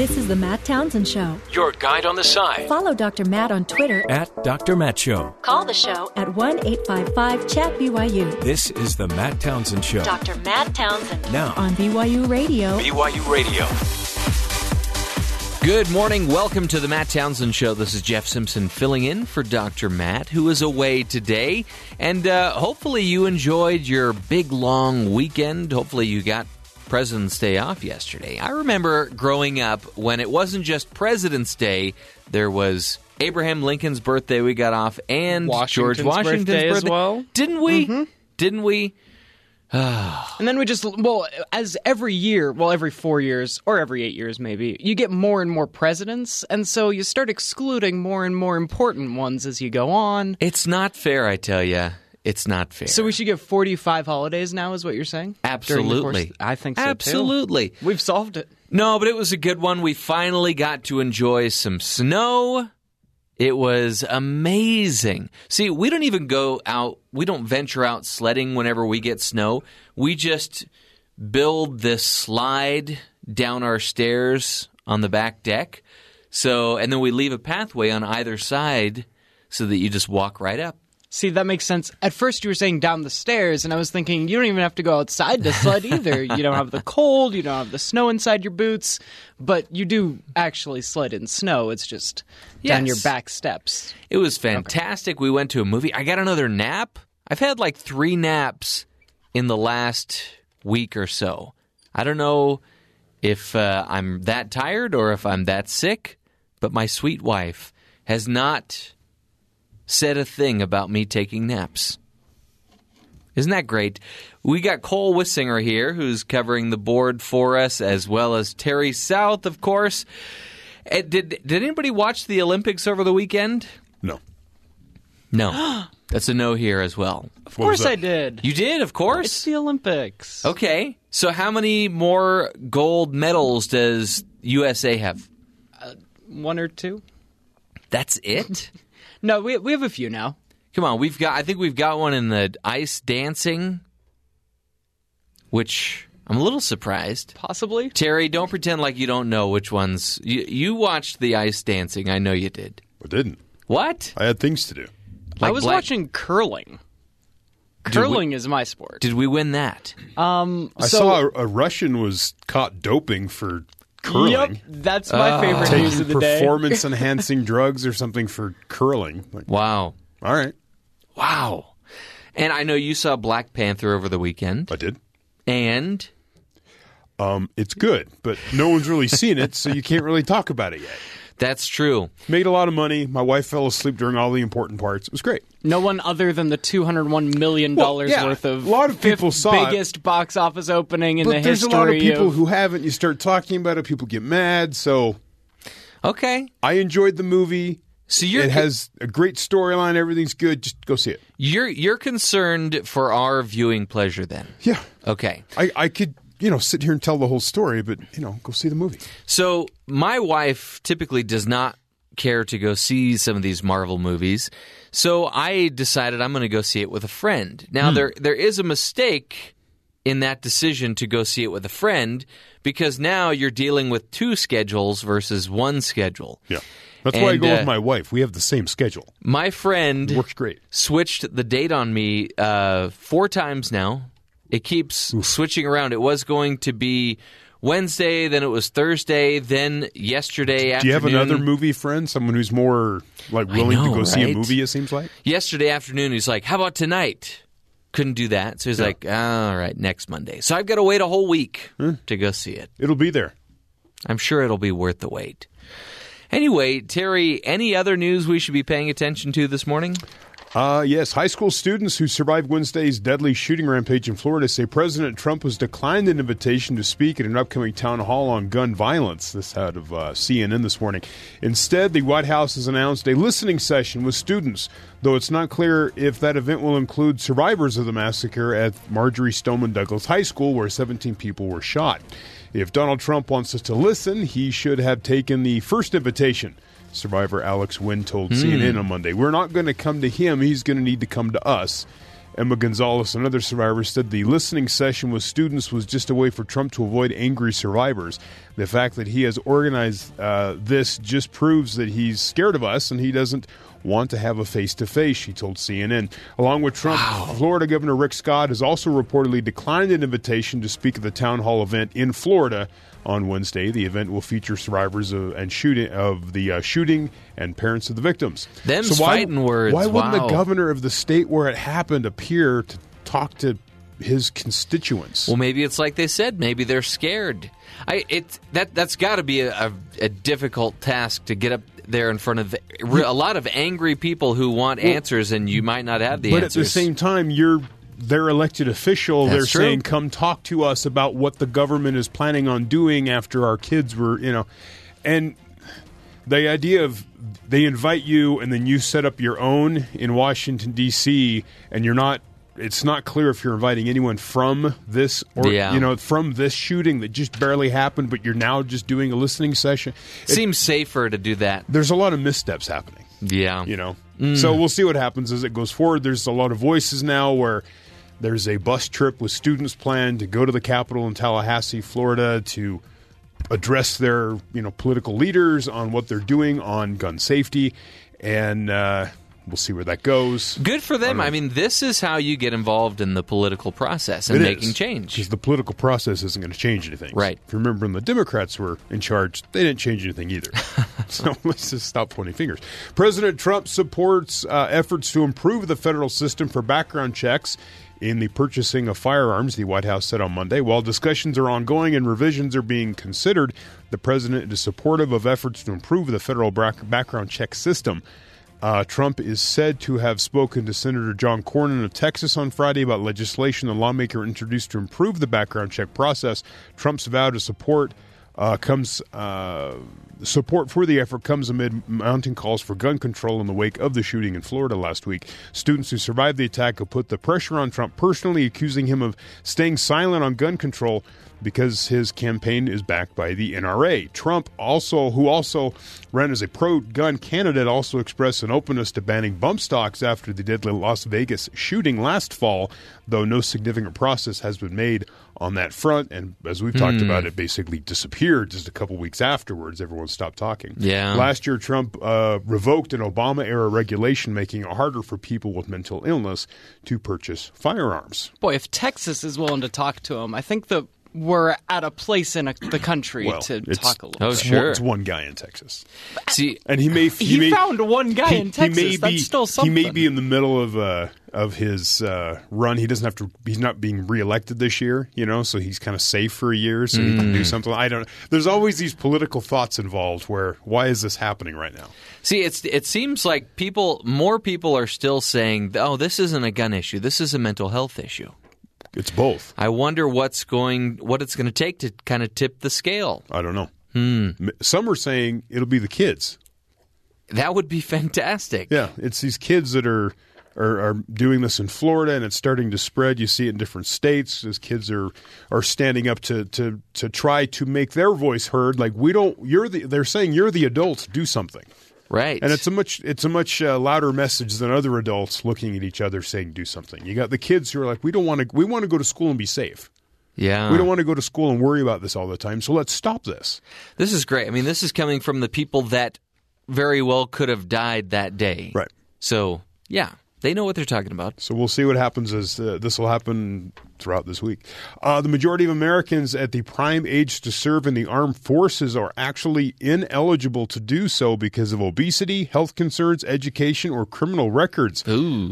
This is the Matt Townsend Show. Your guide on the side. Follow Dr. Matt on Twitter. At Dr. Matt Show. Call the show at 1 855 Chat BYU. This is the Matt Townsend Show. Dr. Matt Townsend. Now on BYU Radio. BYU Radio. Good morning. Welcome to the Matt Townsend Show. This is Jeff Simpson filling in for Dr. Matt, who is away today. And uh, hopefully, you enjoyed your big long weekend. Hopefully, you got President's Day off yesterday. I remember growing up when it wasn't just President's Day, there was Abraham Lincoln's birthday we got off and Washington's George Washington's birthday birthday, as well. Didn't we? Mm-hmm. Didn't we? And then we just, well, as every year, well, every four years or every eight years maybe, you get more and more presidents. And so you start excluding more and more important ones as you go on. It's not fair, I tell you. It's not fair. So we should give 45 holidays now, is what you're saying? During the course- Absolutely. I think so. too. Absolutely. We've solved it. No, but it was a good one. We finally got to enjoy some snow. It was amazing. See, we don't even go out, we don't venture out sledding whenever we get snow. We just build this slide down our stairs on the back deck. So, and then we leave a pathway on either side so that you just walk right up. See, that makes sense. At first, you were saying down the stairs, and I was thinking you don't even have to go outside to sled either. you don't have the cold, you don't have the snow inside your boots, but you do actually sled in snow. It's just down your back steps. It was fantastic. We went to a movie. I got another nap. I've had like three naps in the last week or so. I don't know if uh, I'm that tired or if I'm that sick, but my sweet wife has not said a thing about me taking naps. Isn't that great? We got Cole Wissinger here, who's covering the board for us, as well as Terry South, of course. Eh, Did did anybody watch the Olympics over the weekend? No. No. That's a no here as well. Of course, I did. You did, of course. It's course. the Olympics. Okay. So how many more gold medals does USA have? One or two? That's it? No, we we have a few now. Come on, we've got I think we've got one in the ice dancing which I'm a little surprised. Possibly. Terry, don't pretend like you don't know which ones. You, you watched the ice dancing. I know you did. I didn't. What? I had things to do. I Like was black- watching curling. we- Curling is my sport. Did we win that? Um, I so, saw a, a Russian was caught doping for curling. Yep, that's my favorite Taking news of the day. performance enhancing drugs or something for curling. Like, Wow. all right, Wow. And I know you saw Black Panther over the weekend. I did. And Um, it's good, but no one's really seen it, so you can't really talk about it yet. That's true. Made a lot of money. My wife fell asleep during all the important parts. It was great. No one other than the two hundred one million dollars Well, yeah, worth of a lot of people fifth saw it. biggest box office opening in but the there's history a lot of people of- who haven't. You start talking about it, people get mad. So Okay. I enjoyed the movie. So you're it has a great storyline. Everything's good. Just go see it. you're you're concerned for our viewing pleasure then. Yeah, Okay. I, I could you know sit here and tell the whole story, but you know go see the movie. So my wife typically does not care to go see some of these Marvel movies. So I decided I'm going to go see it with a friend. Now there there is a mistake in that decision to go see it with a friend because now you're dealing with two schedules versus one schedule. Yeah, that's why I go uh, with my wife. We have the same schedule. My friend It works great. switched the date on me uh, four times now. It keeps switching around. It was going to be Wednesday, then it was Thursday, then yesterday afternoon. Do you have another movie friend, someone who's more like willing know, to go see a movie? It seems like. Yesterday afternoon, he's like, "How about tonight?" Couldn't do that, so he's like, "All right, next Monday." So I've got to wait a whole week to go see it. It'll be there. I'm sure it'll be worth the wait. Anyway, Terry, any other news we should be paying attention to this morning? Uh, yes, high school students who survived Wednesday's deadly shooting rampage in Florida say President Trump was declined an invitation to speak at an upcoming town hall on gun violence. This out of uh, CNN this morning. Instead, the White House has announced a listening session with students, though it's not clear if that event will include survivors of the massacre at Marjory Stoneman Douglas High School, where 17 people were shot. If Donald Trump wants us to listen, he should have taken the first invitation. Survivor Alex Wind told CNN on Monday. We're not going to come to him. He's going to need to come to us. Emma Gonzalez, another survivor, said the listening session with students was just a way for Trump to avoid angry survivors. The fact that he has organized uh, this just proves that he's scared of us and he doesn't want to have a face to face, she told CNN. Along with Trump, Florida Governor Rick Scott has also reportedly declined an invitation to speak at the town hall event in Florida on Wednesday. The event will feature survivors of, and shooting of the uh, shooting and parents of the victims. Them's why, fighting words. Why wouldn't Wow. the governor of the state where it happened appear to talk to his constituents? Well, maybe it's like they said. Maybe they're scared. I it that that's got to be a, a, a difficult task to get up there in front of a lot of angry people who want answers, and you might not have the but answers. at the same time, you're their elected official. That's they're true. saying, "Come talk to us about what the government is planning on doing after our kids were, you know." And the idea of they invite you and then you set up your own in Washington D.C. and you're not. It's not clear if you're inviting anyone from this or Yeah. you know from this shooting that just barely happened, but you're now just doing a listening session. It- Seems safer to do that. there's a lot of missteps happening Yeah. you know. Mm. So we'll see what happens as it goes forward. There's a lot of voices now where there's a bus trip with students planned to go to the Capitol in Tallahassee, Florida, to address their you know political leaders on what they're doing on gun safety, and uh, we'll see where that goes. Good for them. I mean, this is how you get involved in the political process and It making is, change. because the political process isn't going to change anything. Right. If you remember when the Democrats were in charge, they didn't change anything either. so let's just stop pointing fingers. President Trump supports uh, efforts to improve the federal system for background checks in the purchasing of firearms, the White House said on Monday. While discussions are ongoing and revisions are being considered, the president is supportive of efforts to improve the federal background check system. Uh, Trump is said to have spoken to Senator John Cornyn of Texas on Friday about legislation the lawmaker introduced to improve the background check process. Trump's vow to support uh, comes uh, support for the effort comes amid mounting calls for gun control in the wake of the shooting in Florida last week. Students who survived the attack have put the pressure on Trump personally, accusing him of staying silent on gun control because his campaign is backed by the NRA. Trump also, who also ran as a pro-gun candidate, also expressed an openness to banning bump stocks after the deadly Las Vegas shooting last fall, though no significant process has been made on that front. And as we've talked about, it basically disappeared just a couple weeks afterwards. Everyone stopped talking. Yeah. Last year, Trump uh, revoked an Obama-era regulation making it harder for people with mental illness to purchase firearms. Boy, if Texas is willing to talk to him, I think that we're at a place in a, the country Well, to talk a little. Oh, bit. It's sure. one, it's one guy in Texas. See, and he may he, He may, found one guy in Texas. He may That's be, still He may be in the middle of uh, of his uh, run. He doesn't have to. He's not being reelected this year, you know. So he's kind of safe for a year, so he can do something. I don't. There's always these political thoughts involved. Where why is this happening right now? See, it's it seems like people, more people are still saying, "Oh, this isn't a gun issue. This is a mental health issue." It's both. I wonder what's going, what it's going to take to kind of tip the scale. I don't know. M- Some are saying it'll be the kids. That would be fantastic. Yeah, it's these kids that are, are are doing this in Florida, and it's starting to spread. You see it in different states as kids are are standing up to to to try to make their voice heard. Like we don't, you're the. They're saying you're the adults. Do something, Right. and it's a much it's a much uh, louder message than other adults looking at each other saying do something. You got the kids who are like, we don't want to. We want to go to school and be safe. yeah. We don't want to go to school and worry about this all the time. So let's stop this. This is great. I mean, this is coming from the people that very well could have died that day. Right. So, yeah, they know what they're talking about. So we'll see what happens as uh, this will happen throughout this week. Uh, the majority of Americans at the prime age to serve in the armed forces are actually ineligible to do so because of obesity, health concerns, education, or criminal records,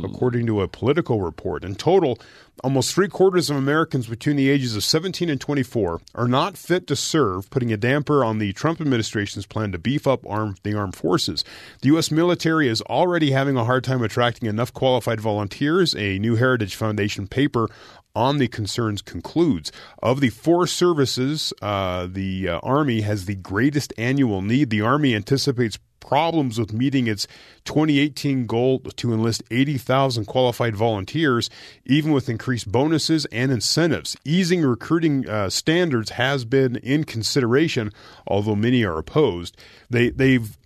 according to a Politico report. In total, almost three quarters of Americans between the ages of 17 and 24 are not fit to serve, putting a damper on the Trump administration's plan to beef up arm, the armed forces. The U.S. military is already having a hard time attracting enough qualified volunteers. A New Heritage Foundation paper on the concerns concludes. Of the four services, uh, the uh, Army has the greatest annual need. The Army anticipates problems with meeting its 2018 goal to enlist 80,000 qualified volunteers, even with increased bonuses and incentives. Easing recruiting uh, standards has been in consideration, although many are opposed. They they've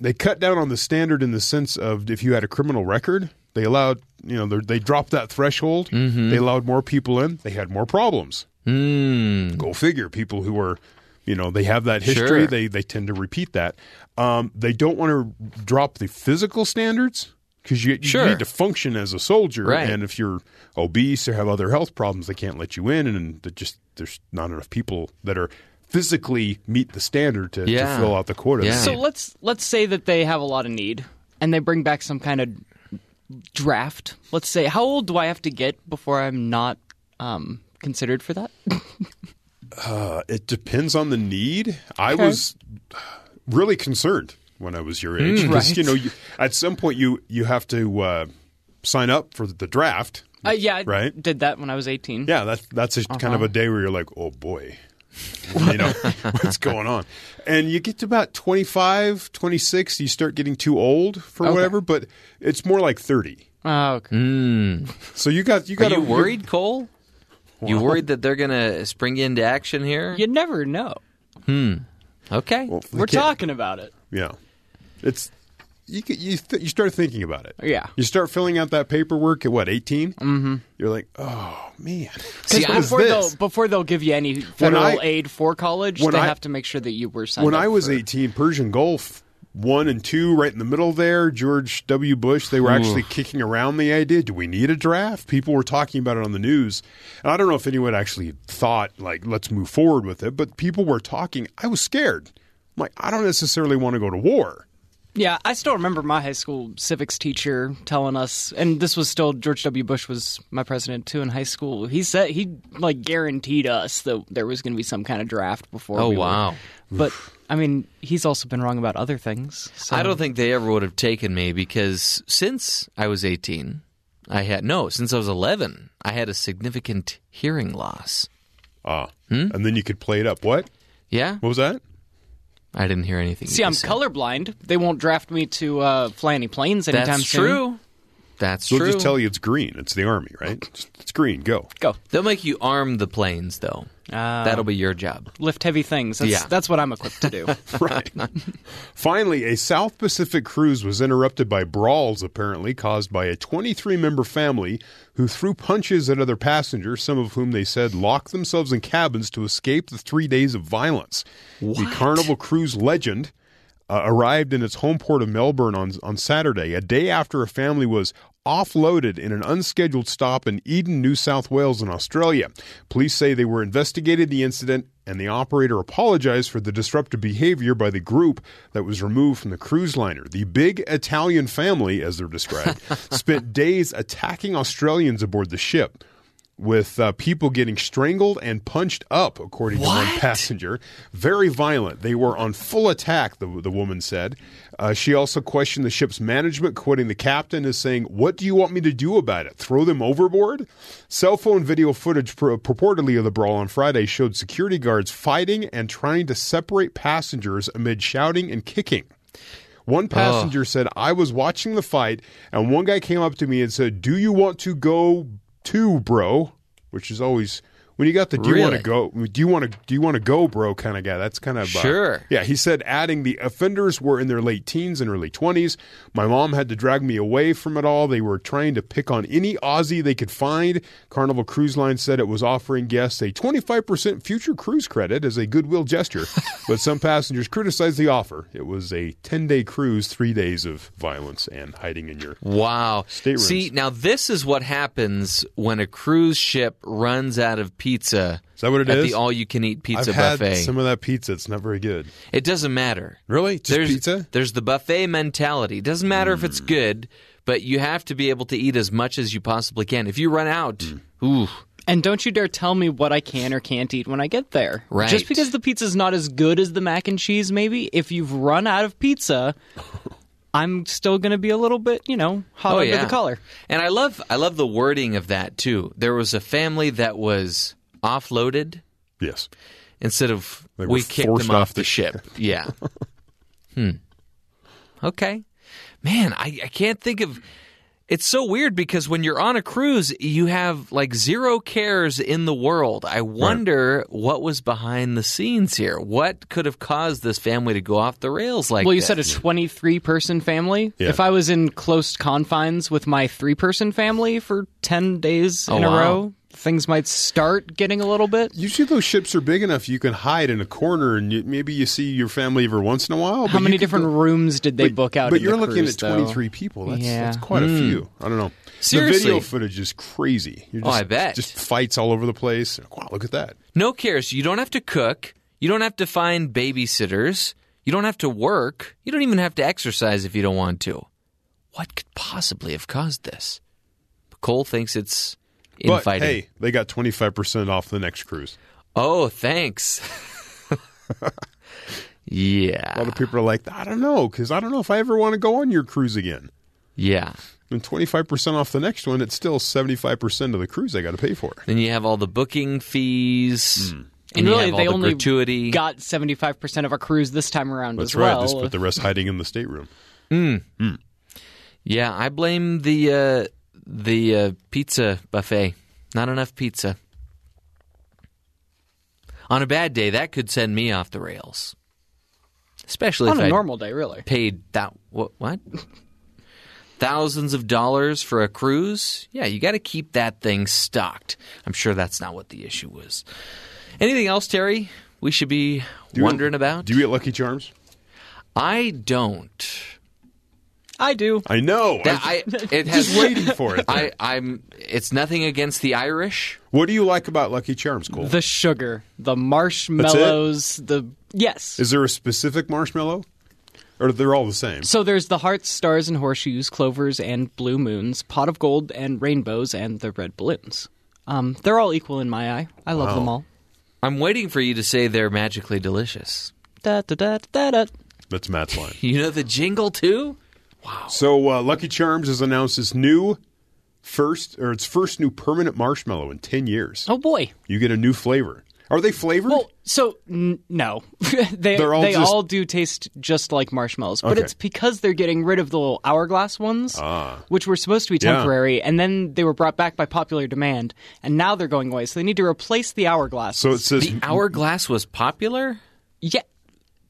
they cut down on the standard in the sense of if you had a criminal record, They allowed, you know, they're- dropped that threshold. Mm-hmm. They allowed more people in. They had more problems. Mm. Go figure. People who are, you know, they have that history. Sure. They they tend to repeat that. Um, they don't want to drop the physical standards because you, you Sure. need to function as a soldier. Right. And if you're obese or have other health problems, they can't let you in. And just there's not enough people that are physically meet the standard to, Yeah. to fill out the quota. Yeah. So let's let's say that they have a lot of need and they bring back some kind of draft. Let's say how old do I have to get before I'm not um, considered for that? Uh, it depends on the need. I Okay. was really concerned when I was your age because Right. you know you, at some point you you have to uh, sign up for the draft. Uh, yeah, I Right. did that when I was 18. Yeah, that's that's kind Uh-huh. of a day where you're like, oh boy, you know what's going on, and you get to about 25, 26, you start getting too old for Okay. whatever, but it's more like thirty. Oh, okay. Mm. So you got you Are got you worried, Cole? You worried that they're going to spring you into action here? You never know. Hmm okay. Well, We're talking about it. Yeah, it's you you th- you start thinking about it. Yeah. you start filling out that paperwork at what 18 Mm-hmm. You're like, oh man, See, Because I- What is before they'll before they'll give you any federal I- aid for college, they I- have to make sure that you were signed when I was for- 18, Persian Gulf one and two, right in the middle there, George W. Bush, they were actually kicking around the idea: do we need a draft? People were talking about it on the news, and I don't know if anyone actually thought like, let's move forward with it. But people were talking. I was scared. I'm like, I don't necessarily want to go to war. Yeah, I still remember my high school civics teacher telling us, and this was still George W. Bush was my president too in high school. He said he like guaranteed us that there was going to be some kind of draft before. Oh, we were- wow. But I mean, he's also been wrong about other things. So. I don't think they ever would have taken me because since I was 18, I had no, since I was 11, I had a significant hearing loss. Ah, Hmm? and then you could play it up. What? Yeah? What was that? I didn't hear anything. See, I'm said. colorblind. They won't draft me to uh, fly any planes anytime That's soon. true. That's They'll true. just tell you it's green. It's the army, right? It's green. Go. Go They'll make you arm the planes, though. Ah. That'll be your job. lift heavy things. That's, Yeah. that's what I'm equipped to do. right. Finally, a South Pacific cruise was interrupted by brawls, apparently caused by a 23 member family who threw punches at other passengers, some of whom they said locked themselves in cabins to escape the three days of violence. The Carnival Cruise legend. Uh, arrived in its home port of Melbourne on on Saturday, a day after a family was offloaded in an unscheduled stop in Eden, New South Wales, in Australia. Police say they were investigating the incident and the operator apologized for the disruptive behavior by the group that was removed from the cruise liner. The big Italian family, as they're described, spent days attacking Australians aboard the ship. With uh, people getting strangled and punched up, according to one passenger. Very violent. They were on full attack, the, the woman said. Uh, she also questioned the ship's management, quoting the captain as saying, What do you want me to do about it? Throw them overboard? Cell phone video footage pur- purportedly of the brawl on Friday showed security guards fighting and trying to separate passengers amid shouting and kicking. One passenger said, I was watching the fight, and one guy came up to me and said, Do you want to go too, bro? Which is always. When you got the do you want to go do you want to do you want to go bro? kind of guy that's kind of uh, Sure. yeah he said adding the offenders were in their late teens and early 20s my mom had to drag me away from it all. They were trying to pick on any Aussie they could find. Carnival Cruise Line said it was offering guests a 25% future cruise credit as a goodwill gesture but some passengers criticized the offer. It was a 10-day cruise 3 days of violence and hiding in your Wow. Staterooms. See, now this is what happens when a cruise ship runs out of pizza. Is that what it at is? the all-you-can-eat pizza I've had buffet. some of that pizza it's not very good It doesn't matter. Really? Just there's, pizza? There's the buffet mentality. It doesn't matter if Hmm. it's good, but you have to be able to eat as much as you possibly can. If you run out, Hmm. ooh, And don't you dare tell me what I can or can't eat when I get there. Right. Just because the pizza's not as good as the mac and cheese, maybe, if you've run out of pizza, I'm still going to be a little bit, you know, hot oh under yeah. the collar. And I love, I love the wording of that too. There was a family that was offloaded yes instead of we kicked forced them off, off the the ship. yeah. Hmm. Okay. Man, I, I can't think of It's so weird because when you're on a cruise, you have like zero cares in the world. I wonder what was behind the scenes here. What could have caused this family to go off the rails like Well, you this? said a 23 person family. Yeah. If I was in close confines with my three person family for 10 days Oh, in a wow. row, things might start getting a little bit. Usually those ships are big enough you can hide in a corner and you, maybe you see your family every once in a while. How many different go- rooms did they but, book out? But in you're the looking cruise, at though? 23 people. That's, Yeah. that's quite a hmm. few. I don't know. Seriously. The video footage is crazy. You're Oh, just, I bet. Just fights all over the place. Wow, look at that. No cares. You don't have to cook. You don't have to find babysitters. You don't have to work. You don't even have to exercise if you don't want to. What could possibly have caused this? Cole thinks it's But infighting. hey, they got 25% off the next cruise. Oh, thanks. yeah. A lot of people are like, I don't know, because I don't know if I ever want to go on your cruise again. Yeah. And 25% off the next one, it's still 75% of the cruise I got to pay for. Then you have all the booking fees. Hmm. And, And you really, have they the only gratuity. got 75% of our cruise this time around That's as right. well. Just put the rest hiding in the stateroom. Hmm. Hmm. yeah, I blame the uh, the uh, pizza buffet. Not enough pizza. On a bad day, that could send me off the rails. Especially on if a I normal day, really. paid that what what thousands of dollars for a cruise. Yeah, you got to keep that thing stocked. I'm sure that's not what the issue was. Anything else, Terry? We should be Do you- wondering about. Do you get Lucky Charms? I don't. I do. I know. That, I, I, it has just waiting for it. I, I'm. It's nothing against the Irish. what do you like about Lucky Charms, Cole? The sugar, the marshmallows, the. Yes. Is there a specific marshmallow? Or they're all the same? So there's the hearts, stars, and horseshoes, clovers, and blue moons, pot of gold, and rainbows, and the red balloons. Um, they're all equal in my eye. I love them all. I'm waiting for you to say they're magically delicious. Da, da, da, da, da. That's Matt's line. You know the jingle too. So uh, Lucky Charms has announced its new first, or its first new permanent marshmallow in 10 years. Oh boy. You get a new flavor. Are they flavored? Well, so n- no, they They're all they just- all do taste just like marshmallows, but Okay. it's because they're getting rid of the little hourglass ones, which were supposed to be Yeah. temporary, and then they were brought back by popular demand, and now they're going away. So they need to replace the hourglass. so it says The hourglass was popular. yeah,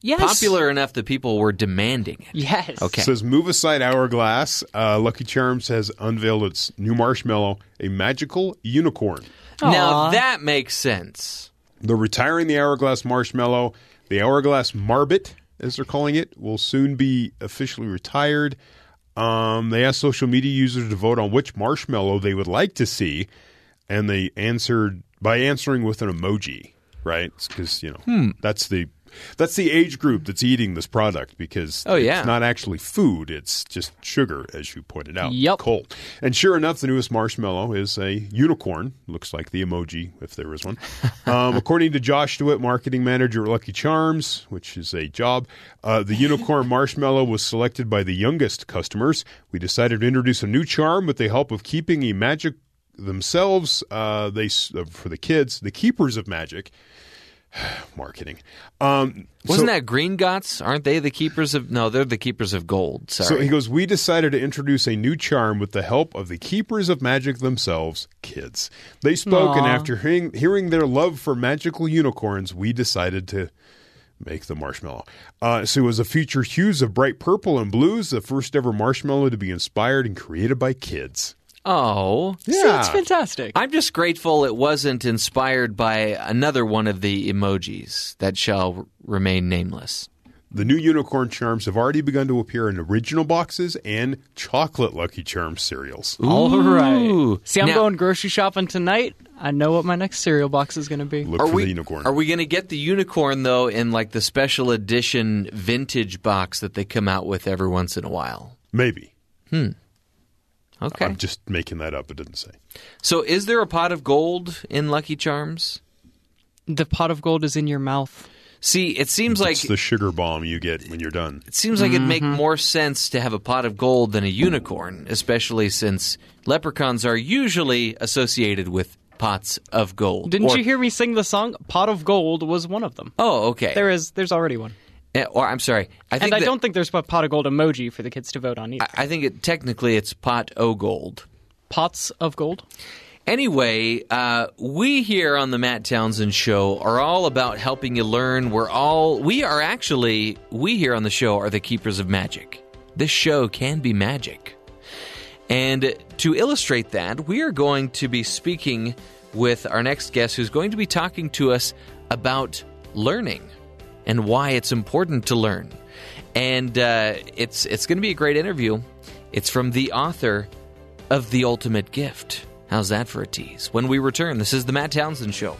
yes, Popular enough that people were demanding it. Yes. Okay. It says move aside hourglass. Uh, Lucky Charms has unveiled its new marshmallow, a magical unicorn. Now that makes sense. They're retiring the hourglass marshmallow. The hourglass marbit, as they're calling it, will soon be officially retired. Um, they asked social media users to vote on which marshmallow they would like to see, and they answered by answering with an emoji. Right? Because you know Hmm. that's the that's the age group that's eating this product because Oh, yeah. it's not actually food; it's just sugar, as you pointed out. Yep. Cold. And sure enough, the newest marshmallow is a unicorn. Looks like the emoji, if there is one. Um, according to Josh DeWitt, marketing manager at Lucky Charms, which is a job, uh, the unicorn marshmallow was selected by the youngest customers. We decided to introduce a new charm with the help of keeping a magic themselves. Uh, they uh, for the kids, the keepers of magic. marketing. Um, Wasn't so- that Green Gots? Aren't they the keepers of? No, they're the keepers of gold. Sorry. So he goes, We decided to introduce a new charm with the help of the keepers of magic themselves, kids. They spoke, and after hearing, hearing their love for magical unicorns, we decided to make the marshmallow. Uh, so it was a feature hues of bright purple and blues, the first ever marshmallow to be inspired and created by kids. Oh, See, it's fantastic. I'm just grateful it wasn't inspired by another one of the emojis that shall remain nameless. The new unicorn charms have already begun to appear in original boxes and chocolate Lucky Charms cereals. All Ooh. right. See, I'm Now- going grocery shopping tonight. I know what my next cereal box is going to be. Look Are for we the unicorn. are we going to get the unicorn though in like the special edition vintage box that they come out with every once in a while? Maybe. Hmm. Okay. I'm just making that up. It didn't say. so is there a pot of gold in Lucky Charms? The pot of gold is in your mouth. See, it seems like it's the sugar bomb you get when you're done. It seems like it'd make Mm-hmm. more sense to have a pot of gold than a unicorn, especially since leprechauns are usually associated with pots of gold. Didn't Or- you hear me sing the song? Pot of gold was one of them. Oh, okay. There is. There's already one. Eh, Or I'm sorry, I think And I that- don't think there's a pot of gold emoji for the kids to vote on either. I think it technically it's pot o gold. Pots of gold. Anyway, uh, we here on the Matt Townsend Show are all about helping you learn. We're all, we are actually, we here on the show are the keepers of magic. This show can be magic. And to illustrate that, we are going to be speaking with our next guest who's going to be talking to us about learning and why it's important to learn. And uh, it's, it's going to be a great interview. It's from the author of The Ultimate Gift. How's that for a tease? When we return, this is the Matt Townsend Show.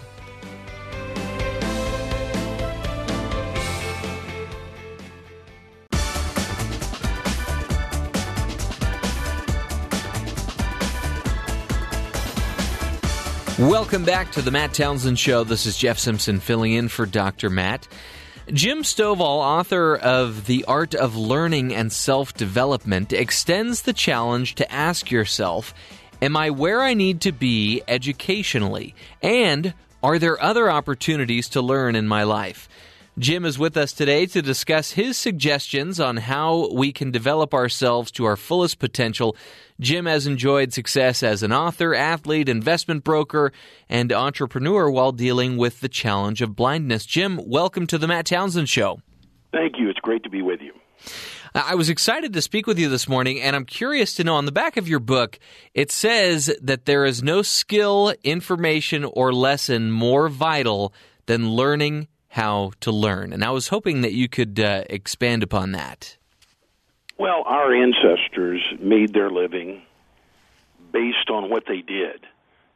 Welcome back to the Matt Townsend Show. This is Jeff Simpson filling in for Dr. Matt. Jim Stovall, author of The Art of Learning and Self Development, extends the challenge to ask yourself Am I where I need to be educationally? And are there other opportunities to learn in my life? Jim is with us today to discuss his suggestions on how we can develop ourselves to our fullest potential. Jim has enjoyed success as an author, athlete, investment broker, and entrepreneur while dealing with the challenge of blindness. Jim, welcome to the Matt Townsend Show. Thank you. It's great to be with you. I was excited to speak with you this morning, and I'm curious to know on the back of your book, it says that there is no skill, information, or lesson more vital than learning how to learn. And I was hoping that you could uh, expand upon that. Well, our ancestors made their living based on what they did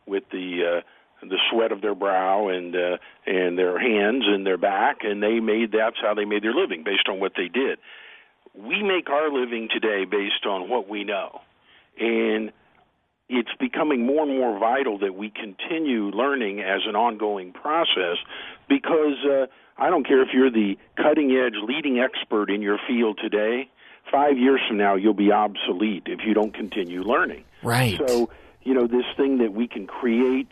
with the uh, the sweat of their brow and uh, and their hands and their back, and they made that's how they made their living based on what they did. We make our living today based on what we know, and it's becoming more and more vital that we continue learning as an ongoing process because uh, I don't care if you're the cutting edge leading expert in your field today, five years from now you'll be obsolete if you don't continue learning. Right. So, you know, this thing that we can create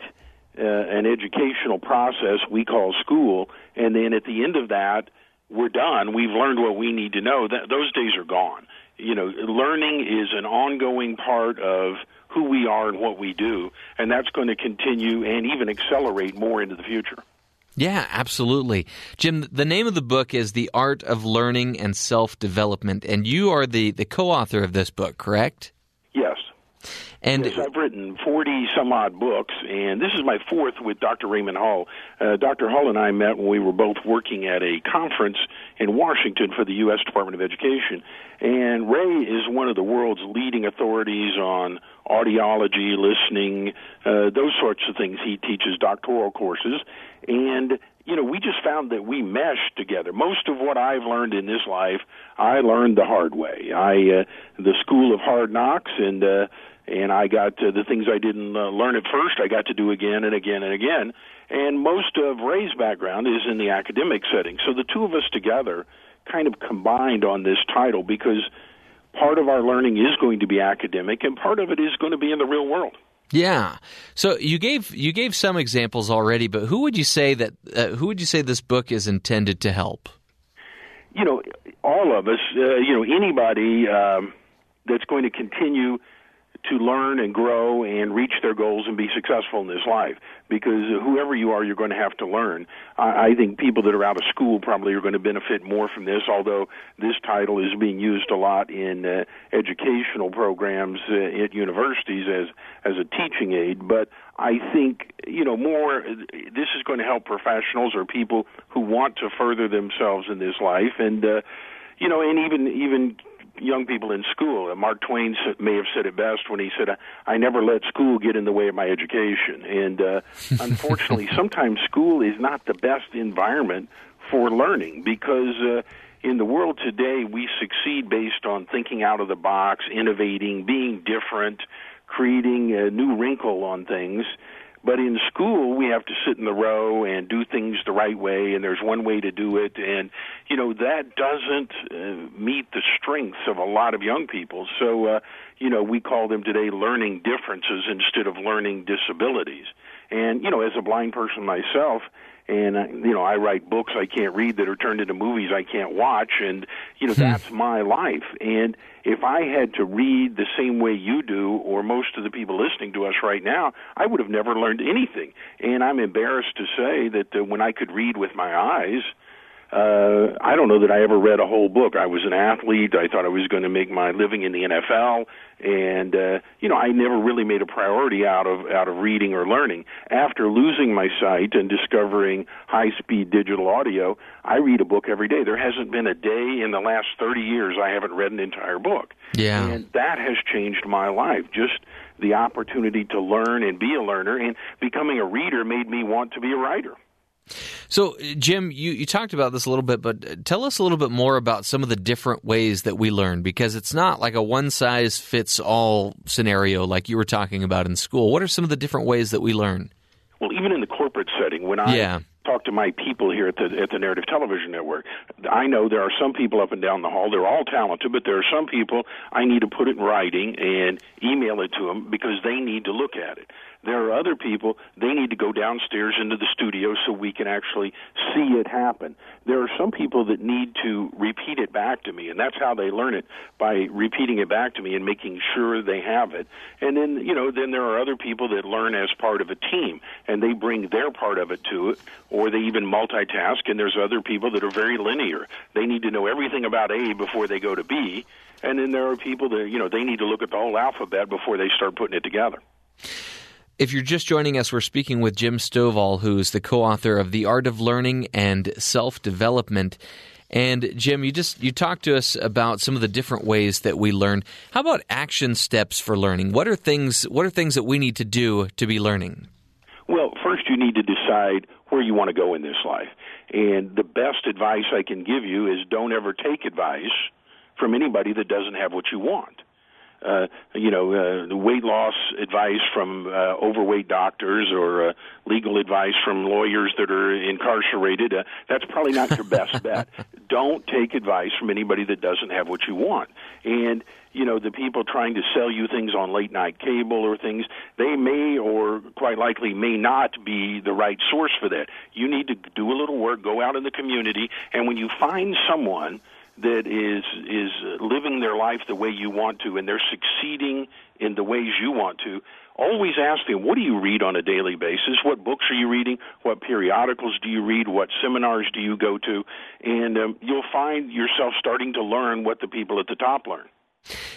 uh, an educational process we call school, and then at the end of that, we're done. We've learned what we need to know. That those days are gone. You know, learning is an ongoing part of who we are and what we do, and that's going to continue and even accelerate more into the future. Yeah, absolutely. Jim, the name of the book is The Art of Learning and Self Development, and you are the, the co author of this book, correct? Yes. And Yes, I've written 40 some odd books, and this is my fourth with Dr. Raymond Hull. Uh, Dr. Hull and I met when we were both working at a conference in Washington for the U.S. Department of Education. And Ray is one of the world's leading authorities on audiology, listening, uh, those sorts of things. He teaches doctoral courses. And you know, we just found that we meshed together. Most of what I've learned in this life, I learned the hard way. I uh, the school of hard knocks, and uh, and I got uh, the things I didn't uh, learn at first. I got to do again and again and again. And most of Ray's background is in the academic setting. So the two of us together kind of combined on this title because part of our learning is going to be academic, and part of it is going to be in the real world. Yeah. So you gave you gave some examples already, but who would you say that uh, who would you say this book is intended to help? you know, all of us, uh, you know, anybody um, that's going to continue to learn and grow and reach their goals and be successful in this life. Because whoever you are, you're going to have to learn. I, I think people that are out of school probably are going to benefit more from this, although this title is being used a lot in uh, educational programs uh, at universities as as a teaching aid. But I think you know more. This is going to help professionals or people who want to further themselves in this life, and uh, you know, and even even young people in school. Uh, Mark Twain may have said it best when he said, "I never let school get in the way of my education." And uh, unfortunately, sometimes school is not the best environment for learning because. Uh, in the world today, we succeed based on thinking out of the box, innovating, being different, creating a new wrinkle on things. But in school, we have to sit in the row and do things the right way, and there's one way to do it. And, you know, that doesn't uh, meet the strengths of a lot of young people. So, uh, you know, we call them today learning differences instead of learning disabilities. And, you know, as a blind person myself, and uh, you know I write books I can't read that are turned into movies I can't watch, and you know that's my life. And if I had to read the same way you do, or most of the people listening to us right now, I would have never learned anything. And I'm embarrassed to say that uh, when I could read with my eyes uh, I don't know that I ever read a whole book. I was an athlete. I thought I was going to make my living in the NFL, and uh, you know, I never really made a priority out of out of reading or learning. After losing my sight and discovering high-speed digital audio, I read a book every day. There hasn't been a day in the last 30 years I haven't read an entire book. Yeah. And that has changed my life. Just the opportunity to learn and be a learner and becoming a reader made me want to be a writer. So, uh, Jim, you, you talked about this a little bit, but uh, tell us a little bit more about some of the different ways that we learn because it's not like a one size fits all scenario like you were talking about in school. What are some of the different ways that we learn? Well, even in the corporate setting, when I Yeah. talk to my people here at the at the Narrative Television Network, I know there are some people up and down the hall. They're all talented, but there are some people I need to put it in writing and email it to them because they need to look at it. There are other people they need to go downstairs into the studio so we can actually see it happen. There are some people that need to repeat it back to me, and that's how they learn it by repeating it back to me and making sure they have it. And then you know, then there are other people that learn as part of a team and they bring their part of it to it, or they even multitask. And there's other people that are very linear. They need to know everything about A before they go to B. And then there are people that you know they need to look at the whole alphabet before they start putting it together. If you're just joining us, we're speaking with Jim Stovall, who's the co-author of The Art of Learning and Self-Development. And Jim, you just you talked to us about some of the different ways that we learn. How about action steps for learning? What are things what are things that we need to do to be learning? Well, first you need to decide where you want to go in this life. And the best advice I can give you is don't ever take advice from anybody that doesn't have what you want. Uh, you know, uh, the weight loss advice from uh, overweight doctors or uh, legal advice from lawyers that are incarcerated. Uh, that's probably not your best bet. Don't take advice from anybody that doesn't have what you want. And you know, the people trying to sell you things on late night cable or things, they may or quite likely may not be the right source for that. You need to do a little work, go out in the community, and when you find someone that is is living their life the way you want to and they're succeeding in the ways you want to always ask them what do you read on a daily basis? What books are you reading? What periodicals do you read? What seminars do you go to? And um, you'll find yourself starting to learn what the people at the top learn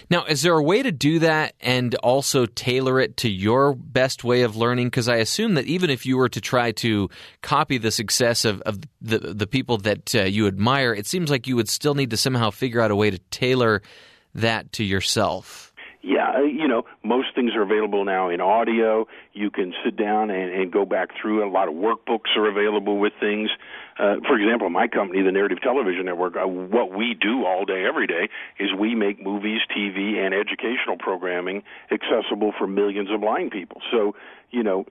Now, is there a way to do that and also tailor it to your best way of learning? Because I assume that even if you were to try to copy the success of, of the the people that uh, you admire, it seems like you would still need to somehow figure out a way to tailor that to yourself. Yeah, uh, you know, most things are available now in audio. You can sit down and, and go back through. A lot of workbooks are available with things. Uh, for example, my company, the Narrative Television Network, uh, what we do all day, every day, is we make movies, TV, and educational programming accessible for millions of blind people. So, you know,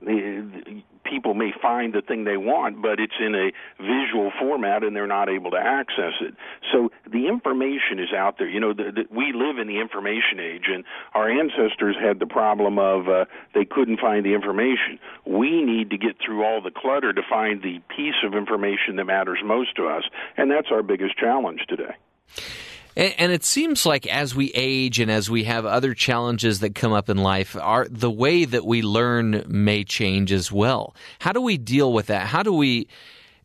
people may find the thing they want, but it's in a visual format and they're not able to access it. So the information is out there. You know, the, the, we live in the information age, and our ancestors had the problem of uh, they couldn't find the information. We need to get through all the clutter to find the piece of information that matters most to us, and that's our biggest challenge today. And, and it seems like as we age and as we have other challenges that come up in life, our the way that we learn may change as well. How do we deal with that? How do we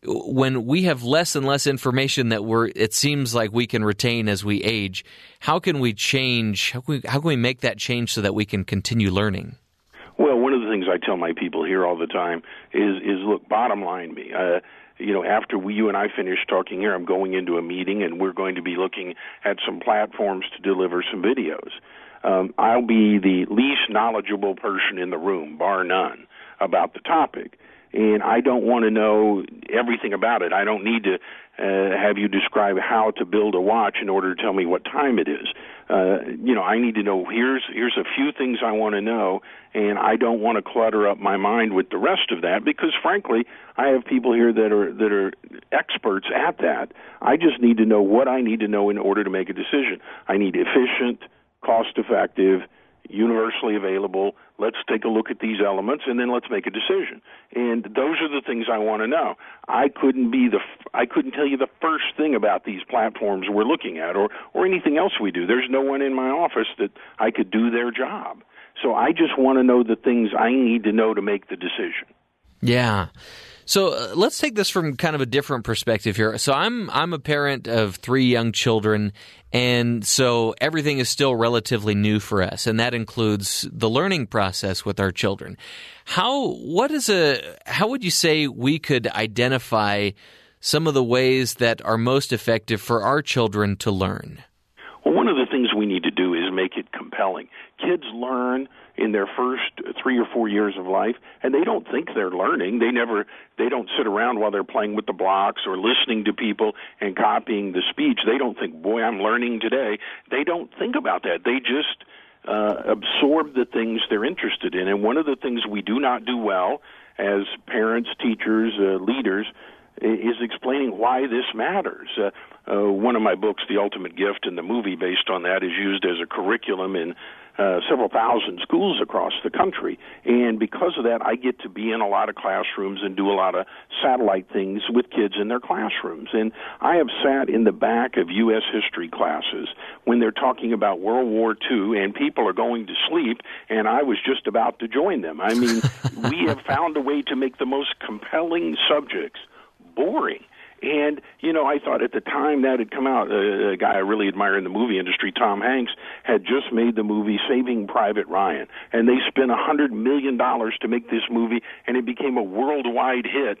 when we have less and less information that we're it seems like we can retain as we age, how can we change how can we, how can we make that change so that we can continue learning? Well, one of the things I tell my people here all the time is is look, bottom line me. Uh, you know, after we, you and I finish talking here, I'm going into a meeting, and we're going to be looking at some platforms to deliver some videos. Um, I'll be the least knowledgeable person in the room, bar none, about the topic, and I don't want to know everything about it. I don't need to uh, have you describe how to build a watch in order to tell me what time it is. Uh, you know, I need to know here's here's a few things I want to know, and I don't want to clutter up my mind with the rest of that because, frankly, I have people here that are that are experts at that. I just need to know what I need to know in order to make a decision. I need efficient, cost-effective, universally available. Let's take a look at these elements and then let's make a decision. And those are the things I want to know. I couldn't be the I couldn't tell you the first thing about these platforms we're looking at or or anything else we do. There's no one in my office that I could do their job. So I just want to know the things I need to know to make the decision. Yeah. So uh, let's take this from kind of a different perspective here. So I'm I'm a parent of three young children, and so everything is still relatively new for us, and that includes the learning process with our children. How what is a how would you say we could identify some of the ways that are most effective for our children to learn? Well, one of the things we need to do is make it compelling. Kids learn in their first three or four years of life and they don't think they're learning. They never they don't sit around while they're playing with the blocks or listening to people and copying the speech. They don't think boy i'm learning today. They don't think about that. They just uh, absorb the things they're interested in. And one of the things we do not do well as parents teachers uh, leaders is explaining why this matters. Uh, uh, one of my books, The Ultimate Gift, and the movie based on that is used as a curriculum in uh, several thousand schools across the country. And because of that, I get to be in a lot of classrooms and do a lot of satellite things with kids in their classrooms. And I have sat in the back of U.S. history classes when they're talking about World War II and people are going to sleep, and I was just about to join them. I mean, we have found a way to make the most compelling subjects boring. And you know, I thought at the time that had come out, uh, a guy I really admire in the movie industry, Tom Hanks, had just made the movie Saving Private Ryan, and they spent a hundred million dollars to make this movie, and it became a worldwide hit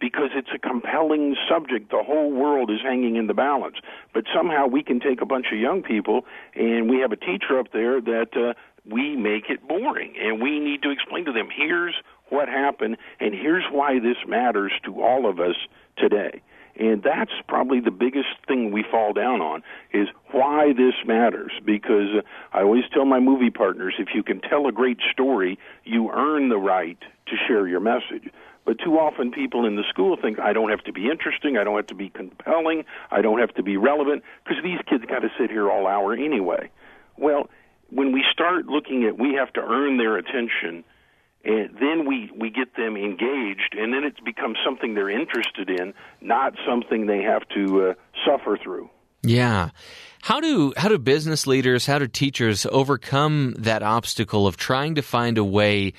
because it's a compelling subject. The whole world is hanging in the balance. But somehow we can take a bunch of young people, and we have a teacher up there that uh, we make it boring, and we need to explain to them here's what happened, and here's why this matters to all of us today. And that's probably the biggest thing we fall down on is why this matters. Because I always tell my movie partners if you can tell a great story, you earn the right to share your message. But too often people in the school think I don't have to be interesting, I don't have to be compelling, I don't have to be relevant, because these kids got to sit here all hour anyway. Well, when we start looking at we have to earn their attention and then we we get them engaged and then it becomes something they're interested in not something they have to uh, suffer through. Yeah. How do how do business leaders how do teachers overcome that obstacle of trying to find a way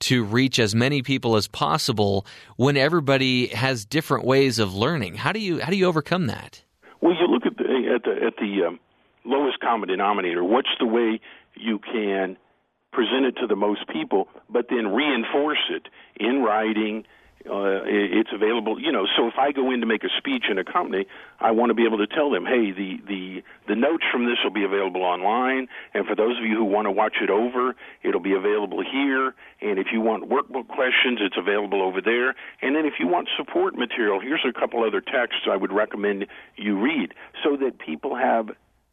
to reach as many people as possible when everybody has different ways of learning? How do you how do you overcome that? Well you look at the at the at the um, lowest common denominator. What's the way you can present it to the most people, but then reinforce it in writing. Uh, it's available, you know. So if I go in to make a speech in a company, I want to be able to tell them, hey, the the the notes from this will be available online, and for those of you who want to watch it over, it'll be available here. And if you want workbook questions, it's available over there. And then if you want support material, here's a couple other texts I would recommend you read, so that people have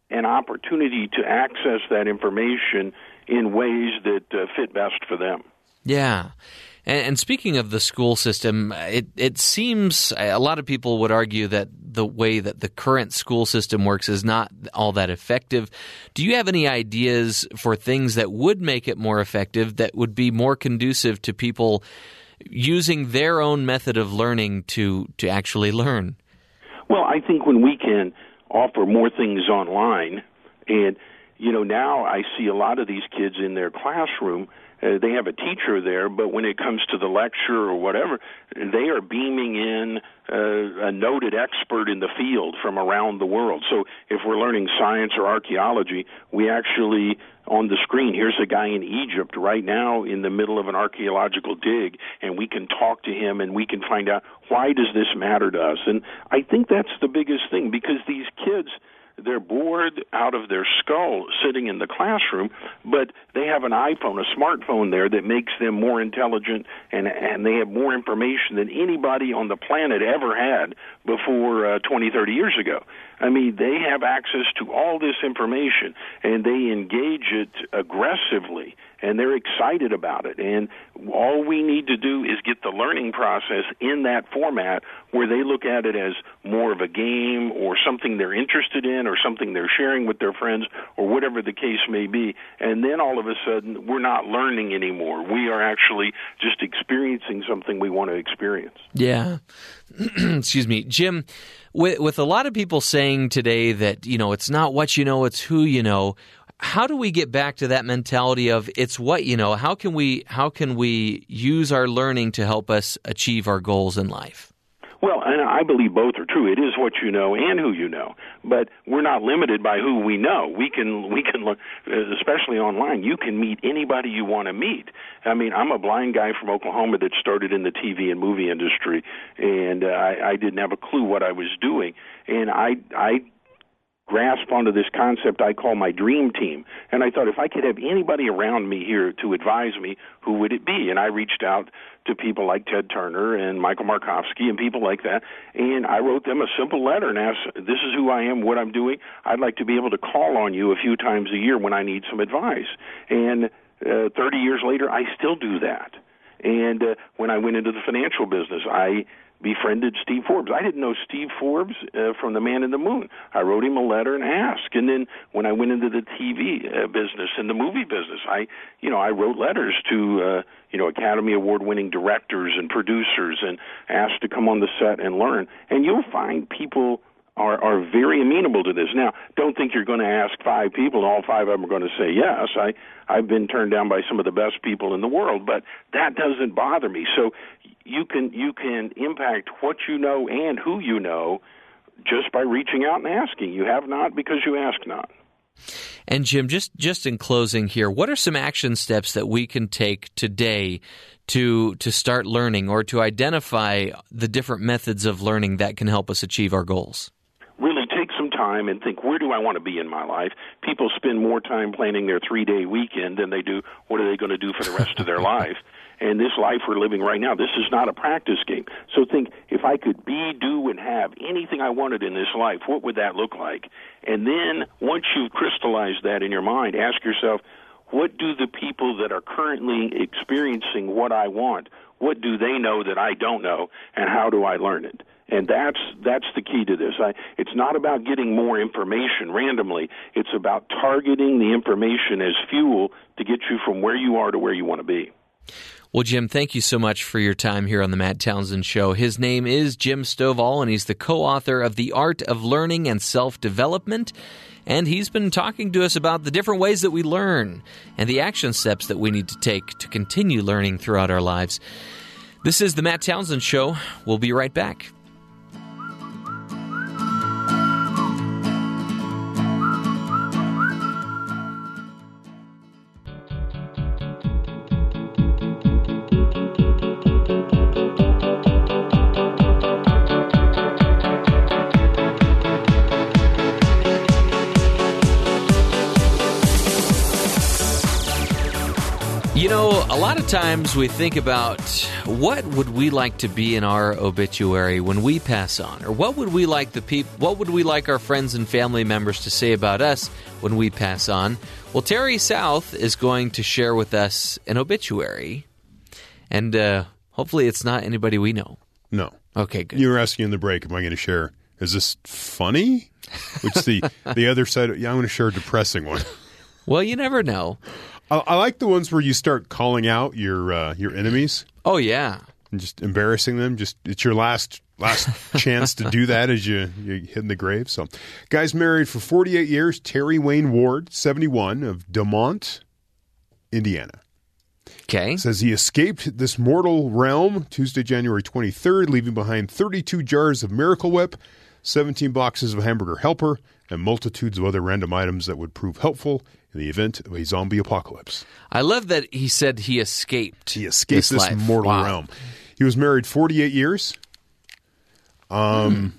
an opportunity to access that information in ways that uh, fit best for them. Yeah. And, and, speaking of the school system, it, it seems a lot of people would argue that the way that the current school system works is not all that effective. Do you have any ideas for things that would make it more effective, that would be more conducive to people using their own method of learning to, to actually learn? Well, I think when we can offer more things online and you know, now I see a lot of these kids in their classroom. Uh, they have a teacher there, but when it comes to the lecture or whatever, they are beaming in uh, a noted expert in the field from around the world. So if we're learning science or archaeology, we actually on the screen here's a guy in Egypt right now in the middle of an archaeological dig and we can talk to him and we can find out why does this matter to us and I think that's the biggest thing because these kids they're bored out of their skull sitting in the classroom, but they have an iPhone, a smartphone there that makes them more intelligent and and they have more information than anybody on the planet ever had before uh, 20, 30 years ago. I mean, they have access to all this information and they engage it aggressively and they're excited about it. And all we need to do is get the learning process in that format where they look at it as more of a game or something they're interested in or something they're sharing with their friends or whatever the case may be. And then all of a sudden, we're not learning anymore. We are actually just experiencing something we want to experience. Yeah. Excuse me, Jim. With with a lot of people saying today that you know it's not what you know, it's who you know. How do we get back to that mentality of it's what you know? How can we how can we use our learning to help us achieve our goals in life? Well, and I believe both are true. It is what you know and who you know, but we're not limited by who we know. We can we can especially online. You can meet anybody you want to meet. I mean, I'm a blind guy from Oklahoma that started in the TV and movie industry, and uh, I, I didn't have a clue what I was doing, and I I grasp onto this concept I call my dream team. And I thought if I could have anybody around me here to advise me, who would it be? And I reached out to people like Ted Turner and Michael Markovsky and people like that. And I wrote them a simple letter and asked, This is who I am, what I'm doing. I'd like to be able to call on you a few times a year when I need some advice. And uh, 30 years later, I still do that. And uh, when I went into the financial business, I befriended Steve Forbes. I didn't know Steve Forbes uh, from The Man in the Moon. I wrote him a letter and asked. And then when I went into the TV uh, business and the movie business, I, you know, I wrote letters to, uh, you know, Academy Award winning directors and producers and asked to come on the set and learn. And you'll find people are are very amenable to this. Now, don't think you're going to ask five people, and all five of them are going to say yes. I I've been turned down by some of the best people in the world, but that doesn't bother me. So you can you can impact what you know and who you know just by reaching out and asking. You have not because you ask not. And Jim, just just in closing here, what are some action steps that we can take today to to start learning or to identify the different methods of learning that can help us achieve our goals? Really take some time and think where do I want to be in my life? People spend more time planning their 3-day weekend than they do what are they going to do for the rest of their life. And this life we're living right now, this is not a practice game. So think, if I could be, do, and have anything I wanted in this life, what would that look like? And then once you've crystallized that in your mind, ask yourself, what do the people that are currently experiencing what I want, what do they know that I don't know, and how do I learn it? And that's that's the key to this. I, it's not about getting more information randomly. It's about targeting the information as fuel to get you from where you are to where you want to be. Well, Jim, thank you so much for your time here on the Matt Townsend Show. His name is Jim Stovall, and he's the co author of The Art of Learning and Self Development. And he's been talking to us about the different ways that we learn and the action steps that we need to take to continue learning throughout our lives. This is the Matt Townsend Show. We'll be right back. A lot of times we think about what would we like to be in our obituary when we pass on, or what would we like the peop- what would we like our friends and family members to say about us when we pass on? Well, Terry South is going to share with us an obituary, and uh, hopefully, it's not anybody we know. No. Okay, good. You were asking in the break, am I going to share? Is this funny? Which the the other side? Yeah, I'm going to share a depressing one. Well, you never know. I, I like the ones where you start calling out your uh, your enemies Oh yeah, and just embarrassing them. Just it's your last last chance to do that as you you hit in the grave. So, guys married for 48 years. Terry Wayne Ward, 71, of DeMotte, Indiana. okay. says he escaped this mortal realm Tuesday, January 23rd, leaving behind 32 jars of Miracle Whip, 17 boxes of Hamburger Helper, and multitudes of other random items that would prove helpful in the event of a zombie apocalypse. I love that he said he escaped. He escaped this, life. mortal Wow. realm. He was married 48 years. Um,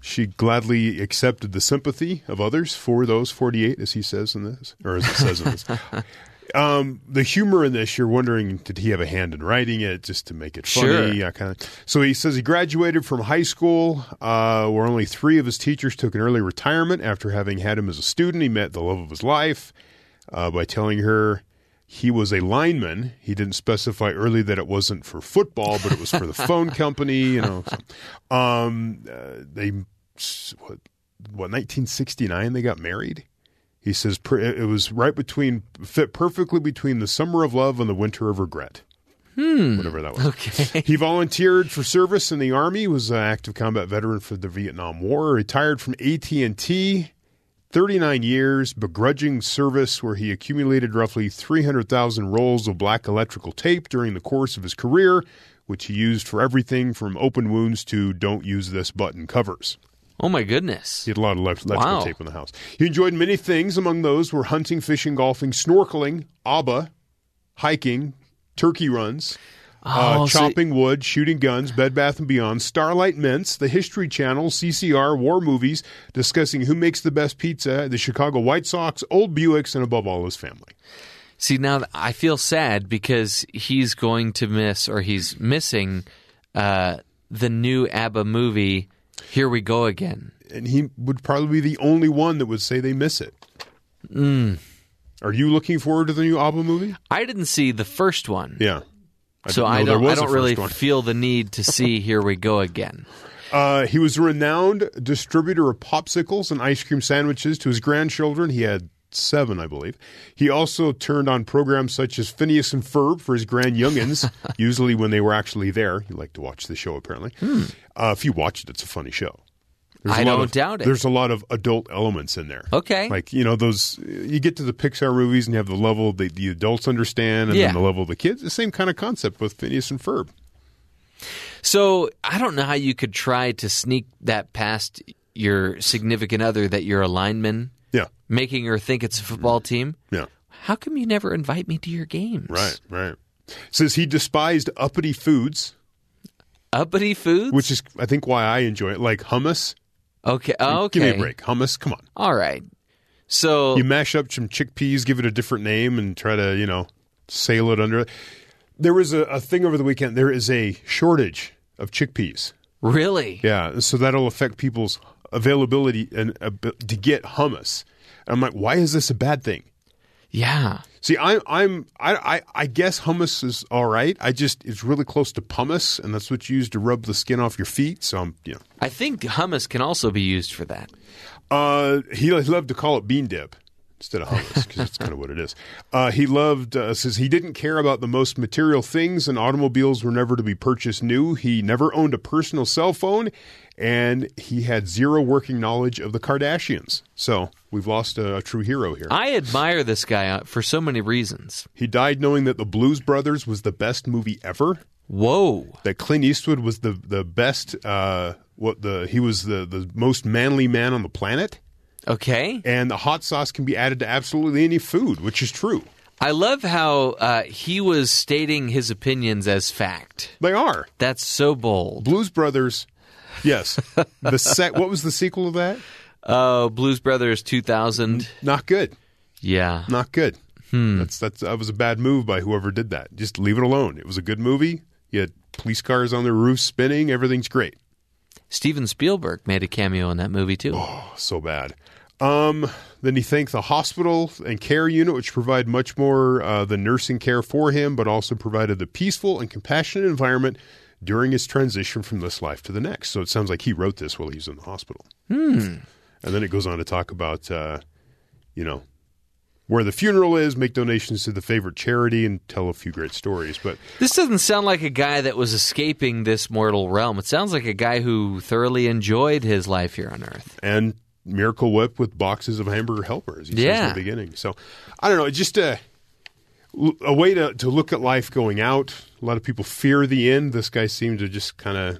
She gladly accepted the sympathy of others for those 48, as he says in this, or as it says in this. Um, the humor in this, you're wondering, did he have a hand in writing it just to make it funny? Sure. I kind of. So he says he graduated from high school, uh, where only three of his teachers took an early retirement after having had him as a student. He met the love of his life uh, by telling her he was a lineman. He didn't specify early that it wasn't for football, but it was for the phone company. You know, So, um, uh, they what what 1969 they got married. He says it was right between fit perfectly between the summer of love and the winter of regret. Hmm. Whatever that was. Okay. He volunteered for service in the army. Was an active combat veteran for the Vietnam War. Retired from AT and T. 39 years begrudging service where he accumulated roughly 300,000 rolls of black electrical tape during the course of his career, which he used for everything from open wounds to don't use this button covers. Oh my goodness. He had a lot of elect- electrical Wow. tape in the house. He enjoyed many things. Among those were hunting, fishing, golfing, snorkeling, ABBA, hiking, turkey runs, uh, Oh, so- chopping wood, shooting guns, Bed Bath and Beyond, Starlight Mints, the History Channel, CCR, war movies, discussing who makes the best pizza, the Chicago White Sox, old Buicks, and above all, his family. See, now I feel sad because he's going to miss or he's missing uh, the new ABBA movie, Here We Go Again. And he would probably be the only one that would say they miss it. Are you looking forward to the new ABBA movie? I didn't see the first one. Yeah. so I don't, I don't really one. feel the need to see Here We Go Again. Uh, he was a renowned distributor of popsicles and ice cream sandwiches to his grandchildren. He had seven, I believe. He also turned on programs such as Phineas and Ferb for his grand youngins, usually when they were actually there. He liked to watch the show, apparently. Uh, if you watch it, it's a funny show. There's Hmm. I don't of- doubt it. There's a lot of adult elements in there. Okay. Like, you know, those, you get to the Pixar movies and you have the level that the adults understand and Yeah. then the level of the kids. The same kind of concept with Phineas and Ferb. So I don't know how you could try to sneak that past your significant other that you're a lineman. Making her think it's a football team. Yeah. How come you never invite me to your games? Right, right. Says he despised uppity foods. Uppity foods? which is I think why I enjoy it. Like hummus. okay. Oh, okay. Give me a break. Hummus, come on. All right. So You mash up some chickpeas, give it a different name, and try to you know sail it under. There was a, a thing over the weekend. There is a shortage of chickpeas. really, Yeah, so that'll affect people's availability and uh, to get hummus. I'm like, why is this a bad thing? yeah. See, I'm I'm I, I I guess hummus is all right. I just it's really close to pumice, and that's what you use to rub the skin off your feet. So I'm you know I think hummus can also be used for that. Uh, he loved to call it bean dip instead of hummus because that's kind of what it is. Uh, he loved uh, says he didn't care about the most material things, and automobiles were never to be purchased new. He never owned a personal cell phone, and he had zero working knowledge of the Kardashians. So we've lost a, a true hero here. I admire this guy uh, for so many reasons. he died knowing that the Blues Brothers was the best movie ever. Whoa. That Clint Eastwood was the the best. Uh, what the he was the the most manly man on the planet. Okay. and the hot sauce can be added to absolutely any food, which is true. I love how uh, he was stating his opinions as fact. They are That's so bold. Blues Brothers. Yes, the set. What was the sequel of that? Uh, Blues Brothers 2000. Not good. Yeah. Not good. That's that's that was a bad move by whoever did that. Just leave it alone. It was a good movie. You had police cars on their roof spinning. Everything's great. Steven Spielberg made a cameo in that movie too. Oh, so bad. Um, then he thanked the hospital and care unit, which provide much more uh, than nursing care for him, but also provided the peaceful and compassionate environment during his transition from this life to the next. So it sounds like he wrote this while he was in the hospital. And then it goes on to talk about, uh, you know, where the funeral is, make donations to the favorite charity, and tell a few great stories. But This doesn't sound like a guy that was escaping this mortal realm. It sounds like a guy who thoroughly enjoyed his life here on Earth. and Miracle Whip with boxes of hamburger helpers. He says Yeah. in the beginning. So I don't know. It's just a a way to to look at life going out. A lot of people fear the end. This guy seemed to just kind of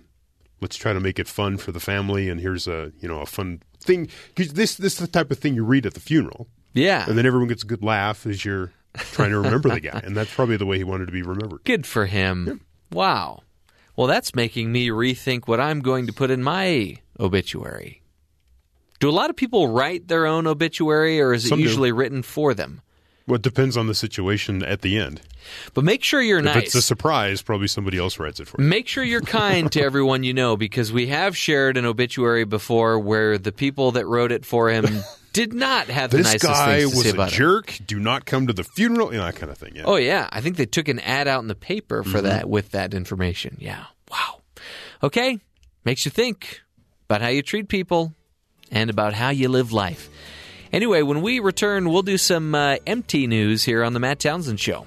let's try to make it fun for the family. And here's a you know a fun thing. 'Cause this this is the type of thing you read at the funeral, Yeah. and then everyone gets a good laugh as you're trying to remember the guy. And that's probably the way he wanted to be remembered. Good for him. Wow. Well, that's making me rethink what I'm going to put in my obituary. Do a lot of people write their own obituary, or is it Some do. usually written for them? Well, it depends on the situation at the end. But make sure you're If nice. it's a surprise, probably somebody else writes it for you. Make sure you're kind to everyone you know because we have shared an obituary before where the people that wrote it for him did not have the This nicest guy things to was say a about him. jerk. Do not come to the funeral. You know, that kind of thing. Yeah. Oh yeah, I think they took an ad out in the paper for Mm-hmm. that with that information. Yeah. Wow. Okay. Makes you think about how you treat people. and about how you live life. Anyway, when we return, we'll do some uh, empty news here on the Matt Townsend Show.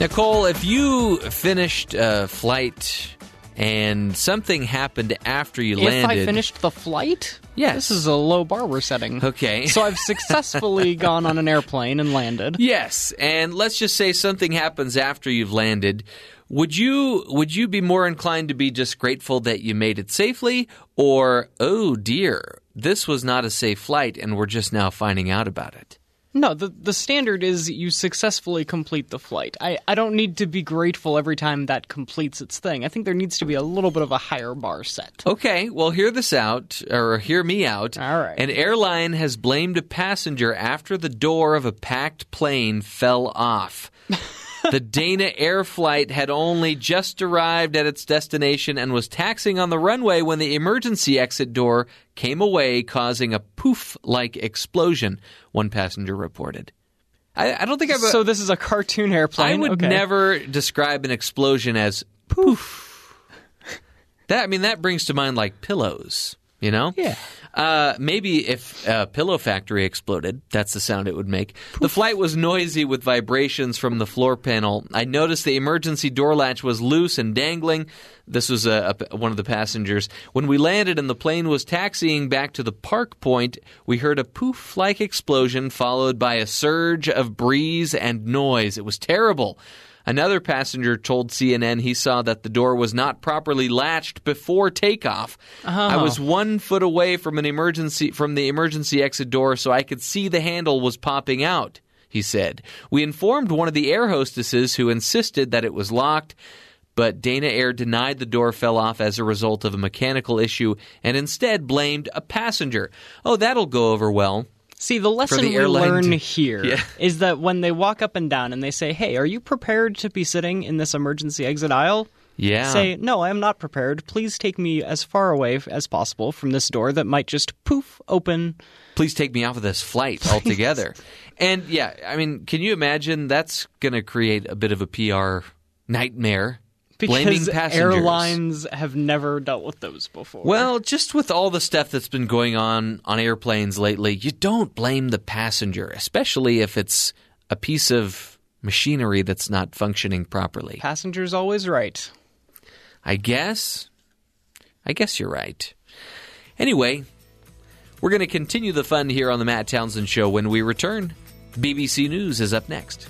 Nicole, if you finished a flight and something happened after you If landed, I finished the flight? Yes. This is a low bar we're setting. Okay. So I've successfully gone on an airplane and landed. Yes, and let's just say something happens after you've landed. Would you would you be more inclined to be just grateful that you made it safely or oh dear, this was not a safe flight and we're just now finding out about it? No, the the standard is you successfully complete the flight. I, I don't need to be grateful every time that completes its thing. I think there needs to be a little bit of a higher bar set. Okay, well, hear this out, or hear me out. All right. An airline has blamed a passenger after the door of a packed plane fell off. the Dana Air flight had only just arrived at its destination and was taxiing on the runway when the emergency exit door came away, causing a poof like explosion, one passenger reported. I, I don't think I've. So this is a cartoon airplane. I would Okay. never describe an explosion as poof. that I mean that brings to mind like pillows, you know? Yeah. Uh, maybe if a pillow factory exploded, that's the sound it would make. The flight was noisy with vibrations from the floor panel. I noticed the emergency door latch was loose and dangling. This was a, a- one of the passengers. When we landed and the plane was taxiing back to the park point, we heard a poof like explosion followed by a surge of breeze and noise. It was terrible. Another passenger told CNN he saw that the door was not properly latched before takeoff. I uh-huh. was one foot away from an emergency from the emergency exit door, so I could see the handle was popping out. He said. We informed one of the air hostesses who insisted that it was locked, but Dana Air denied the door fell off as a result of a mechanical issue and instead blamed a passenger. Oh, that'll go over well. See, the lesson the we learn to- here is Yeah. that when they walk up and down and they say, "Hey, are you prepared to be sitting in this emergency exit aisle?" Yeah. Say, "No, I am not prepared. Please take me as far away as possible from this door that might just poof open." please take me off of this flight altogether. and yeah, I mean, can you imagine that's going to create a bit of a PR nightmare? Blaming Because passengers. airlines have never dealt with those before. Well, just with all the stuff that's been going on on airplanes lately, you don't blame the passenger, especially if it's a piece of machinery that's not functioning properly. passenger's always right. I guess. I guess you're right. Anyway, we're going to continue the fun here on the Matt Townsend Show when we return. BBC News is up next.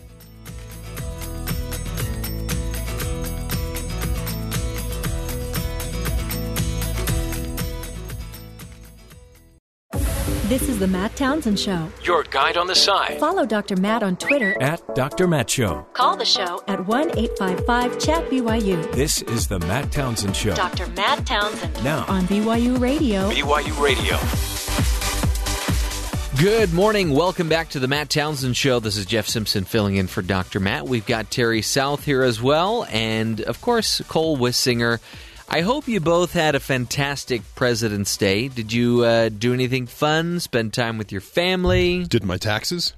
This is the Matt Townsend Show. Your guide on the side. Follow Dr. Matt on Twitter. At Dr. Matt Show. Call the show at 1 855 Chat BYU. This is the Matt Townsend Show. Dr. Matt Townsend. Now. On BYU Radio. BYU Radio. Good morning. Welcome back to the Matt Townsend Show. This is Jeff Simpson filling in for Dr. Matt. We've got Terry South here as well, and of course, Cole Wissinger. I hope you both had a fantastic President's Day. Did you uh, do anything fun? Spend time with your family? Did my taxes?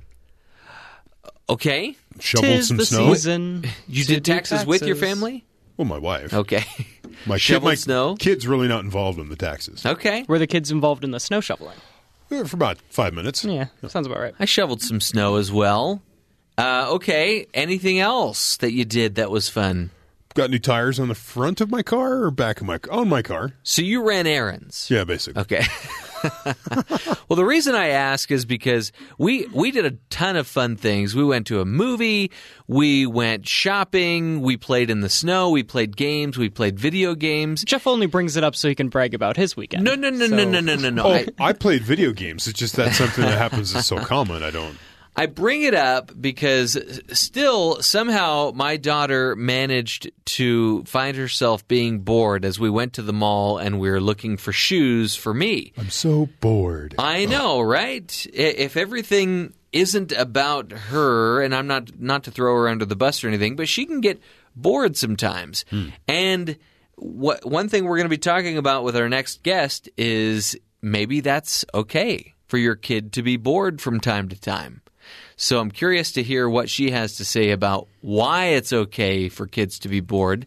Okay. Shoveled Tis some the snow? season. You to did do taxes, with your taxes. family? Well, my wife. Okay. My kid, Shoveled my snow? kid's really not involved in the taxes. Okay. Were the kids involved in the snow shoveling? Uh, For about five minutes. Yeah, sounds about right. I shoveled some snow as well. Uh, okay. Anything else that you did that was fun? Got new tires on the front of my car or back of my on my car? So you ran errands. Yeah, basically. Okay. well, the reason I ask is because we we did a ton of fun things. We went to a movie, we went shopping, we played in the snow, we played games, we played video games. Jeff only brings it up so he can brag about his weekend. No, no, no, no, So- no, no, no, no. Oh, I, I played video games. It's just that's something that happens is so common. I don't. I bring it up because still somehow my daughter managed to find herself being bored as we went to the mall and we were looking for shoes for me. I'm so bored. I know, right? If everything isn't about her, and I'm not not to throw her under the bus or anything, but she can get bored sometimes. Hmm. And what one thing we're going to be talking about with our next guest is maybe that's okay for your kid to be bored from time to time. So I'm curious to hear what she has to say about why it's okay for kids to be bored.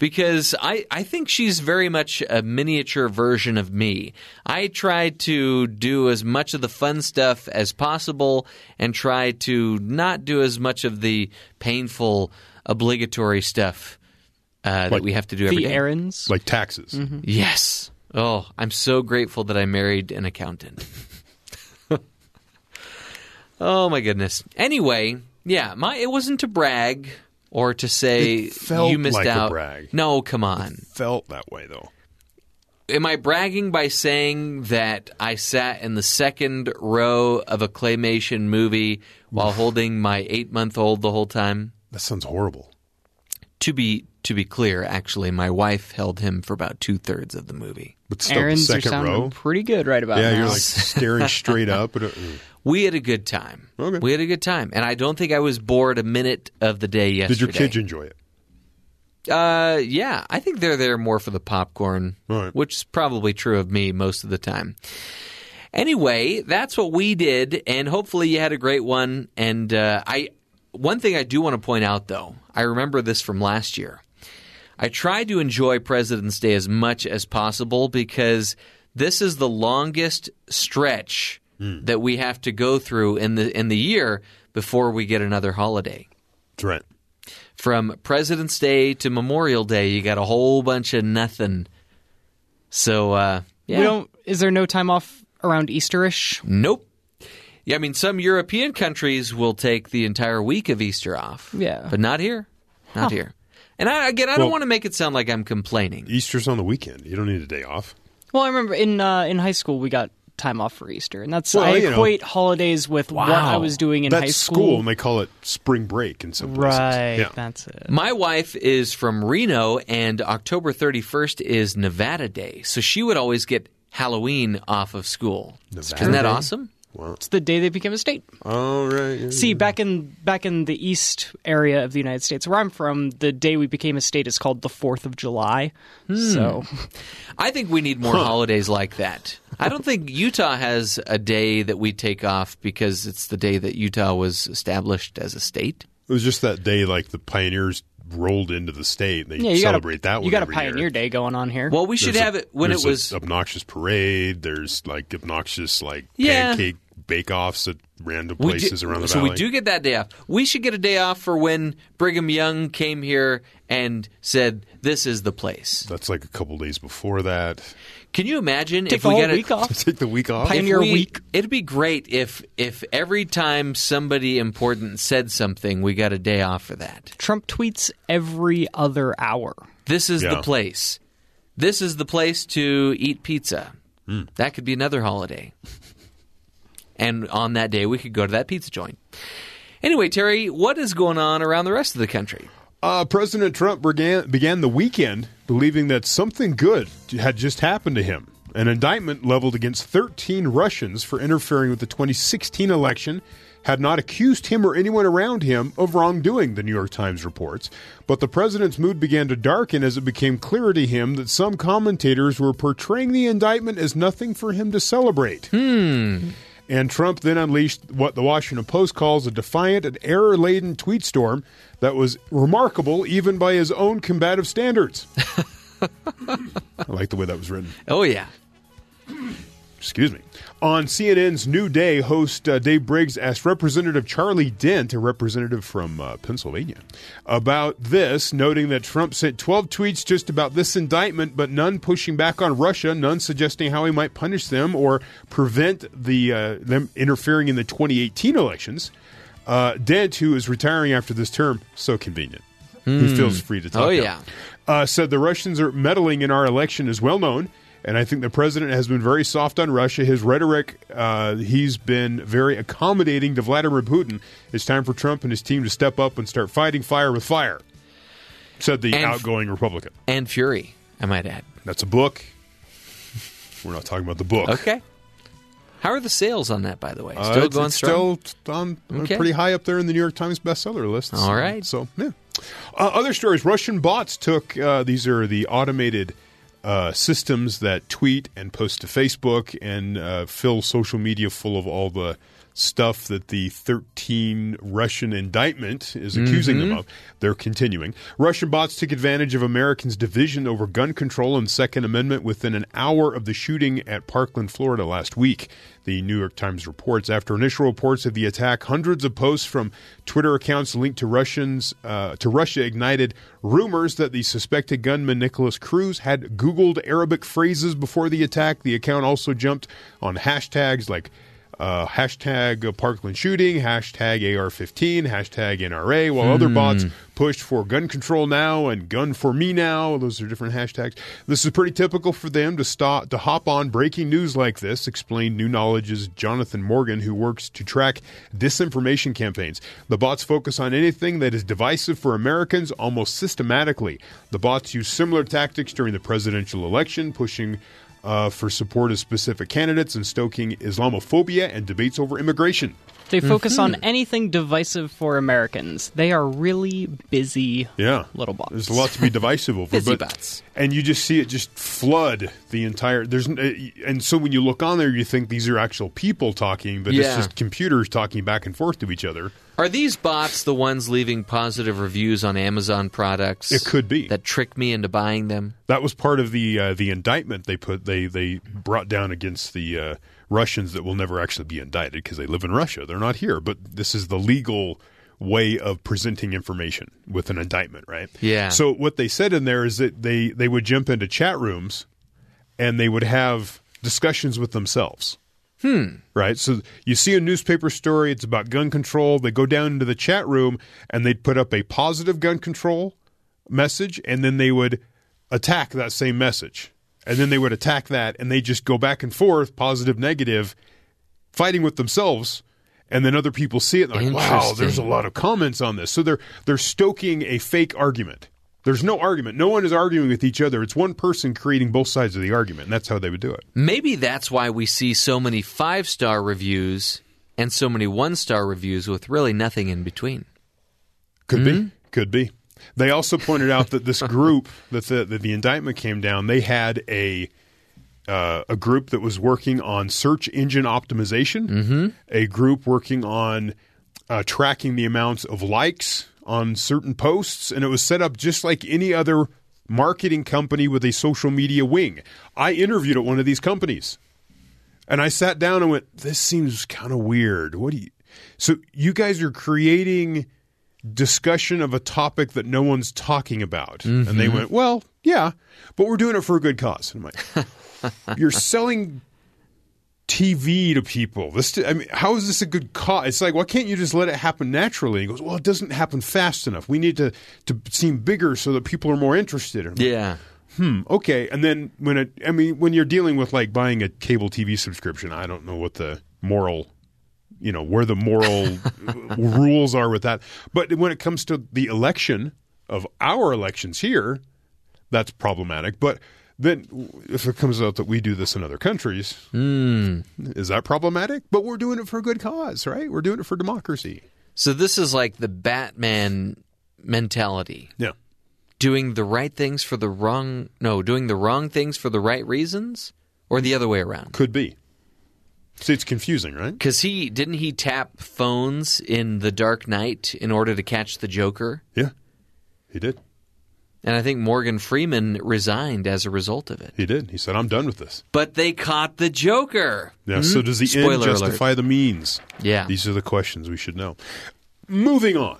Because I, I think she's very much a miniature version of me. I try to do as much of the fun stuff as possible and try to not do as much of the painful, obligatory stuff uh, that we have to do every The day. errands. Like taxes. Yes. Oh, I'm so grateful that I married an accountant. oh my goodness. Anyway, yeah, my it wasn't to brag or to say It felt you missed like out. brag. No, come on. Felt that way though. Am I bragging by saying that I sat in the second row of a claymation movie while holding my 8-month-old the whole time? That sounds horrible. To be to be clear, actually, my wife held him for about two thirds of the movie. But still, the errands are second row. pretty good right about Yeah, now. you're like staring straight up. We had a good time. Okay. We had a good time, and I don't think I was bored a minute of the day yesterday. did your kids enjoy it? Uh, yeah, I think they're there more for the popcorn, All right. which is probably true of me most of the time. Anyway, that's what we did, and hopefully you had a great one. And uh, I, one thing I do want to point out, though, I remember this from last year. I tried to enjoy President's Day as much as possible because this is the longest stretch that we have to go through in the in the year before we get another holiday. That's right. From President's Day to Memorial Day, you got a whole bunch of nothing. So, uh, yeah. We don't. Is there no time off around Easterish? Nope. Yeah, I mean, some European countries will take the entire week of Easter off. Yeah. But not here. Not here. And I, again, I don't want to make it sound like I'm complaining. Easter's on the weekend. You don't need a day off. Well, I remember in uh, in high school we got time off for Easter, and that's Well, I you know. equate holidays with what I was doing in That's high school, school. and they call it spring break in some places. Right, Yeah. that's it. My wife is from Reno, and October 31st is Nevada Day. So she would always get Halloween off of school. Nevada Isn't that Day? Awesome? It's the day they became a state. All right. yeah. See, back in back in the east area of the United States, where I'm from, the day we became a state is called the Fourth of July. Hmm. So, I think we need more holidays like that. I don't think Utah has a day that we take off because it's the day that Utah was established as a state. It was just that day, like the pioneers rolled into the state. And they yeah, celebrate got a, that one. You got a Pioneer year. Day going on here. Well, we should There's a- have it when it was. obnoxious parade. There's like obnoxious like Yeah. pancake bake-offs at random we do- places around the so valley. So we do get that day off. We should get a day off for when Brigham Young came here and said, "This is the place." That's like a couple days before that. Can you imagine Take if we whole got a- week off. Take the week off. if Pioneer we- Week. It'd be great if if every time somebody important said something, we got a day off for that. Trump tweets every other hour. This is the place. This is the place to eat pizza. Hmm. That could be another holiday. And on that day, we could go to that pizza joint. Anyway, Terry, what is going on around the rest of the country? Uh, President Trump began, began the weekend believing that something good had just happened to him. An indictment leveled against 13 Russians for interfering with the 2016 election had not accused him or anyone around him of wrongdoing, the New York Times reports. But the president's mood began to darken as it became clear to him that some commentators were portraying the indictment as nothing for him to celebrate. And Trump then unleashed what the Washington Post calls a defiant and error laden tweet storm that was remarkable even by his own combative standards. I like the way that was written. Oh, yeah. Excuse me. On CNN's New Day, host uh, Dave Briggs asked Representative Charlie Dent, a representative from uh, Pennsylvania, about this, noting that Trump sent 12 tweets just about this indictment, but none pushing back on Russia, none suggesting how he might punish them or prevent the uh, them interfering in the 2018 elections. Uh, Dent, who is retiring after this term, so convenient. He feels free to talk. Oh, yeah. uh, said the Russians are meddling in our election is well known, and I think the president has been very soft on Russia. His rhetoric, uh, he's been very accommodating to Vladimir Putin. It's time for Trump and his team to step up and start fighting fire with fire, said the And- outgoing Republican. And Fury, I might add. That's a book. We're not talking about the book. Okay. How are the sales on that, by the way? Uh, Still it's, going it's strong? still on Okay. pretty high up there in the New York Times bestseller list. All right. So yeah, Uh, other stories: Russian bots took. Uh, these are the automated uh, systems that tweet and post to Facebook and uh, fill social media full of all the stuff that the 13 Russian indictment is accusing them of. They're continuing. Russian bots took advantage of Americans' division over gun control and Second Amendment within an hour of the shooting at Parkland, Florida last week. The New York Times reports after initial reports of the attack, hundreds of posts from Twitter accounts linked to Russians uh, to Russia ignited rumors that the suspected gunman Nikolas Cruz had Googled Arabic phrases before the attack. The account also jumped on hashtags like uh, hashtag Parkland shooting, hashtag AR15, hashtag NRA, while other bots pushed for gun control now and gun for me now. Those are different hashtags. This is pretty typical for them to stop to hop on breaking news like this. Explained New Knowledge's Jonathan Morgan, who works to track disinformation campaigns. The bots focus on anything that is divisive for Americans almost systematically. The bots use similar tactics during the presidential election, pushing uh, for support of specific candidates and stoking Islamophobia and debates over immigration. They focus on anything divisive for Americans. They are really busy Yeah, little bots. There's a lot to be divisive over, Busy but bots. and you just see it just flood the entire. There's uh, and so when you look on there, you think these are actual people talking, but it's just computers talking back and forth to each other. Are these bots the ones leaving positive reviews on Amazon products? It could be. that tricked me into buying them. That was part of the uh, the indictment they put they they brought down against the uh, Russians that will never actually be indicted because they live in Russia. They're not here, but this is the legal way of presenting information with an indictment, right? Yeah. So what they said in there is that they they would jump into chat rooms and they would have discussions with themselves. Hmm. Right. So you see a newspaper story, it's about gun control. They go down into the chat room and they'd put up a positive gun control message and then they would attack that same message. And then they would attack that and they just go back and forth, positive, negative, fighting with themselves. And then other people see it and they're like, wow, there's a lot of comments on this. So they're they're stoking a fake argument. There's no argument. No one is arguing with each other. It's one person creating both sides of the argument, and that's how they would do it. Maybe that's why we see so many five star reviews and so many one star reviews with really nothing in between. Could be. Hmm? Could be. They also pointed out that this group that the, that the indictment came down, they had a uh, a group that was working on search engine optimization, mm-hmm. a group working on uh, tracking the amounts of likes on certain posts, and it was set up just like any other marketing company with a social media wing. I interviewed at one of these companies. And I sat down and went, "This seems kind of weird. What do you?" So you guys are creating discussion of a topic that no one's talking about, and they went, "Well, yeah, but we're doing it for a good cause." And I'm like, "You're selling TV to people. This, I mean, how is this a good cause? It's like, why can't you just let it happen naturally?" He goes, "Well, it doesn't happen fast enough. We need to to seem bigger so that people are more interested." And I'm like, Yeah. hmm, okay. And then when it, I mean, when you're dealing with like buying a cable TV subscription, I don't know what the moral, you know, where the moral rules are with that. But when it comes to the election of our elections here, that's problematic. But then if it comes out that we do this in other countries, hmm. is that problematic? But we're doing it for a good cause, right? We're doing it for democracy. So this is like the Batman mentality. Yeah. Doing the right things for the wrong no, doing the wrong things for the right reasons or the other way around. Could be. See, it's confusing, right? Cuz he didn't he tap phones in The Dark Knight in order to catch the Joker? Yeah. He did. And I think Morgan Freeman resigned as a result of it. He did. He said, I'm done with this. But they caught the Joker. Yeah. Hmm? So does the end Spoiler alert. justify the means? Yeah. These are the questions we should know. Moving on.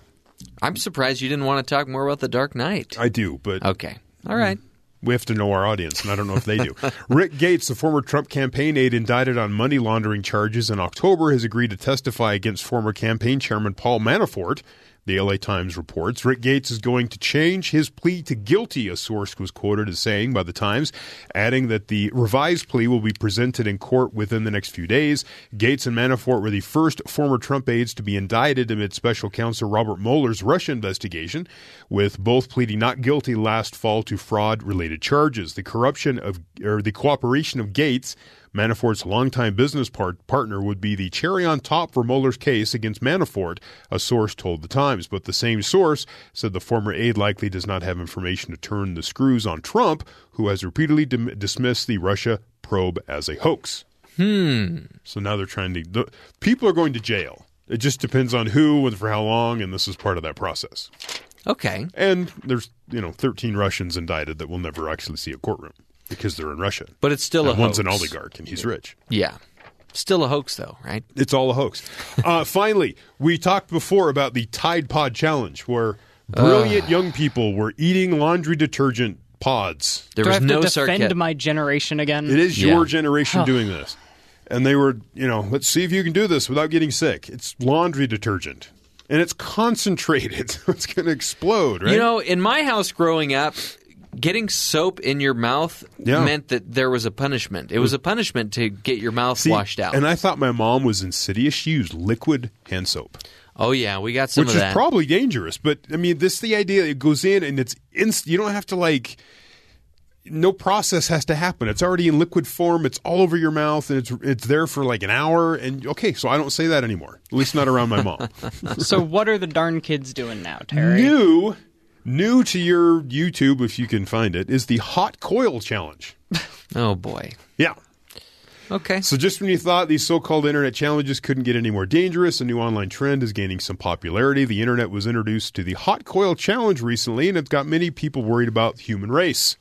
I'm surprised you didn't want to talk more about The Dark Knight. I do, but Okay. All right. We have to know our audience, and I don't know if they do. Rick Gates, the former Trump campaign aide indicted on money laundering charges in October, has agreed to testify against former campaign chairman Paul Manafort. The LA Times reports Rick Gates is going to change his plea to guilty, a source was quoted as saying by the Times, adding that the revised plea will be presented in court within the next few days. Gates and Manafort were the first former Trump aides to be indicted amid special counsel Robert Mueller's Russia investigation, with both pleading not guilty last fall to fraud related charges. The corruption of or the cooperation of Gates Manafort's longtime business part- partner would be the cherry on top for Mueller's case against Manafort, a source told The Times. But the same source said the former aide likely does not have information to turn the screws on Trump, who has repeatedly dim- dismissed the Russia probe as a hoax. Hmm. So now they're trying to. The, people are going to jail. It just depends on who and for how long, and this is part of that process. Okay. And there's, you know, 13 Russians indicted that will never actually see a courtroom because they're in Russia. But it's still and a one's hoax. an oligarch and he's rich. Yeah. Still a hoax, though, right? It's all a hoax. uh, finally, we talked before about the Tide Pod Challenge, where brilliant young people were eating laundry detergent pods. There Do I was have no to defend sarcasm. my generation again? It is Yeah. your generation doing this. And they were, you know, let's see if you can do this without getting sick. It's laundry detergent. And it's concentrated, so it's going to explode, right? You know, in my house growing up, getting soap in your mouth Yeah. meant that there was a punishment. It was a punishment to get your mouth See, washed out. And I thought my mom was insidious. She used liquid hand soap. oh yeah, we got some which of is that. probably dangerous. But I mean, this the idea. It goes in and it's inst- You don't have to like. No process has to happen. It's already in liquid form. It's all over your mouth, and it's it's there for like an hour. And okay, so I don't say that anymore. At least not around my mom. so what are the darn kids doing now, Terry? new, new to your YouTube, if you can find it, is the hot coil challenge. oh boy. Yeah. Okay. So just when you thought these so-called internet challenges couldn't get any more dangerous, a new online trend is gaining some popularity. The internet was introduced to the hot coil challenge recently, and it's got many people worried about the human race.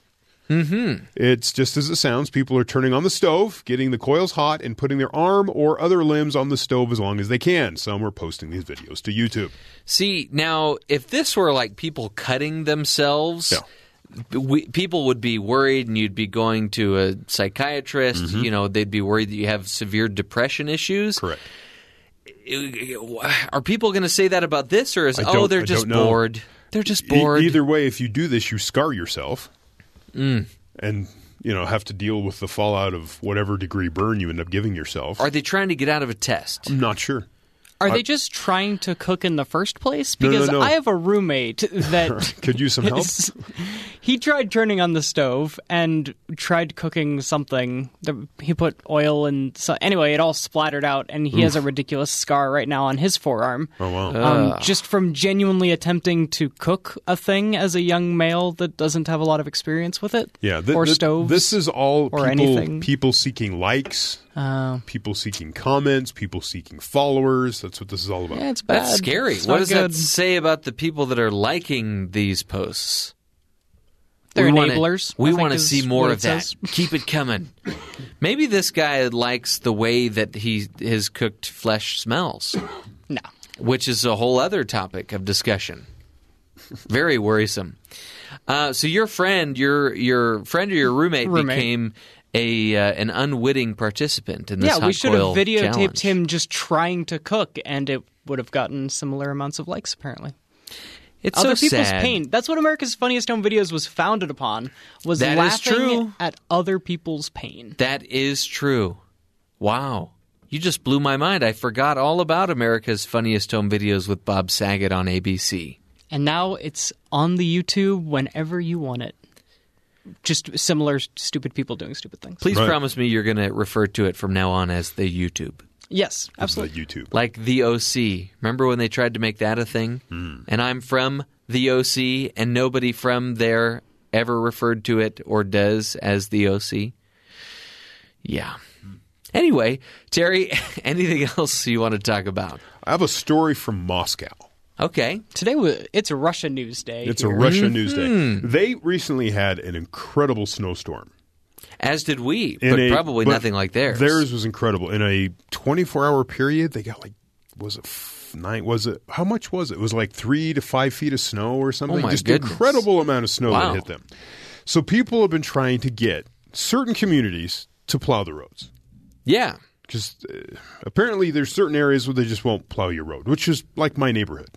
Mm-hmm. It's just as it sounds. People are turning on the stove, getting the coils hot, and putting their arm or other limbs on the stove as long as they can. Some are posting these videos to YouTube. See, now if this were like people cutting themselves, Yeah. we, people would be worried and you'd be going to a psychiatrist, Mm-hmm. you know, they'd be worried that you have severe depression issues. Correct. Are people going to say that about this or is oh they're I just bored? They're just E- bored. either way, if you do this, you scar yourself, Mm. and you know have to deal with the fallout of whatever degree burn you end up giving yourself. Are they trying to get out of a test? I'm not sure. Are they just trying to cook in the first place? No, no, Because no. I have a roommate that Could use some help. is- he tried turning on the stove and tried cooking something. He put oil and so, anyway, it all splattered out, and he has a ridiculous scar right now on his forearm. Oh wow. Um, just from genuinely attempting to cook a thing as a young male that doesn't have a lot of experience with it. Yeah, th- or th- stoves. This is all or people anything. people seeking likes, Uh, people seeking comments, people seeking followers. That's what this is all about. yeah, it's bad. That's scary. It's What does good. that say about the people that are liking these posts? They're we wanna- enablers, we want to see more of that. says. Keep it coming. Maybe this guy likes the way that he his cooked flesh smells, No. which is a whole other topic of discussion. Very worrisome. Uh, so your friend, your your friend or your roommate, Roommate. became a uh, an unwitting participant in this Yeah, we should have videotaped challenge. him just trying to cook, and it would have gotten similar amounts of likes. Apparently, It's other so people's sad. pain. That's what America's Funniest Home Videos was founded upon. Was That is laughing true. at other people's pain. That is true. Wow. You just blew my mind. I forgot all about America's Funniest Home Videos with Bob Saget on ABC. And now it's on the YouTube whenever you want it. Just similar stupid people doing stupid things. Please Right. promise me you're going to refer to it from now on as the YouTube. Yes, absolutely. the YouTube. Like the OC. Remember when they tried to make that a thing? Hmm. And I'm from the OC, and nobody from there ever referred to it or does as the OC? Yeah. Anyway, Terry, anything else you want to talk about? I have a story from Moscow. Okay. Today it's a Russia News Day. It's a here. Russia news day. Mm-hmm. They recently had an incredible snowstorm. As did we, In but a- probably but nothing like theirs. Theirs was incredible. In a 24 hour period, they got like, was it nine? Was it, how much was it? It was like three to five feet of snow or something. Oh, my Just goodness. incredible amount of snow Wow. that hit them. So people have been trying to get certain communities to plow the roads. Yeah. Because uh, apparently there's certain areas where they just won't plow your road, which is like my neighborhood.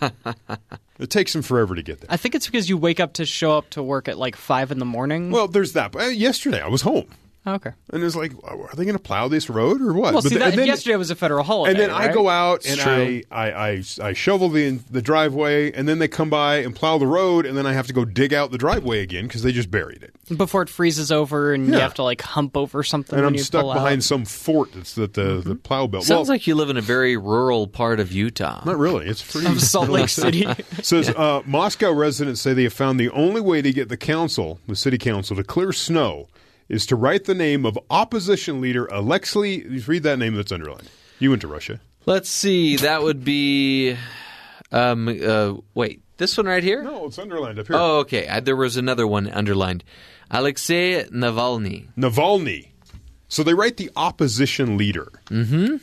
it takes them forever to get there. I think it's because you wake up to show up to work at like five in the morning. Well, there's that. But, uh, yesterday I was home. Okay. And it's like, are they going to plow this road or what? Well, But see, the- that, then- yesterday was a federal holiday. and then I go out and I. I, I I shovel the the driveway, and then they come by and plow the road, and then I have to go dig out the driveway again because they just buried it, before it freezes over and you have to like hump over something. and when I'm you stuck pull behind out. Mm-hmm. some fort that's the the, the plow belt. Sounds well, like you live in a very rural part of Utah. not really. It's pretty. of Salt Lake City. Says uh, Moscow residents say they have found the only way to get the council, the city council, to clear snow is to write the name of opposition leader Alexei. Read that name that's underlined. You went to Russia. Let's see. That would be. Um. Uh. Wait. This one right here. No, it's underlined up here. Oh, okay. I, there was another one underlined. Alexei Navalny. Navalny. So they write the opposition leader. Mm-hmm.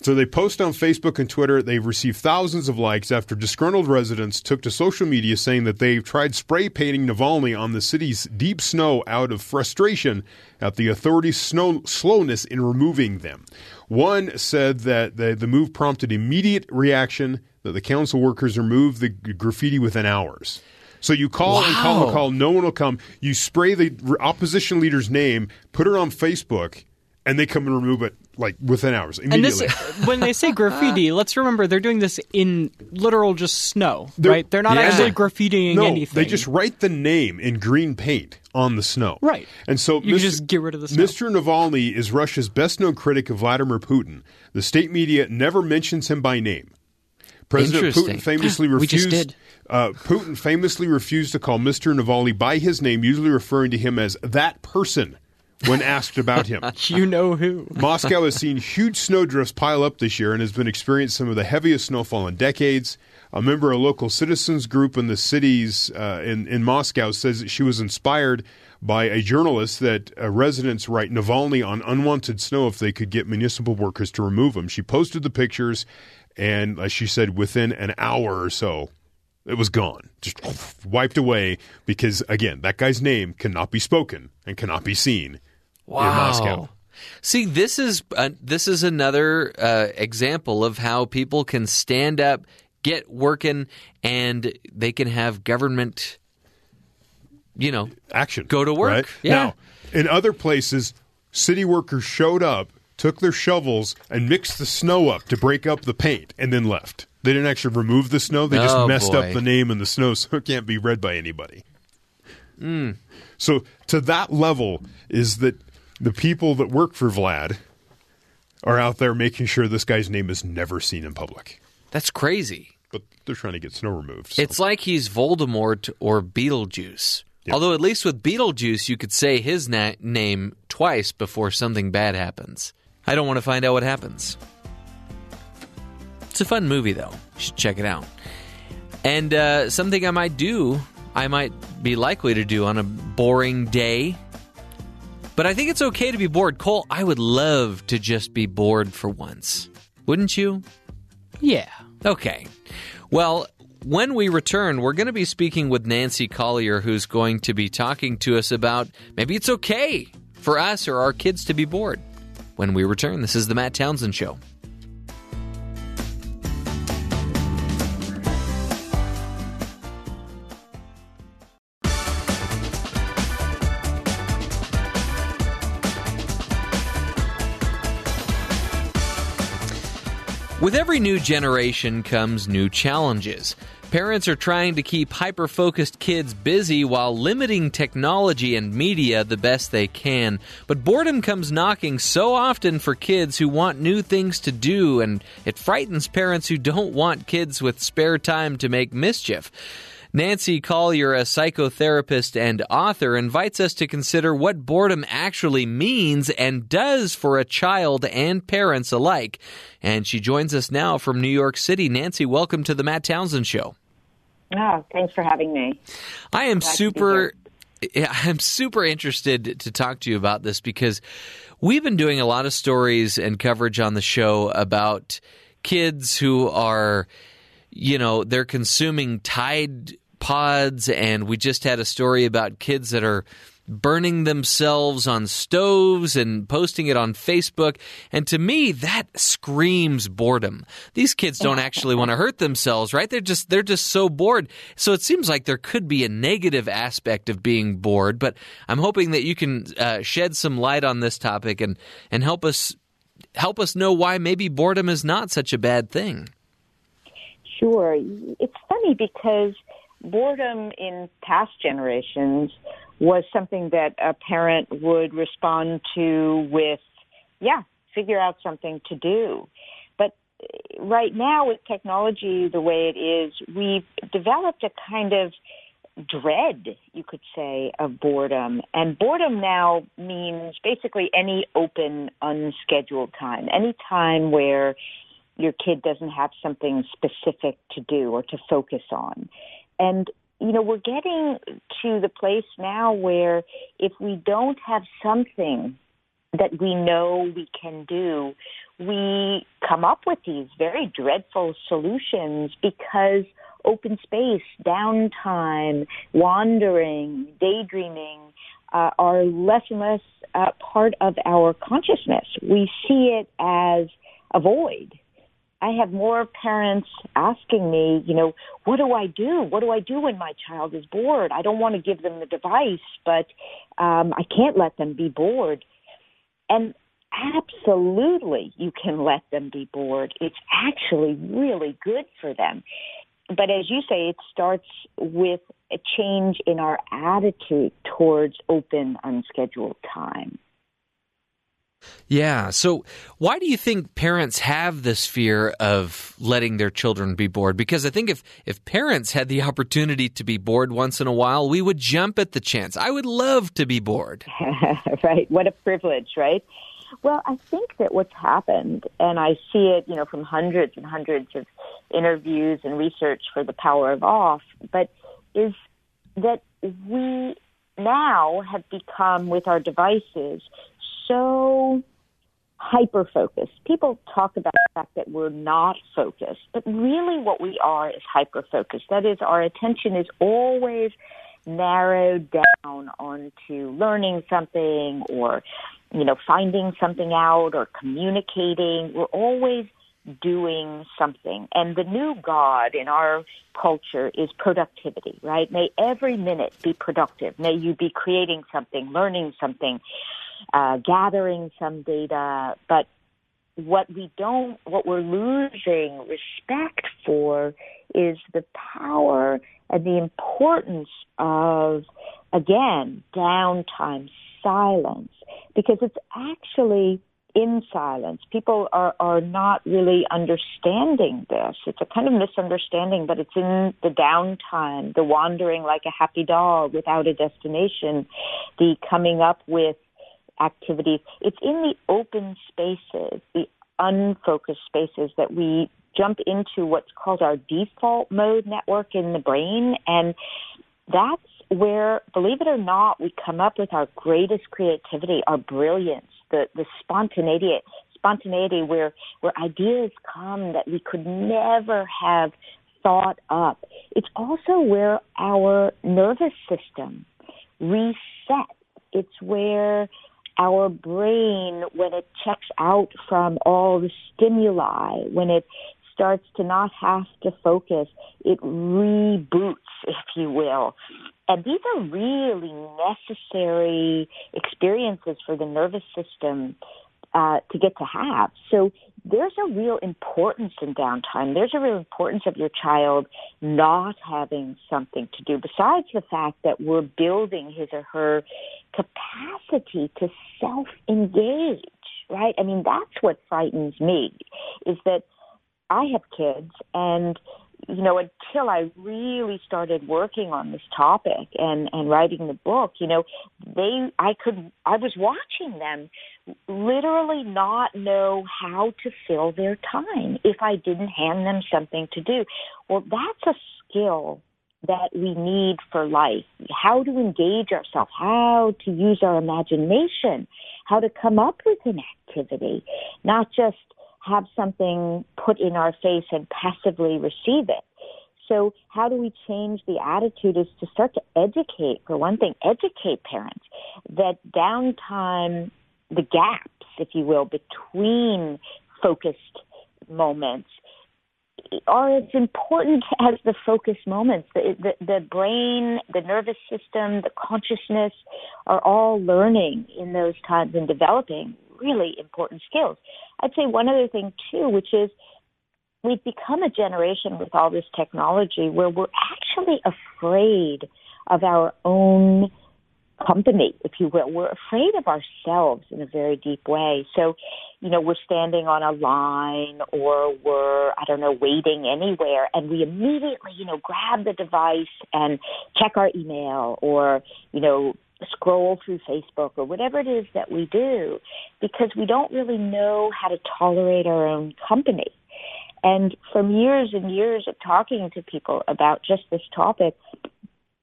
So they post on Facebook and Twitter. They've received thousands of likes after disgruntled residents took to social media saying that they've tried spray painting Navalny on the city's deep snow out of frustration at the authorities' snow, slowness in removing them. One said that the, the move prompted immediate reaction that the council workers removed the graffiti within hours. So you call and call and call, no one will come. You spray the opposition leader's name, put it on Facebook, and they come and remove it like within hours And this, immediately. when they say graffiti, let's remember they're doing this in literal just snow, They're- right? They're not Yeah. actually graffitiing no, anything. they just write the name in green paint on the snow. Right. And so You Mr. just get rid of the snow. Mr. Navalny is Russia's best-known critic of Vladimir Putin. The state media never mentions him by name. President Interesting. Putin famously We just refused. did. Uh, Putin famously refused to call Mr. Navalny by his name, usually referring to him as that person when asked about him. you know who. Moscow has seen huge snowdrifts pile up this year and has been experiencing some of the heaviest snowfall in decades. A member of a local citizens group in the cities uh, in, in Moscow says that she was inspired by a journalist that uh, residents write Navalny on unwanted snow if they could get municipal workers to remove him. She posted the pictures, and as she said, within an hour or so, it was gone, just wiped away because, again, that guy's name cannot be spoken and cannot be seen in Moscow. See, this is uh, this is another uh, example of how people can stand up, get working, and they can have government. You know, action. Go to work. Right? Yeah. Now, in other places, city workers showed up, took their shovels, and mixed the snow up to break up the paint, and then left. They didn't actually remove the snow. They just Oh, messed boy. up the name in the snow so it can't be read by anybody. Hmm. So, to that level, is that the people that work for Vlad are out there making sure this guy's name is never seen in public. that's crazy. But they're trying to get snow removed. so. It's like he's Voldemort or Beetlejuice. Although at least with Beetlejuice, you could say his na- name twice before something bad happens. I don't want to find out what happens. It's a fun movie, though. You should check it out. And uh, something I might do, I might be likely to do on a boring day. But I think it's okay to be bored. Cole, I would love to just be bored for once. Wouldn't you? Yeah. Okay. Well, when we return, we're going to be speaking with Nancy Colier, who's going to be talking to us about maybe it's okay for us or our kids to be bored. When we return, this is the Matt Townsend Show. With every new generation comes new challenges. Parents are trying to keep hyper focused kids busy while limiting technology and media the best they can. But boredom comes knocking so often for kids who want new things to do, and it frightens parents who don't want kids with spare time to make mischief. Nancy Colier, a psychotherapist and author, invites us to consider what boredom actually means and does for a child and parents alike. And she joins us now from New York City. Nancy, welcome to the Matt Townsend Show. Oh, thanks for having me. I am Glad super yeah, I'm super interested to talk to you about this because we've been doing a lot of stories and coverage on the show about kids who are you know, they're consuming Tide pods and we just had a story about kids that are burning themselves on stoves and posting it on Facebook. And to me, that screams boredom. These kids don't actually want to hurt themselves, right? They're just they're just so bored. So it seems like there could be a negative aspect of being bored. But I'm hoping that you can uh, shed some light on this topic and and help us help us know why maybe boredom is not such a bad thing. Sure. It's funny because boredom in past generations was something that a parent would respond to with, yeah, figure out something to do. But eh, right now, with technology the way it is, we've developed a kind of dread, you could say, of boredom. And boredom now means basically any open, unscheduled time, any time where your kid doesn't have something specific to do or to focus on. And, you know, we're getting to the place now where if we don't have something that we know we can do, we come up with these very dreadful solutions because open space, downtime, wandering, daydreaming uh, are less and less uh, part of our consciousness. We see it as a void I have more parents asking me, you know, what do I do? What do I do when my child is bored? I don't want to give them the device, but um, I can't let them be bored. And absolutely, you can let them be bored. It's actually really good for them. But as you say, it starts with a change in our attitude towards open, unscheduled time. Yeah. So, why do you think parents have this fear of letting their children be bored? Because I think if, if parents had the opportunity to be bored once in a while, we would jump at the chance. I would love to be bored. right. What a privilege, right? Well, I think that what's happened, and I see it, you know, from hundreds and hundreds of interviews and research for the power of off, but is that we now have become with our devices so hyper focused. People talk about the fact that we're not focused, but really what we are is hyper focused. That is, our attention is always narrowed down onto learning something or, you know, finding something out or communicating. We're always doing something. And the new God in our culture is productivity, right? May every minute be productive. May you be creating something, learning something, uh, gathering some data, but what we don't, what we're losing respect for is the power and the importance of, again, downtime, silence, because it's actually in silence. People are, are not really understanding this. It's a kind of misunderstanding, but it's in the downtime, the wandering like a happy dog without a destination, the coming up with activities. It's in the open spaces, the unfocused spaces that we jump into what's called our default mode network in the brain. And that's where, believe it or not, we come up with our greatest creativity, our brilliance, the, the spontaneity, spontaneity where, where ideas come that we could never have thought up. It's also where our nervous system resets. It's where our brain, when it checks out from all the stimuli, when it starts to not have to focus, it reboots, if you will. And these are really necessary experiences for the nervous system uh, to get to have. So there's a real importance in downtime. There's a real importance of your child not having something to do, besides the fact that we're building his or her capacity to self engage, right? I mean, that's what frightens me is that I have kids and you know, until I really started working on this topic and, and writing the book, you know, they, I could, I was watching them literally not know how to fill their time if I didn't hand them something to do. Well, that's a skill that we need for life. How to engage ourselves, how to use our imagination, how to come up with an activity, not just have something put in our face and passively receive it. So how do we change the attitude is to start to educate, for one thing, educate parents that downtime, the gaps, if you will, between focused moments are as important as the focus moments. The, the, the brain, the nervous system, the consciousness are all learning in those times and developing really important skills. I'd say one other thing too, which is we've become a generation with all this technology where we're actually afraid of our own company, if you will. We're afraid of ourselves in a very deep way. So, you know, we're standing on a line or we're, I don't know, waiting anywhere and we immediately, you know, grab the device and check our email or, you know, scroll through Facebook or whatever it is that we do because we don't really know how to tolerate our own company. And from years and years of talking to people about just this topic,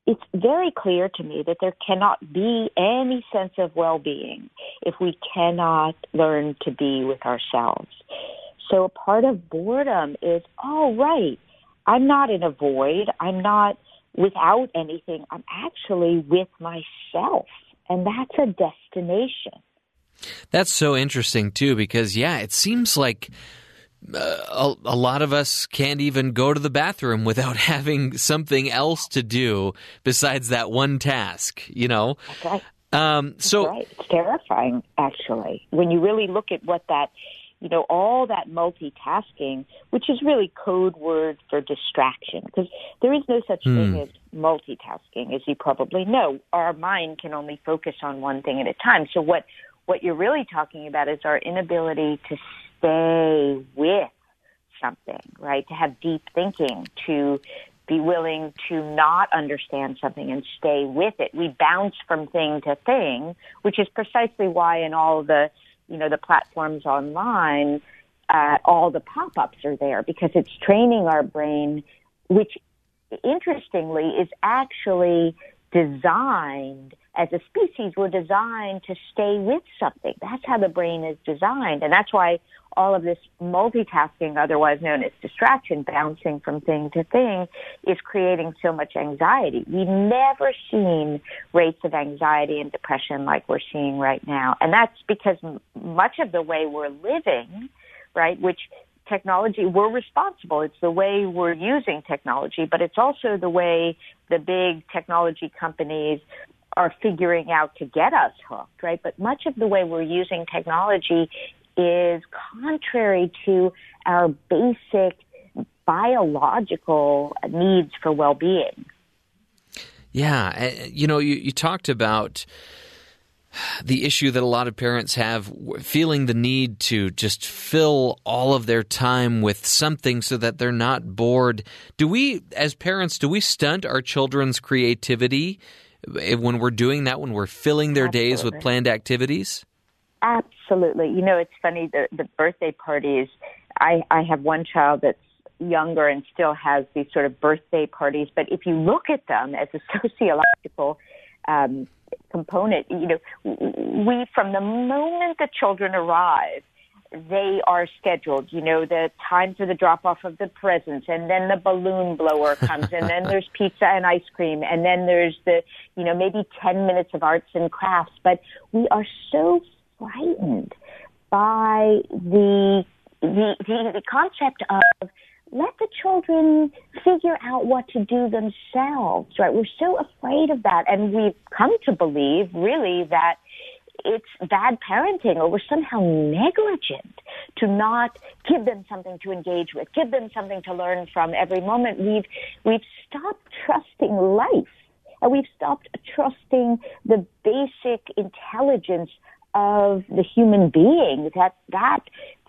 it's very clear to me that there cannot be any sense of well-being if we cannot learn to be with ourselves. So a part of boredom is, oh, right, I'm not in a void. I'm not without anything. I'm actually with myself. And that's a destination. That's so interesting, too, because, yeah, it seems like a, a, lot of us can't even go to the bathroom without having something else to do besides that one task, you know? That's right. Um, so right. It's terrifying, actually, when you really look at what that, you know, all that multitasking, which is really code word for distraction, because there is no such hmm. thing as multitasking, as you probably know. Our mind can only focus on one thing at a time. So what what you're really talking about is our inability to stay with something, right? To have deep thinking, to be willing to not understand something and stay with it. We bounce from thing to thing, which is precisely why in all the, you know, the platforms online, uh, all the pop-ups are there because it's training our brain, which interestingly is actually designed as a species, we're designed to stay with something. That's how the brain is designed. And that's why all of this multitasking, otherwise known as distraction, bouncing from thing to thing, is creating so much anxiety. We've never seen rates of anxiety and depression like we're seeing right now. And that's because much of the way we're living, right, which technology, we're responsible. It's the way we're using technology, but it's also the way the big technology companies are figuring out to get us hooked, right? But much of the way we're using technology is contrary to our basic biological needs for well-being. Yeah, eh, you know, you, you talked about the issue that a lot of parents have feeling the need to just fill all of their time with something so that they're not bored. Do we, as parents, do we stunt our children's creativity when we're doing that, when we're filling their Absolutely. days with planned activities? Absolutely. You know, it's funny, the, the birthday parties, I, I have one child that's younger and still has these sort of birthday parties, but if you look at them as a sociological um, component, you know, we, from the moment the children arrive, they are scheduled. You know, the time for the drop off of the presents, and then the balloon blower comes, and then there's pizza and ice cream, and then there's the, you know, maybe 10 minutes of arts and crafts. But we are so frightened by the, the, the, the concept of let the children figure out what to do themselves, right? We're so afraid of that. And we've come to believe, really, that it's bad parenting or we're somehow negligent to not give them something to engage with, give them something to learn from every moment. We've, we've stopped trusting life and we've stopped trusting the basic intelligence of the human being that, that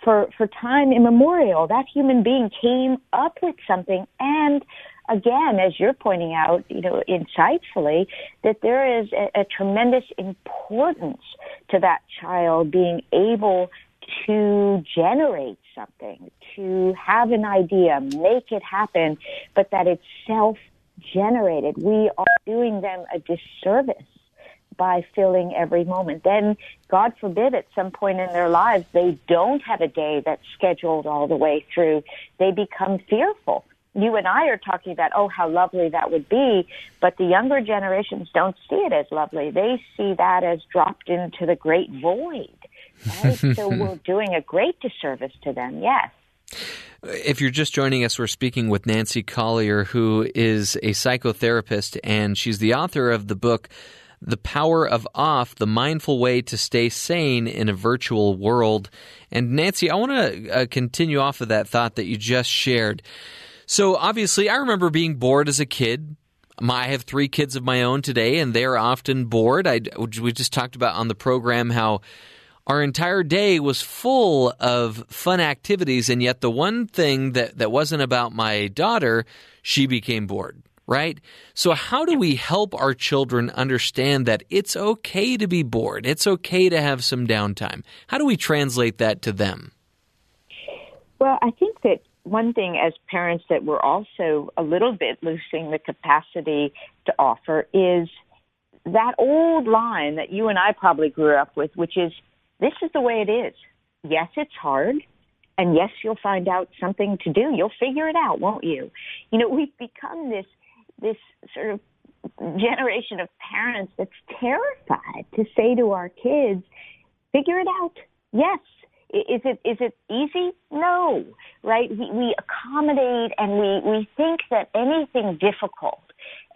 for, for time immemorial, that human being came up with something and again, as you're pointing out, you know, insightfully, that there is a, a tremendous importance to that child being able to generate something, to have an idea, make it happen, but that it's self generated. We are doing them a disservice by filling every moment. Then, God forbid, at some point in their lives, they don't have a day that's scheduled all the way through. They become fearful you and I are talking about, oh, how lovely that would be, but the younger generations don't see it as lovely. They see that as dropped into the great void. Right? so we're doing a great disservice to them, yes. If you're just joining us, we're speaking with Nancy Colier, who is a psychotherapist, and she's the author of the book the Power of Off, the mindful way to stay sane in a virtual world. And Nancy, I want to uh, continue off of that thought that you just shared. So, obviously, I remember being bored as a kid. I have three kids of my own today, and they're often bored. I, we just talked about on the program how our entire day was full of fun activities, and yet the one thing that, that wasn't about my daughter, she became bored right? So, how do we help our children understand that it's okay to be bored? It's okay to have some downtime. How do we translate that to them? Well, I think that one thing as parents that we're also a little bit losing the capacity to offer is that old line that you and I probably grew up with, which is this is the way it is. Yes, it's hard. And yes, you'll find out something to do. You'll figure it out, won't you? You know, we've become this this sort of generation of parents that's terrified to say to our kids, figure it out. Yes. Is it is it easy? No, right? We, we accommodate and we, we think that anything difficult,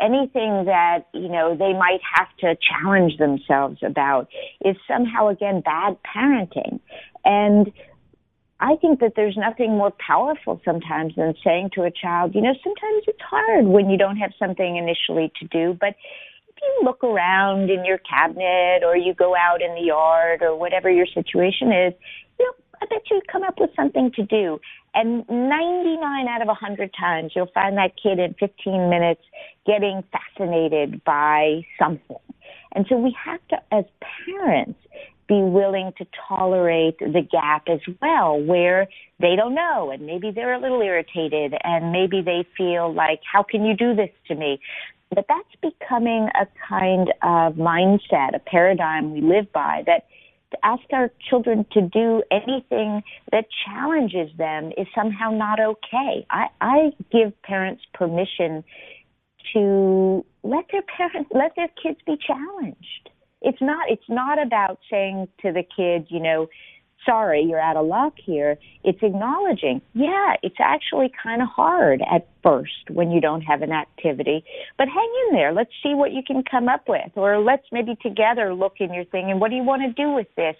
anything that you know they might have to challenge themselves about, is somehow again bad parenting. And I think that there's nothing more powerful sometimes than saying to a child, you know, sometimes it's hard when you don't have something initially to do, but if you look around in your cabinet or you go out in the yard or whatever your situation is, I bet you'd come up with something to do. And 99 out of 100 times, you'll find that kid in 15 minutes getting fascinated by something. And so we have to, as parents, be willing to tolerate the gap as well, where they don't know and maybe they're a little irritated and maybe they feel like, how can you do this to me? But that's becoming a kind of mindset, a paradigm we live by that to ask our children to do anything that challenges them is somehow not okay. I, I give parents permission to let their parents, let their kids be challenged it's not it's not about saying to the kid, you know, sorry, you're out of luck here. It's acknowledging, yeah, it's actually kind of hard at first when you don't have an activity, but hang in there. Let's see what you can come up with, or let's maybe together look in your thing and what do you want to do with this?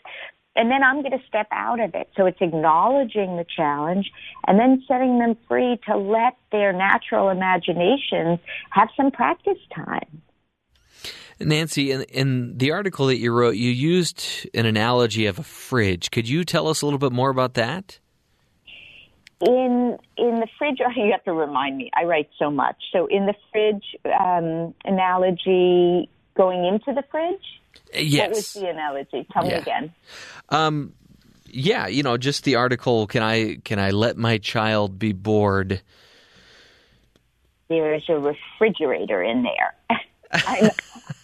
And then I'm going to step out of it. So it's acknowledging the challenge and then setting them free to let their natural imaginations have some practice time. Nancy, in, in the article that you wrote, you used an analogy of a fridge. Could you tell us a little bit more about that? In in the fridge, you have to remind me. I write so much. So in the fridge um, analogy, going into the fridge. Yes. What was the analogy? Tell yeah. me again. Um, yeah, you know, just the article. Can I can I let my child be bored? There's a refrigerator in there. I'm,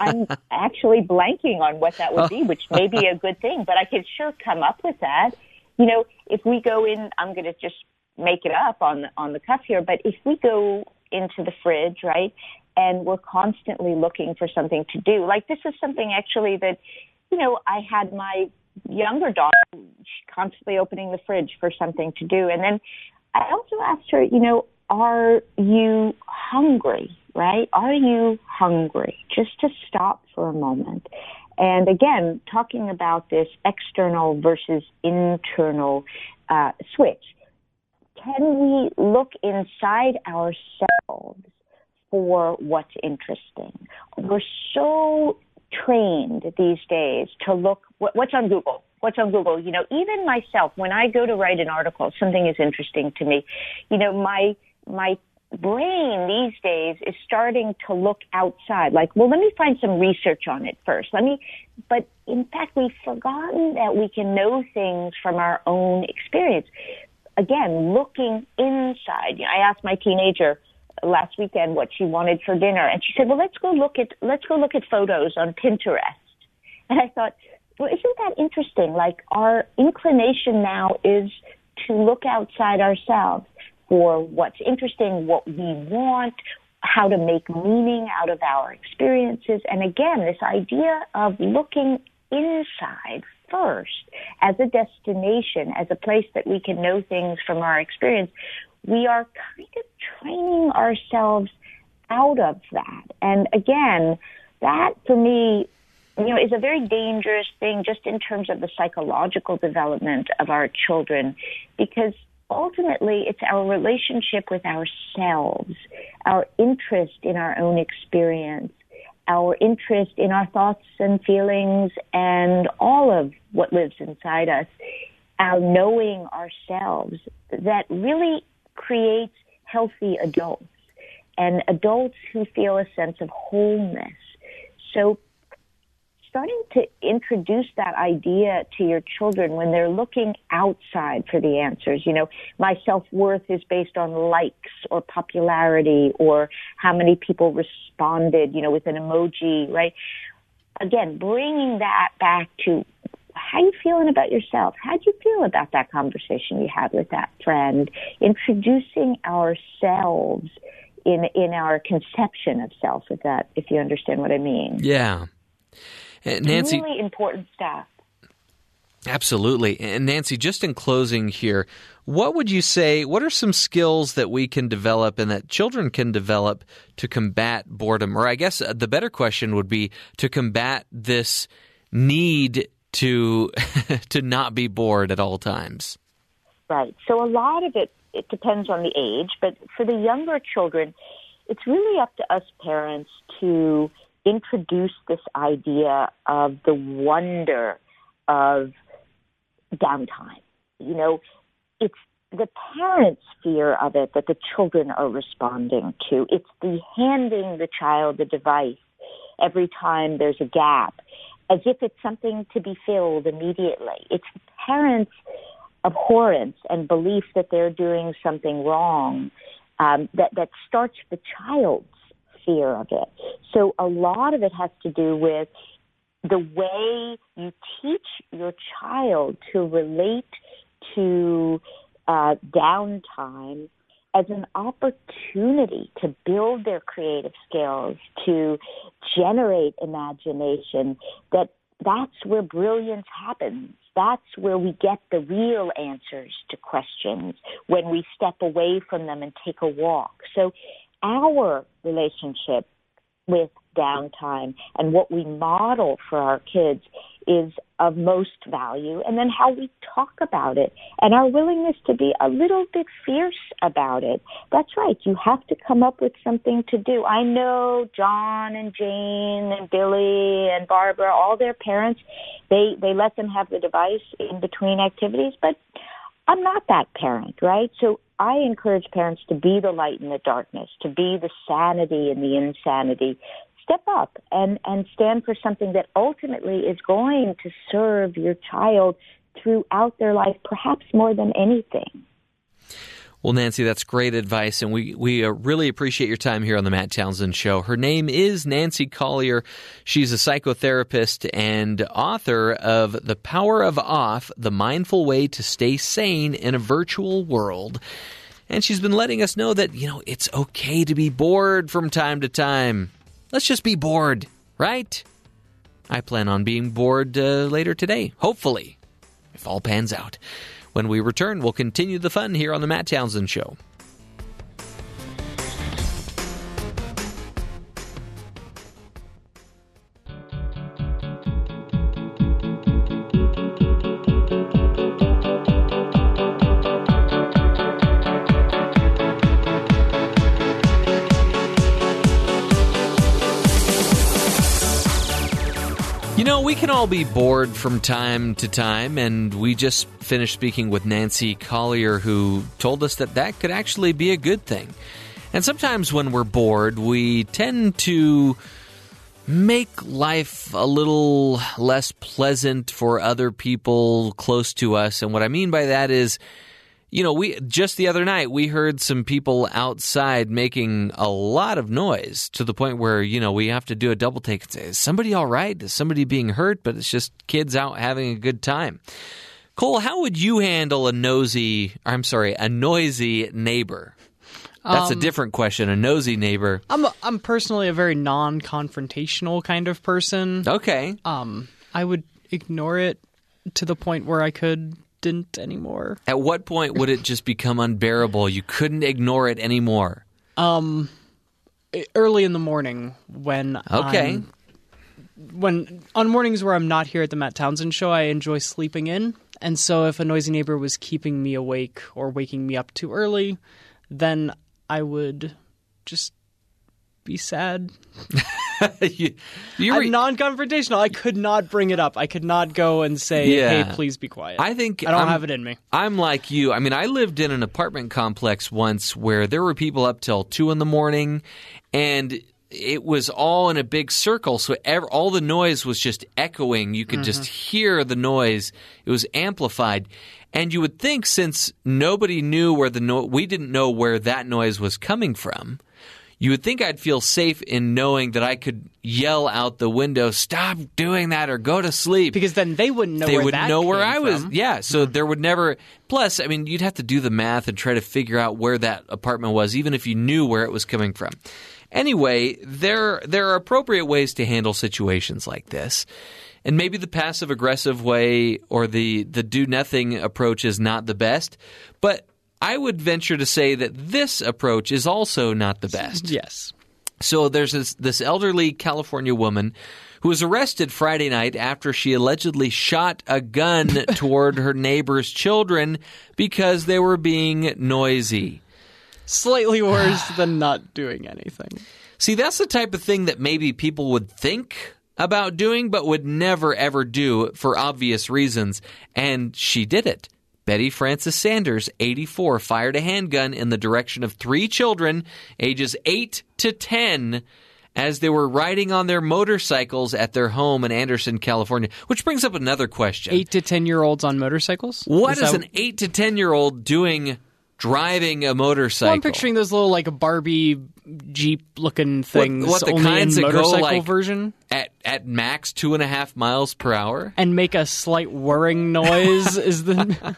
I'm actually blanking on what that would be, which may be a good thing, but I could sure come up with that. You know, if we go in, I'm going to just make it up on on the cuff here, but if we go into the fridge, right, and we're constantly looking for something to do, like this is something actually that, you know, I had my younger daughter constantly opening the fridge for something to do, and then I also asked her, you know, are you hungry? right? Are you hungry? Just to stop for a moment. And again, talking about this external versus internal uh, switch. Can we look inside ourselves for what's interesting? We're so trained these days to look what's on Google. What's on Google? You know, even myself, when I go to write an article, something is interesting to me. You know, my my brain these days is starting to look outside. Like well let me find some research on it first. Let me but in fact we've forgotten that we can know things from our own experience. Again looking inside. I asked my teenager last weekend what she wanted for dinner and she said well let's go look at let's go look at photos on pinterest. And i thought well isn't that interesting? Like our inclination now is to look outside ourselves for what's interesting, what we want, how to make meaning out of our experiences. And again, this idea of looking inside first as a destination, as a place that we can know things from our experience, we are kind of training ourselves out of that. And again, that for me, you know, is a very dangerous thing just in terms of the psychological development of our children because ultimately it's our relationship with ourselves, our interest in our own experience, our interest in our thoughts and feelings and all of what lives inside us, our knowing ourselves that really creates healthy adults and adults who feel a sense of wholeness. So starting to introduce that idea to your children when they're looking outside for the answers. You know, my self worth is based on likes or popularity or how many people responded, you know, with an emoji, right? Again, bringing that back to how you feeling about yourself? How do you feel about that conversation you had with that friend? Introducing ourselves in in our conception of self, if that if you understand what I mean. Yeah. Nancy, really important stuff. Absolutely. And Nancy, just in closing here, what would you say? What are some skills that we can develop and that children can develop to combat boredom? Or I guess uh, the better question would be to combat this need to to not be bored at all times. Right. So a lot of it it depends on the age, but for the younger children, it's really up to us parents to introduce this idea of the wonder of downtime. You know, it's the parents' fear of it that the children are responding to. It's the handing the child the device every time there's a gap, as if it's something to be filled immediately. It's the parents' abhorrence and belief that they're doing something wrong um, that that starts the child's fear of it. So a lot of it has to do with the way you teach your child to relate to uh, downtime as an opportunity to build their creative skills, to generate imagination, that that's where brilliance happens. That's where we get the real answers to questions when we step away from them and take a walk. So our relationship with downtime and what we model for our kids is of most value and then how we talk about it and our willingness to be a little bit fierce about it. That's right. You have to come up with something to do. I know John and Jane and Billy and Barbara, all their parents, they, they let them have the device in between activities, but I'm not that parent, right? So I encourage parents to be the light in the darkness, to be the sanity in the insanity. Step up and, and stand for something that ultimately is going to serve your child throughout their life, perhaps more than anything. Well, Nancy, that's great advice, and we we uh, really appreciate your time here on the Matt Townsend Show. Her name is Nancy Colier. She's a psychotherapist and author of The Power of Off: The Mindful Way to Stay Sane in a Virtual World. And she's been letting us know that you know it's okay to be bored from time to time. Let's just be bored, right? I plan on being bored uh, later today, hopefully, if all pans out. When we return, we'll continue the fun here on The Matt Townsend Show. Know, we can all be bored from time to time, and we just finished speaking with Nancy Colier, who told us that that could actually be a good thing. And sometimes when we're bored, we tend to make life a little less pleasant for other people close to us. And what I mean by that is, you know, we just the other night we heard some people outside making a lot of noise to the point where you know we have to do a double take and say, "Is somebody all right? Is somebody being hurt?" But it's just kids out having a good time. Cole, how would you handle a nosy, I'm sorry, a noisy neighbor? That's a Um, different question. A nosy neighbor. I'm a, I'm personally a very non-confrontational kind of person. Okay. Um, I would ignore it to the point where I could didn't anymore. At what point would it just become unbearable? You couldn't ignore it anymore. Um, early in the morning when Okay. I'm- when on mornings where I'm not here at the Matt Townsend show, I enjoy sleeping in. And so if a noisy neighbor was keeping me awake or waking me up too early, then I would just be sad. you, you I'm non-confrontational. I could not bring it up. I could not go and say, Yeah. "Hey, please be quiet." I think I don't I'm- have it in me. I'm like you. I mean, I lived in an apartment complex once where there were people up till two in the morning, and it was all in a big circle. So ev- all the noise was just echoing. You could just mm-hmm. hear the noise. It was amplified. And you would think since nobody knew where the no- we didn't know where that noise was coming from, you would think I'd feel safe in knowing that I could yell out the window, "Stop doing that," or "Go to sleep." Because then they wouldn't know they where would that know where I was. from. Yeah, so mm-hmm. there would never. Plus, I mean, you'd have to do the math and try to figure out where that apartment was, even if you knew where it was coming from. Anyway, there there are appropriate ways to handle situations like this. And maybe the passive aggressive way or the, the do nothing approach is not the best, but I would venture to say that this approach is also not the best. Yes. So there's this, this elderly California woman who was arrested Friday night after she allegedly shot a gun toward her neighbor's children because they were being noisy. Slightly worse than not doing anything. See, that's the type of thing that maybe people would think about doing, but would never ever do for obvious reasons. And she did it. Betty Frances Sanders, 84, fired a handgun in the direction of three children, ages 8 to 10, as they were riding on their motorcycles at their home in Anderson, California. Which brings up another question. Eight to ten year olds on motorcycles. What is, that- an 8 to 10 year old doing driving a motorcycle? Well, I'm picturing those little like Barbie Jeep looking things, what, the only kinds in that go, motorcycle like- version, at, max two and a half miles per hour? and make a slight whirring noise. is the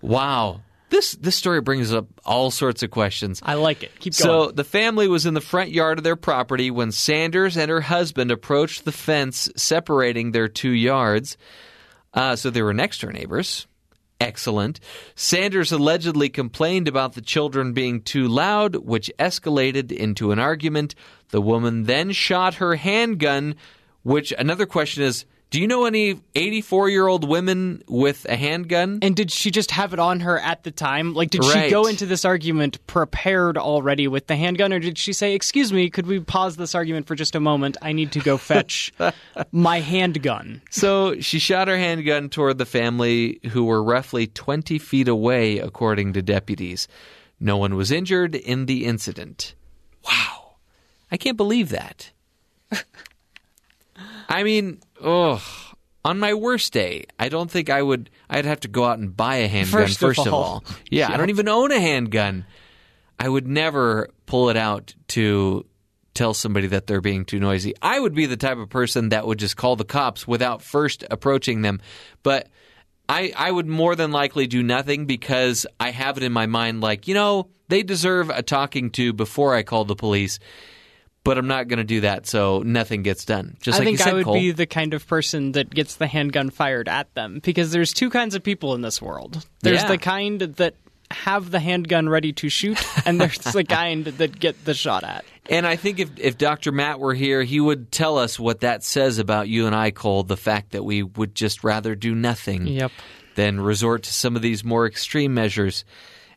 Wow. This this story brings up all sorts of questions. I like it. Keep So the family was in the front yard of their property when Sanders and her husband approached the fence separating their two yards. Uh, so they were next door neighbors. Excellent. Sanders allegedly complained about the children being too loud, which escalated into an argument. The woman then shot her handgun, which another question is do you know any 84 year old women with a handgun? And did she just have it on her at the time? Like, did Right. she go into this argument prepared already with the handgun, or did she say, "Excuse me, could we pause this argument for just a moment? I need to go fetch my handgun." So she shot her handgun toward the family, who were roughly 20 feet away, according to deputies. No one was injured in the incident. Wow. I can't believe that. I mean, ugh. On my worst day, I don't think I would. I'd have to go out and buy a handgun First of first, of all. all. Yeah, I don't even own a handgun. I would never pull it out to tell somebody that they're being too noisy. I would be the type of person that would just call the cops without first approaching them. But I, I would more than likely do nothing because I have it in my mind like, you know, they deserve a talking to before I call the police. But I'm not going to do that, so nothing gets done. Just I like think said, I would Cole. be the kind of person that gets the handgun fired at them because there's two kinds of people in this world. There's Yeah. the kind that have the handgun ready to shoot, and there's the kind that get the shot at. And I think if, if Dr. Matt were here, he would tell us what that says about you and I, Cole, the fact that we would just rather do nothing Yep. than resort to some of these more extreme measures.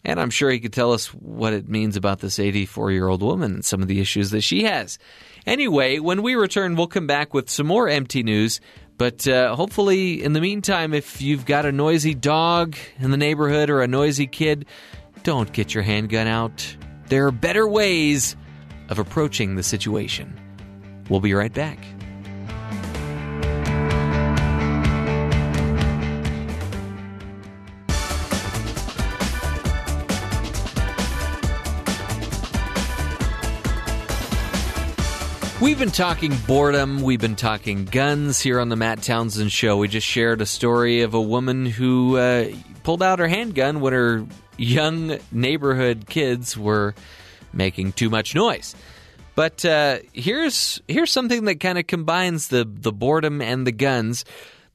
And I'm sure he could tell us what it means about this 84 year old woman and some of the issues that she has. Anyway, when we return, we'll come back with some more empty news. But uh, hopefully, in the meantime, if you've got a noisy dog in the neighborhood or a noisy kid, don't get your handgun out. There are better ways of approaching the situation. We'll be right back. We've been talking boredom. We've been talking guns here on the Matt Townsend Show. We just shared a story of a woman who uh, pulled out her handgun when her young neighborhood kids were making too much noise. But uh, here's here's something that kind of combines the the boredom and the guns.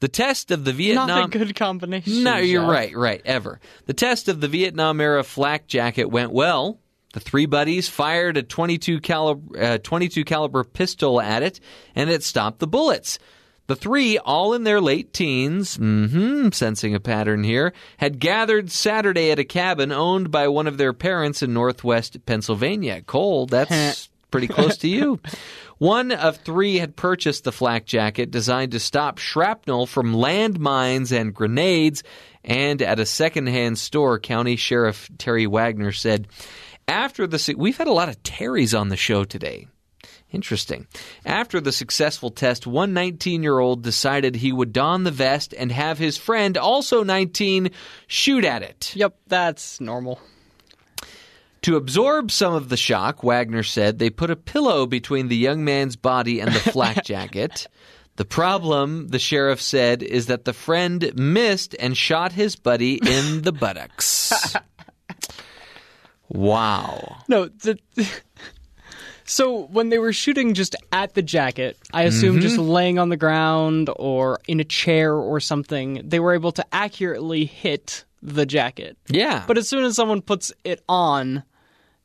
The test of the Vietnam. Not a good combination. No, you're Jeff. right, right, ever. The test of the Vietnam era flak jacket went well. The three buddies fired a 22 caliber, uh, 22 caliber pistol at it, and it stopped the bullets. The three, all in their late teens, hmm sensing a pattern here, had gathered Saturday at a cabin owned by one of their parents in northwest Pennsylvania. Cole, that's pretty close to you. One of three had purchased the flak jacket designed to stop shrapnel from landmines and grenades, and at a secondhand store, County Sheriff Terry Wagner said, after the we've had a lot of Terrys on the show today. Interesting. After the successful test, one 19 year old decided he would don the vest and have his friend, also 19, shoot at it. Yep, that's normal. To absorb some of the shock, Wagner said they put a pillow between the young man's body and the flak jacket. The problem, the sheriff said, is that the friend missed and shot his buddy in the buttocks. wow. No, the, so when they were shooting just at the jacket, I assume just Mm-hmm. laying on the ground or in a chair or something, they were able to accurately hit the jacket. Yeah. But as soon as someone puts it on,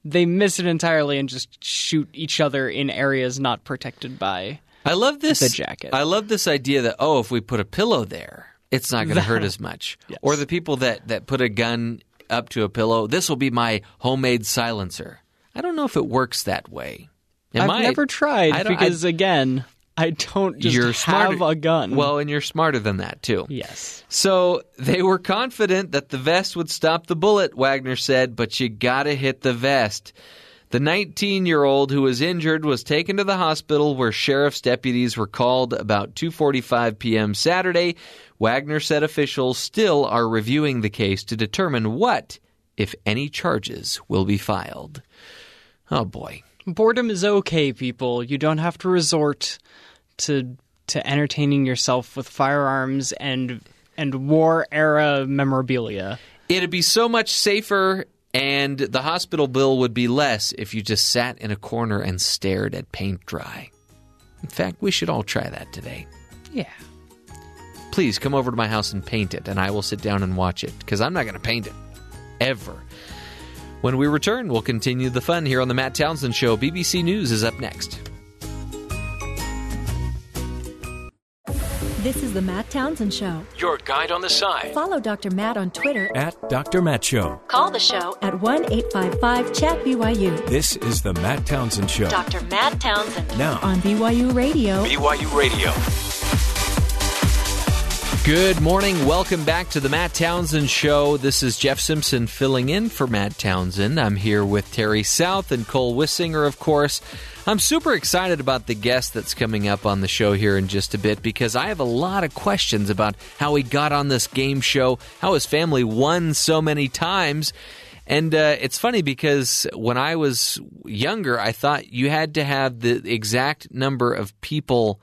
they miss it entirely and just shoot each other in areas not protected by. I love this the jacket. I love this idea that oh, if we put a pillow there, it's not going to hurt as much. Yes. Or the people that that put a gun up to a pillow, this will be my homemade silencer. I don't know if it works that way. It I've might. never tried I don't- I- because again, I don't just you're have a gun. Well, and you're smarter than that too. yes. So they were confident that the vest would stop the bullet, Wagner said, but you gotta hit the vest. The 19 year old who was injured was taken to the hospital where sheriff's deputies were called about 2:45 p.m. Saturday. Wagner said officials still are reviewing the case to determine what, if any, charges will be filed. Oh boy. boredom is okay people you don't have to resort to to entertaining yourself with firearms and and war era memorabilia It'd be so much safer and the hospital bill would be less if you just sat in a corner and stared at paint dry. In fact, we should all try that today. yeah Please come over to my house and paint it, and I will sit down and watch it because I'm not going to paint it. Ever. When we return, we'll continue the fun here on The Matt Townsend Show. BBC News is up next. This is the Matt Townsend Show. Your guide on the side. Follow Dr. Matt on Twitter At Dr. Matt Show. Call the show at 1 855 Chat BYU. This is the Matt Townsend Show. Dr. Matt Townsend Now, on BYU Radio. BYU Radio. Good morning. Welcome back to the Matt Townsend Show. This is Jeff Simpson filling in for Matt Townsend. I'm here with Terry South and Cole Wissinger, of course. I'm super excited about the guest that's coming up on the show here in just a bit because I have a lot of questions about how he got on this game show, how his family won so many times. And uh, it's funny because when I was younger, I thought you had to have the exact number of people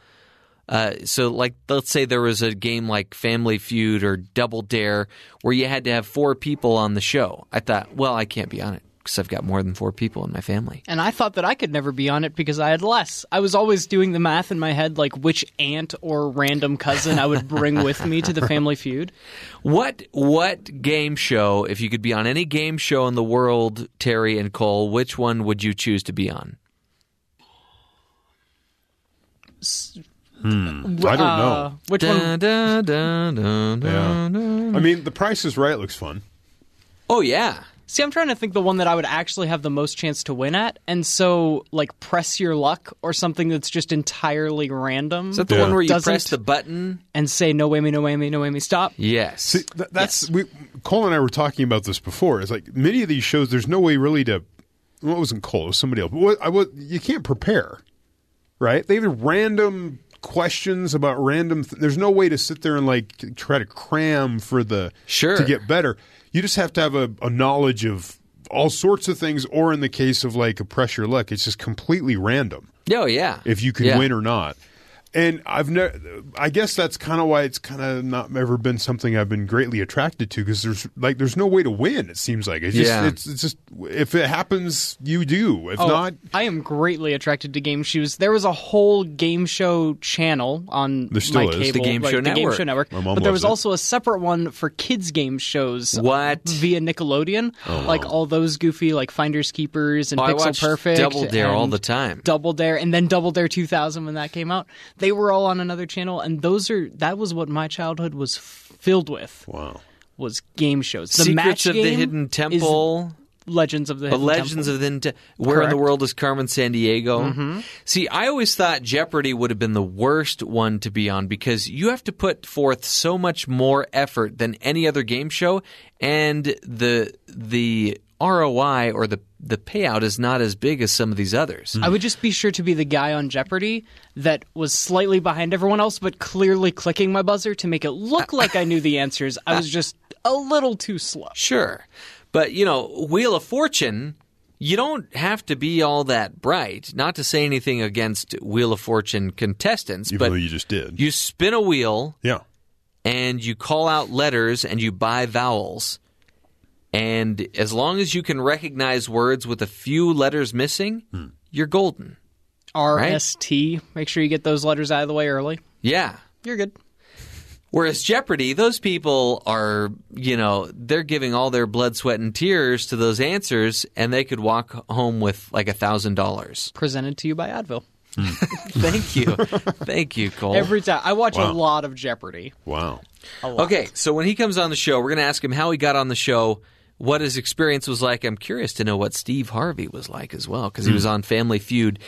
uh, so, like, let's say there was a game like Family Feud or Double Dare where you had to have four people on the show. I thought, well, I can't be on it because I've got more than four people in my family. and i thought that i could never be on it because i had less i was always doing the math in my head like which aunt or random cousin i would bring with me to the family feud What what game show, if you could be on any game show in the world, Terry and Cole, which one would you choose to be on? I don't Uh, know. which Da, one da, da, da, da, Yeah. I mean, The Price is Right looks fun. Oh yeah, See, I'm trying to think the one that I would actually have the most chance to win at, and so like press your luck or something that's just entirely random, is that the Yeah. one where you press the button? and say no whammy, no whammy, no whammy, stop. Yes. See, th- that's we. Cole and I were talking about this before. It's like many of these shows. There's no way really to. Well, it wasn't Cole. It was somebody else. But what, I was. You can't prepare, right? They have random questions about random. Th- there's no way to sit there and like try to cram for the Sure. to get better. You just have to have a, a knowledge of all sorts of things, or in the case of like a Press Your Luck, it's just completely random. Oh yeah. if you can Yeah. win or not. And I've never, I guess that's kind of why it's kind of not ever been something I've been greatly attracted to because there's like there's no way to win. It seems like it's just Yeah. it's, it's just if it happens, you do. If Oh, not, I am greatly attracted to game shows. There was a whole game show channel on There still my is. cable, The Game like, Show the Game Network. Show Network. My mom but there was it. also a separate one for kids game shows. What? via Nickelodeon? Oh. Like all those goofy like Finders Keepers and Oh, Pixel watched Perfect, Double Dare all the time. Double Dare, and then Double Dare 2000 when that came out. They were all on another channel, and those are that was what my childhood was filled with. wow. Was game shows. The Secrets match of the game Hidden is Temple. Legends of the The Hidden Legends Temple. of the Hidden Te- Where in the world is Carmen Sandiego? Mm-hmm. See, I always thought Jeopardy would have been the worst one to be on because you have to put forth so much more effort than any other game show, and the the ROI or the the payout is not as big as some of these others. I would just be sure to be the guy on Jeopardy that was slightly behind everyone else, but clearly clicking my buzzer to make it look like I knew the answers. I was just a little too slow. Sure. But, you know, Wheel of Fortune, you don't have to be all that bright. Not to say anything against Wheel of Fortune contestants, Even but though you just did, you spin a wheel yeah. and you call out letters and you buy vowels. And as long as you can recognize words with a few letters missing, Hmm. you're golden. RST. Make sure you get those letters out of the way early. Yeah. You're good. Whereas Jeopardy, those people are, you know, they're giving all their blood, sweat, and tears to those answers, and they could walk home with like a thousand dollars. Presented to you by Advil. Thank you, thank you, Cole. Every time. I watch Wow. a lot of Jeopardy. Wow. A lot. okay, so when he comes on the show, we're going to ask him how he got on the show, what his experience was like. I'm curious to know what Steve Harvey was like as well, because he was on Family Feud.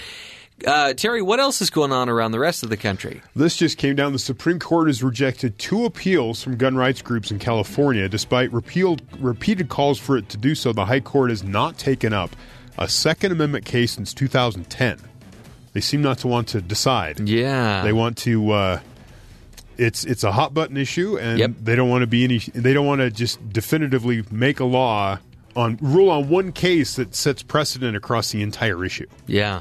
Uh, Terry, what else is going on around the rest of the country? This just came down. The Supreme Court has rejected two appeals from gun rights groups in California. Despite repealed, repeated calls for it to do so, the High Court has not taken up a Second Amendment case since 2010. They seem not to want to decide. Yeah, They want to. Uh, it's it's a hot button issue, and Yep. they don't want to be any. They don't want to just definitively make a law on rule on one case that sets precedent across the entire issue. yeah.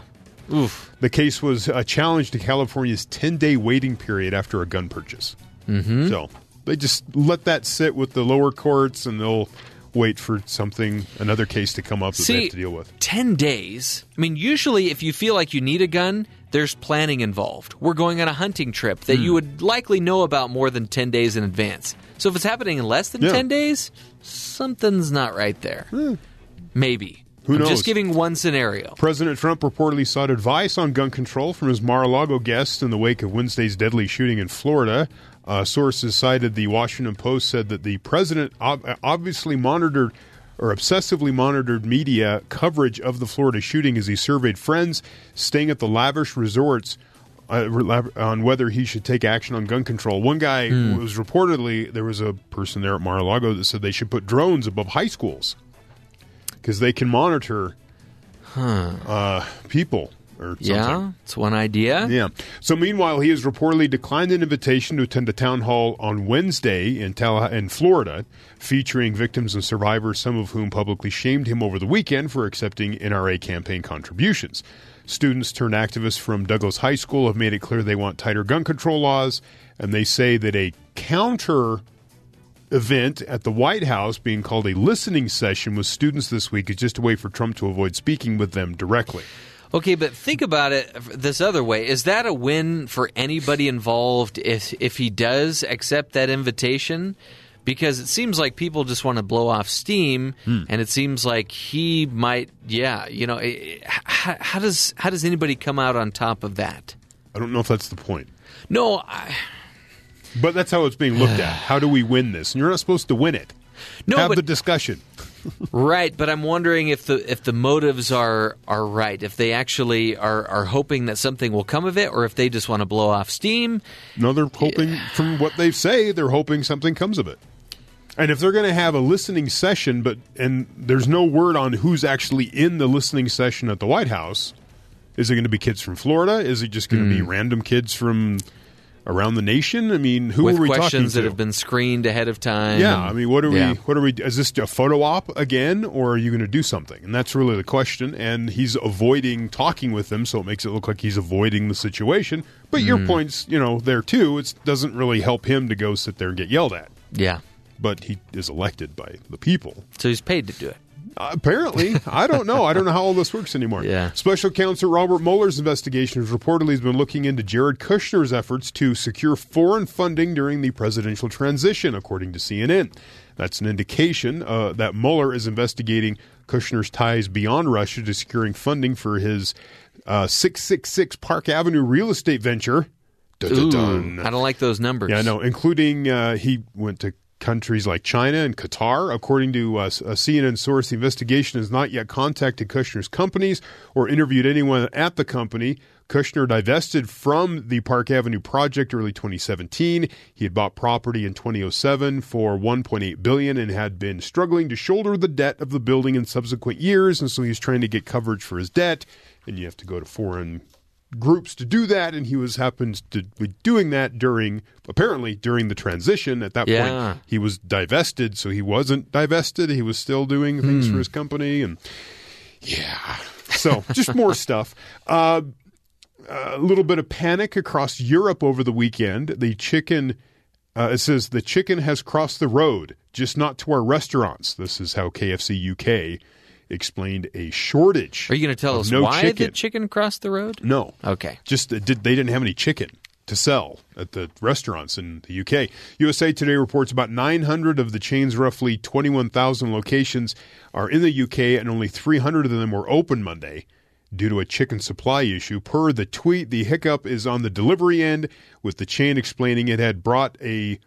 Oof. The case was a challenge to California's 10 day waiting period after a gun purchase. Mm-hmm. So they just let that sit with the lower courts and they'll wait for something, another case to come up that they have to deal with. 10 days. I mean, usually if you feel like you need a gun, there's planning involved. We're going on a hunting trip that Hmm. you would likely know about more than 10 days in advance. So if it's happening in less than Yeah. 10 days, something's not right there. Maybe. Who I'm knows? just giving one scenario. President Trump reportedly sought advice on gun control from his Mar a Lago guests in the wake of Wednesday's deadly shooting in Florida. Uh, sources cited the Washington Post said that the president ob- obviously monitored or obsessively monitored media coverage of the Florida shooting as he surveyed friends staying at the lavish resorts uh, on whether he should take action on gun control. One guy was reportedly there was a person there at Mar-a-Lago that said they should put drones above high schools because they can monitor uh, people or something. Yeah, it's one idea. Yeah. So meanwhile, he has reportedly declined an invitation to attend a town hall on Wednesday in Talla- in Florida, featuring victims and survivors, some of whom publicly shamed him over the weekend for accepting NRA campaign contributions. Students turned activists from Douglas High School have made it clear they want tighter gun control laws, and they say that a counter event at the White House being called a listening session with students this week is just a way for Trump to avoid speaking with them directly. Okay, but think about it this other way. Is that a win for anybody involved if if he does accept that invitation? Because it seems like people just want to blow off steam, and it seems like he might. Yeah, you know, eh, how, how does how does anybody come out on top of that? I don't know if that's the point. No, I, But that's how it's being looked at. How do we win this? And you're not supposed to win it. no, Have but the discussion. Right, but I'm wondering if the if the motives are are right. If they actually are are hoping that something will come of it, or if they just want to blow off steam. No, they're hoping, from what they say, they're hoping something comes of it. And if they're going to have a listening session, but and there's no word on who's actually in the listening session at the White House, is it going to be kids from Florida? Is it just going to be hmm. random kids from around the nation. I mean, who with are we talking questions that have been screened ahead of time. Yeah, I mean, what are Yeah. we? What are we? Is this a photo op again, or are you going to do something? And that's really the question. And he's avoiding talking with them, so it makes it look like he's avoiding the situation. But your Mm. points, you know, there too. It doesn't really help him to go sit there and get yelled at. Yeah. But he is elected by the people. So he's paid to do it. Uh, apparently, I don't know. I don't know how all this works anymore. Yeah. Special counsel Robert Mueller's investigation has reportedly has been looking into Jared Kushner's efforts to secure foreign funding during the presidential transition, according to CNN. That's an indication uh, that Mueller is investigating Kushner's ties beyond Russia to securing funding for his uh, 666 Park Avenue real estate venture. Dun, dun, Ooh, dun. I don't like those numbers. Yeah, I know, including uh, he went to countries like China and Qatar. According to uh, a CNN source, the investigation has not yet contacted Kushner's companies or interviewed anyone at the company. Kushner divested from the Park Avenue project early 2017. He had bought property in 2007 for 1.8 billion and had been struggling to shoulder the debt of the building in subsequent years, and so he was trying to get coverage for his debt. And you have to go to foreign groups to do that, and he was happened to be doing that during apparently during the transition. At that Yeah. point, he was divested, so he wasn't divested. He was still doing things Hmm. for his company, and yeah, so just more stuff. Uh, a little bit of panic across Europe over the weekend. The chicken. Uh, it says the chicken has crossed the road, just not to our restaurants. This is how KFC UK explained a shortage. Are you going to tell us no why chicken. the chicken crossed the road? No. Okay. Just uh, did they didn't have any chicken to sell at the restaurants in the UK. USA Today reports about 900 of the chain's roughly 21,000 locations are in the UK and only 300 of them were open Monday due to a chicken supply issue. Per the tweet, the hiccup is on the delivery end with the chain explaining it had brought a,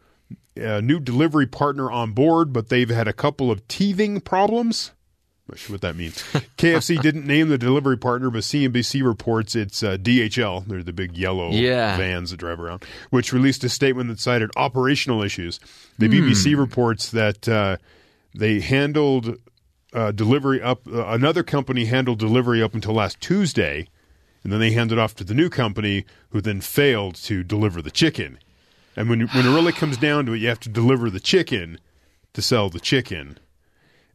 a new delivery partner on board, but they've had a couple of teething problems. Not sure what that means. KFC didn't name the delivery partner, but CNBC reports it's uh, DHL. They're the big yellow Yeah. vans that drive around, which released a statement that cited operational issues. The BBC reports that uh, they handled uh, delivery up, uh, another company handled delivery up until last Tuesday, and then they handed off to the new company, who then failed to deliver the chicken. And when, when it really comes down to it, you have to deliver the chicken to sell the chicken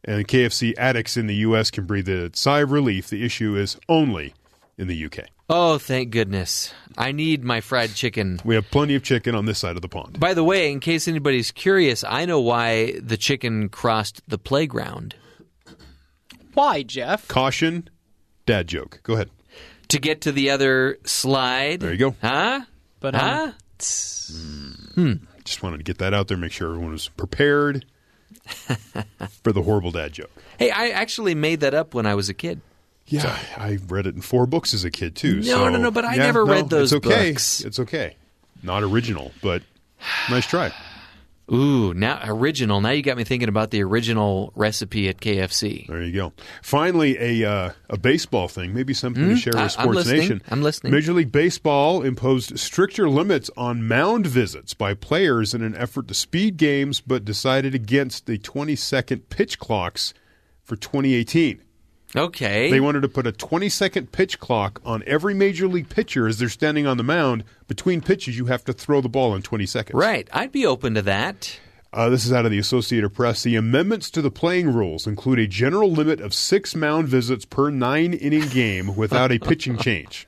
and KFC addicts in the U.S. can breathe a sigh of relief. The issue is only in the U.K. Oh, thank goodness. I need my fried chicken. We have plenty of chicken on this side of the pond. By the way, in case anybody's curious, I know why the chicken crossed the playground. Why, Jeff? Caution, dad joke. Go ahead. To get to the other slide. There you go. Huh? But Huh? um, Just wanted to get that out there, make sure everyone was prepared for the horrible dad joke. Hey, I actually made that up when I was a kid. Yeah, I read it in four books as a kid too. No, so- no, no, but I Yeah, never no, read those It's okay. books. It's okay. Not original, but nice try. Ooh, now original. Now you got me thinking about the original recipe at KFC. There you go. Finally, a uh, a baseball thing, maybe something to share Hmm? I- with Sports listening. Nation. I'm listening. Major League Baseball imposed stricter limits on mound visits by players in an effort to speed games, but decided against the 20 second pitch clocks for 2018. Okay. They wanted to put a 20 second pitch clock on every major league pitcher as they're standing on the mound. Between pitches, you have to throw the ball in 20 seconds. right. I'd be open to that. Uh, this is out of the Associated Press. The amendments to the playing rules include a general limit of six mound visits per nine inning game without a pitching change.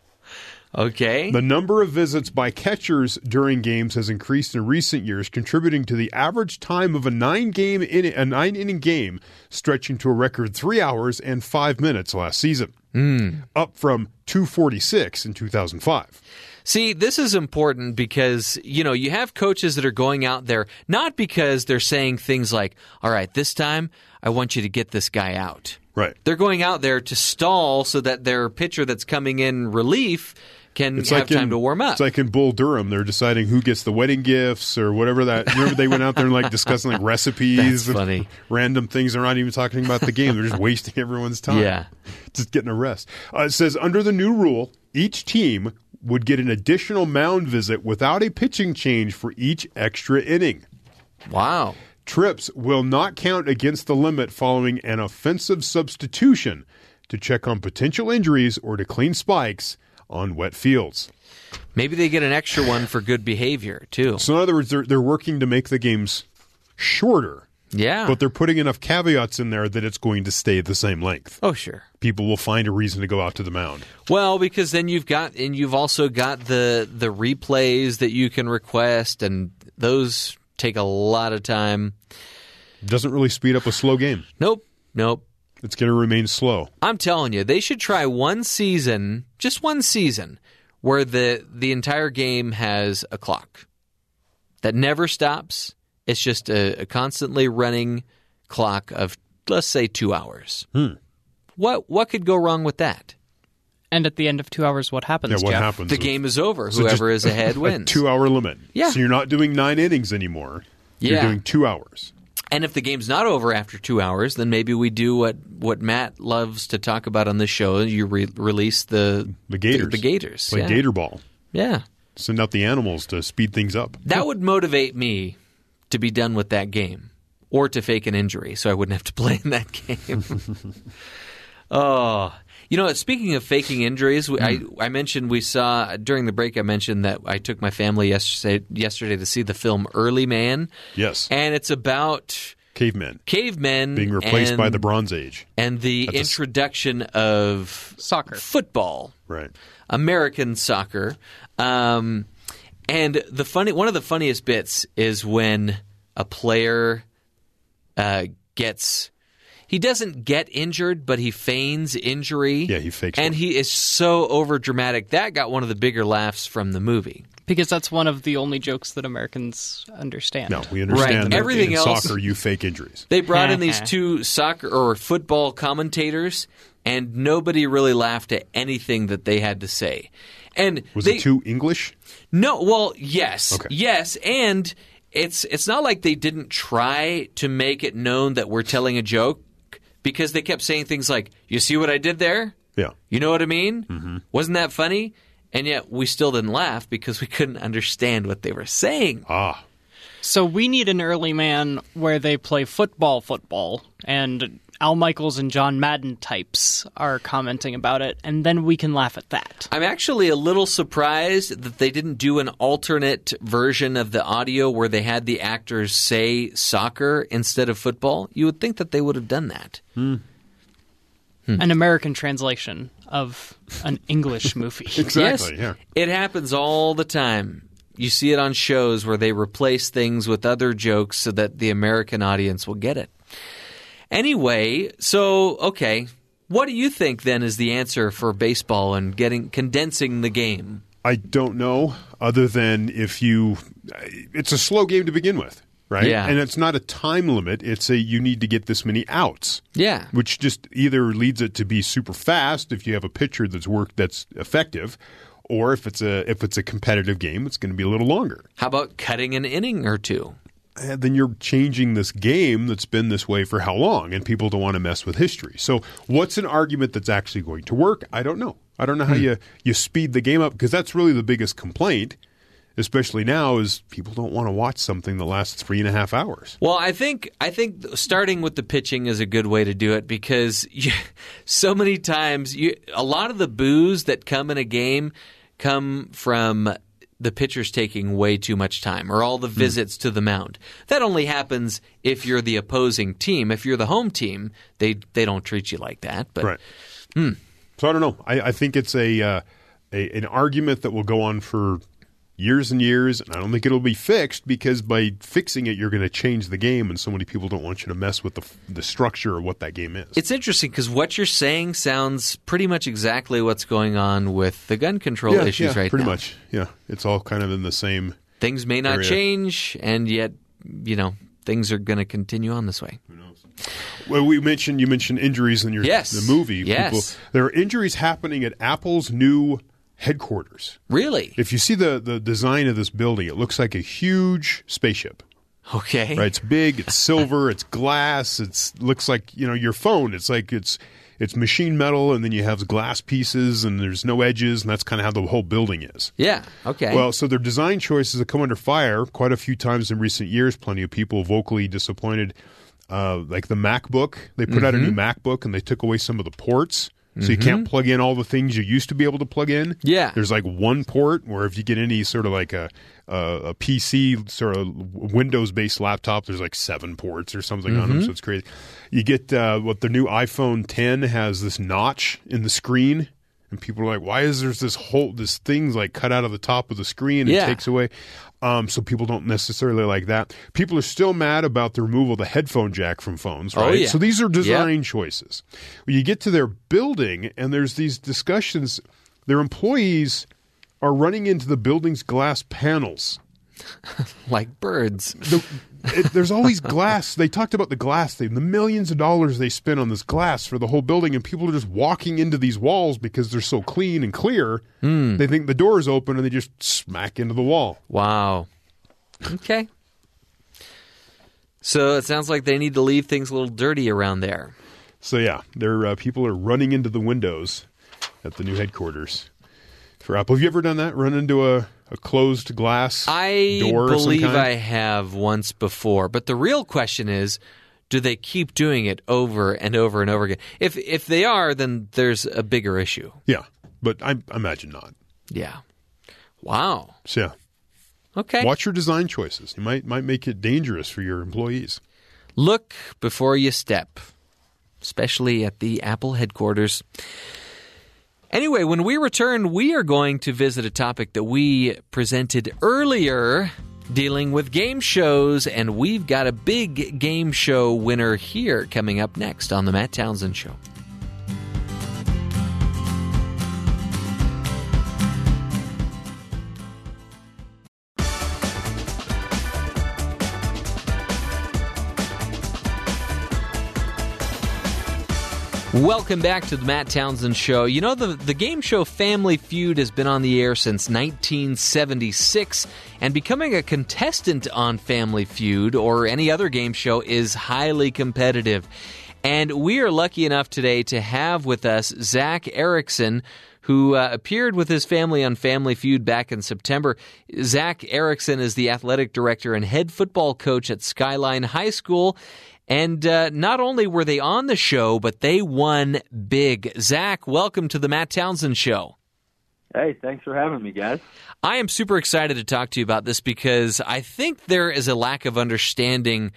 Okay. The number of visits by catchers during games has increased in recent years, contributing to the average time of a nine game in, a nine inning game stretching to a record three hours and five minutes last season, hmm. up from two forty six in two thousand five. See, this is important because, you know, you have coaches that are going out there not because they're saying things like, all right, this time I want you to get this guy out. Right. They're going out there to stall so that their pitcher that's coming in relief can It's have like in, to warm up. It's like in Bull Durham, they're deciding who gets the wedding gifts or whatever that. Remember, they went out there and like discussing like recipes, That's and funny. random things. They're not even talking about the game. They're just wasting everyone's time. Yeah. just getting a rest. Uh, it says under the new rule, each team would get an additional mound visit without a pitching change for each extra inning. wow. Trips will not count against the limit following an offensive substitution to check on potential injuries or to clean spikes on wet fields. Maybe they get an extra one for good behavior too. So in other words, they're they're working to make the games shorter, Yeah. but they're putting enough caveats in there that it's going to stay the same length. oh sure. People will find a reason to go out to the mound. Well, because then you've got and you've also got the the replays that you can request, and those take a lot of time. Doesn't really speed up a slow game. Nope, nope. It's going to remain slow. I'm telling you, they should try one season, just one season, where the the entire game has a clock that never stops. It's just a, a constantly running clock of let's say two hours. Hmm. What what could go wrong with that? And at the end of two hours, what happens? Yeah, what Jeff? happens? The is- game is over. So Whoever is ahead a wins. two-hour limit. Yeah. So you're not doing nine innings anymore. You're Yeah. doing two hours. And if the game's not over after two hours, then maybe we do what, what Matt loves to talk about on this show. You re- release the The Gators. The, the Gators. Play yeah. Gator ball. Yeah. Send out the animals to speed things up. That would motivate me to be done with that game or to fake an injury so I wouldn't have to play in that game. oh. You know, speaking of faking injuries, we- I, I mentioned we saw during the break. I mentioned that I took my family yesterday yesterday to see the film Early Man, Yes. and it's about Cavemen cavemen being replaced by the Bronze Age. and the That's a s- introduction of Soccer. football, Right. American soccer. Um, and the funny one of the funniest bits is when a player uh, gets he doesn't get injured, but he feigns injury. Yeah, he fakes and one. he is so over dramatic. That got one of the bigger laughs from the movie. Because that's one of the only jokes that Americans understand. No, we understand Right. that Everything in else- soccer you fake injuries. They brought in these two soccer or football commentators, and nobody really laughed at anything that they had to say. And Was they, it too English? No, well, yes, Okay. yes, and it's it's not like they didn't try to make it known that we're telling a joke because they kept saying things like, "You see what I did there? Yeah. You know what I mean? Mm-hmm. Wasn't that funny?" And yet we still didn't laugh because we couldn't understand what they were saying. Ah. So we need an early man where they play football, football, and Al Michaels and John Madden types are commenting about it, and then we can laugh at that. I'm actually a little surprised that they didn't do an alternate version of the audio where they had the actors say soccer instead of football. You would think that they would have done that. Hmm. Hmm. An American translation of an English movie. Exactly. Yes, Yeah. it happens all the time. You see it on shows where they replace things with other jokes so that the American audience will get it. Anyway, so okay, what do you think then is the answer for baseball and getting condensing the game? I don't know, other than if you. It's a slow game to begin with, right? Yeah. And it's not a time limit. It's a you need to get this many outs. Yeah. Which just either leads it to be super fast if you have a pitcher that's worked that's effective, or if it's a if it's a competitive game, it's going to be a little longer. How about cutting an inning or two? And then you're changing this game that's been this way for how long, and people don't want to mess with history. So, what's an argument that's actually going to work? I don't know. I don't know how hmm. you you speed the game up because that's really the biggest complaint, especially now, is people don't want to watch something that lasts three and a half hours. Well, I think I think starting with the pitching is a good way to do it because you, so many times you, a lot of the boos that come in a game come from the pitchers taking way too much time or all the visits to the mound. That only happens if you're the opposing team. If you're the home team, they they don't treat you like that. But Right. So I don't know. I, I think it's a, uh, a an argument that will go on for years and years, and I don't think it'll be fixed because by fixing it, you're going to change the game, and so many people don't want you to mess with the the structure of what that game is. It's interesting because what you're saying sounds pretty much exactly what's going on with the gun control yeah, issues yeah, right pretty now. much. Yeah, it's all kind of in the same. things may not area. change, and yet, you know, things are going to continue on this way. Who knows? Well, we mentioned you mentioned injuries in your Yes. the movie. Yes. there are injuries happening at Apple's new headquarters. Really? If you see the the design of this building, it looks like a huge spaceship. Okay. Right? It's big, it's silver, it's glass, it's looks like, you know, your phone. It's like it's it's machine metal and then you have glass pieces and there's no edges and that's kind of how the whole building is. Yeah. Okay. Well, so their design choices have come under fire quite a few times in recent years. Plenty of people vocally disappointed. Uh, like the MacBook, they put out a new Mm-hmm. MacBook and they took away some of the ports. So you can't plug in all the things you used to be able to plug in. Yeah. There's like one port where if you get any sort of like a a, a PC sort of Windows based laptop, there's like seven ports or something on them. So it's crazy. You get uh, what the new iPhone 10 has this notch in the screen. And people are like, "Why is there this whole this thing's like cut out of the top of the screen? and It Yeah. takes away." Um, so people don't necessarily like that. People are still mad about the removal of the headphone jack from phones, Oh, right? yeah. So these are design choices. When you get to their building and there's these discussions, their employees are running into the building's glass panels. Like birds. The, it, there's always glass. They talked about the glass thing, the millions of dollars they spend on this glass for the whole building, and people are just walking into these walls because they're so clean and clear. They think the door is open and they just smack into the wall. Wow. Okay. So it sounds like they need to leave things a little dirty around there. So yeah, there uh, people are running into the windows at the new headquarters for Apple. Have you ever done that? Run into a, a closed glass I door some believe? I have once before, but the real question is do they keep doing it over and over and over again? If if they are, then there's a bigger issue. Yeah, but I, I imagine not. Yeah. Wow. So yeah, Okay. watch your design choices. You might might make it dangerous for your employees. Look before you step, especially at the Apple headquarters. Anyway, when we return, we are going to visit a topic that we presented earlier dealing with game shows, and we've got a big game show winner here coming up next on The Matt Townsend Show. Welcome back to the Matt Townsend Show. You know, the, the game show Family Feud has been on the air since 1976, and becoming a contestant on Family Feud or any other game show is highly competitive. And we are lucky enough today to have with us Zac Erekson, who uh, appeared with his family on Family Feud back in September. Zac Erekson is the athletic director and head football coach at Skyline High School. And uh, not only were they on the show, but they won big. Zac, welcome to the Matt Townsend Show. Hey, thanks for having me, guys. I am super excited to talk to you about this because I think there is a lack of understanding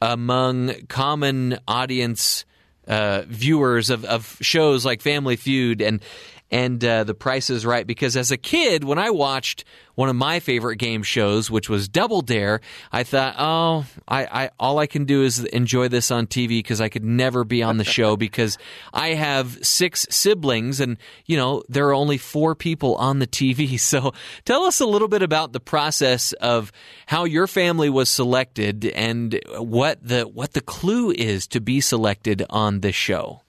among common audience uh, viewers of, of shows like Family Feud and and uh, The Price is Right. Because as a kid, when I watched one of my favorite game shows, which was Double Dare, I thought, oh, I, I all I can do is enjoy this on TV because I could never be on the show because I have six siblings and you know there are only four people on the TV. So tell us a little bit about the process of how your family was selected and what the what the clue is to be selected on this show.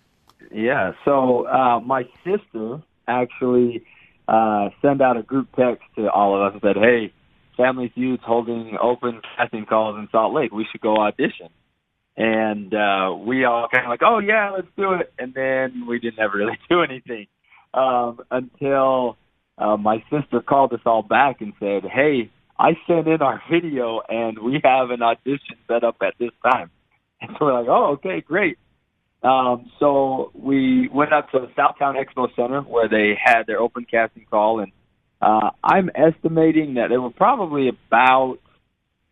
Yeah, so uh, my sister actually uh, sent out a group text to all of us and said, "Hey, Family Feud's holding open casting calls in Salt Lake. We should go audition." And uh, we all kind of like, "Oh yeah, let's do it." And then we didn't ever really do anything um, until uh, my sister called us all back and said, "Hey, I sent in our video and we have an audition set up at this time." And so we're like, "Oh, okay, great." Um, so we went up to the South Towne Expo Center where they had their open casting call, and uh, I'm estimating that there were probably about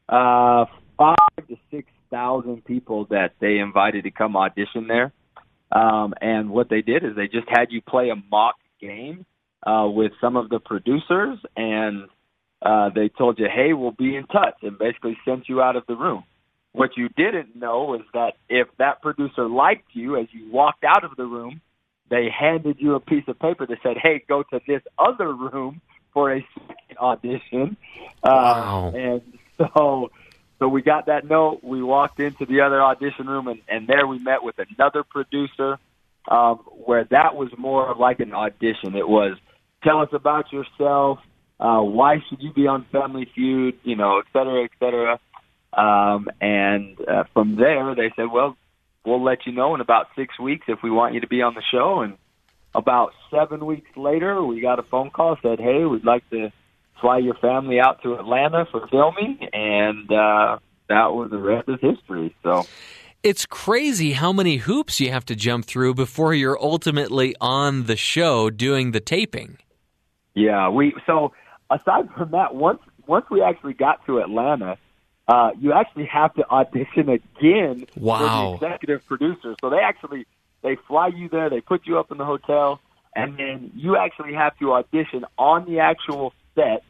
uh, five to six thousand people that they invited to come audition there. Um, and what they did is they just had you play a mock game uh, with some of the producers, and uh, they told you, "Hey, we'll be in touch," and basically sent you out of the room. What you didn't know was that if that producer liked you as you walked out of the room, they handed you a piece of paper that said, "Hey, go to this other room for a second audition." Wow. Uh, and so, so we got that note. We walked into the other audition room, and, and there we met with another producer, um, where that was more like an audition. It was, "Tell us about yourself. Uh, why should you be on Family Feud? You know, et cetera, et cetera." Um, and uh, from there, they said, "Well, we'll let you know in about six weeks if we want you to be on the show." And about seven weeks later, we got a phone call said, "Hey, we'd like to fly your family out to Atlanta for filming," and uh, that was the rest is history. So, It's crazy how many hoops you have to jump through before you're ultimately on the show doing the taping. Yeah, we so aside from that, once once we actually got to Atlanta, uh, you actually have to audition again Wow. for the executive producer. So they actually they fly you there, they put you up in the hotel, and then you actually have to audition on the actual set.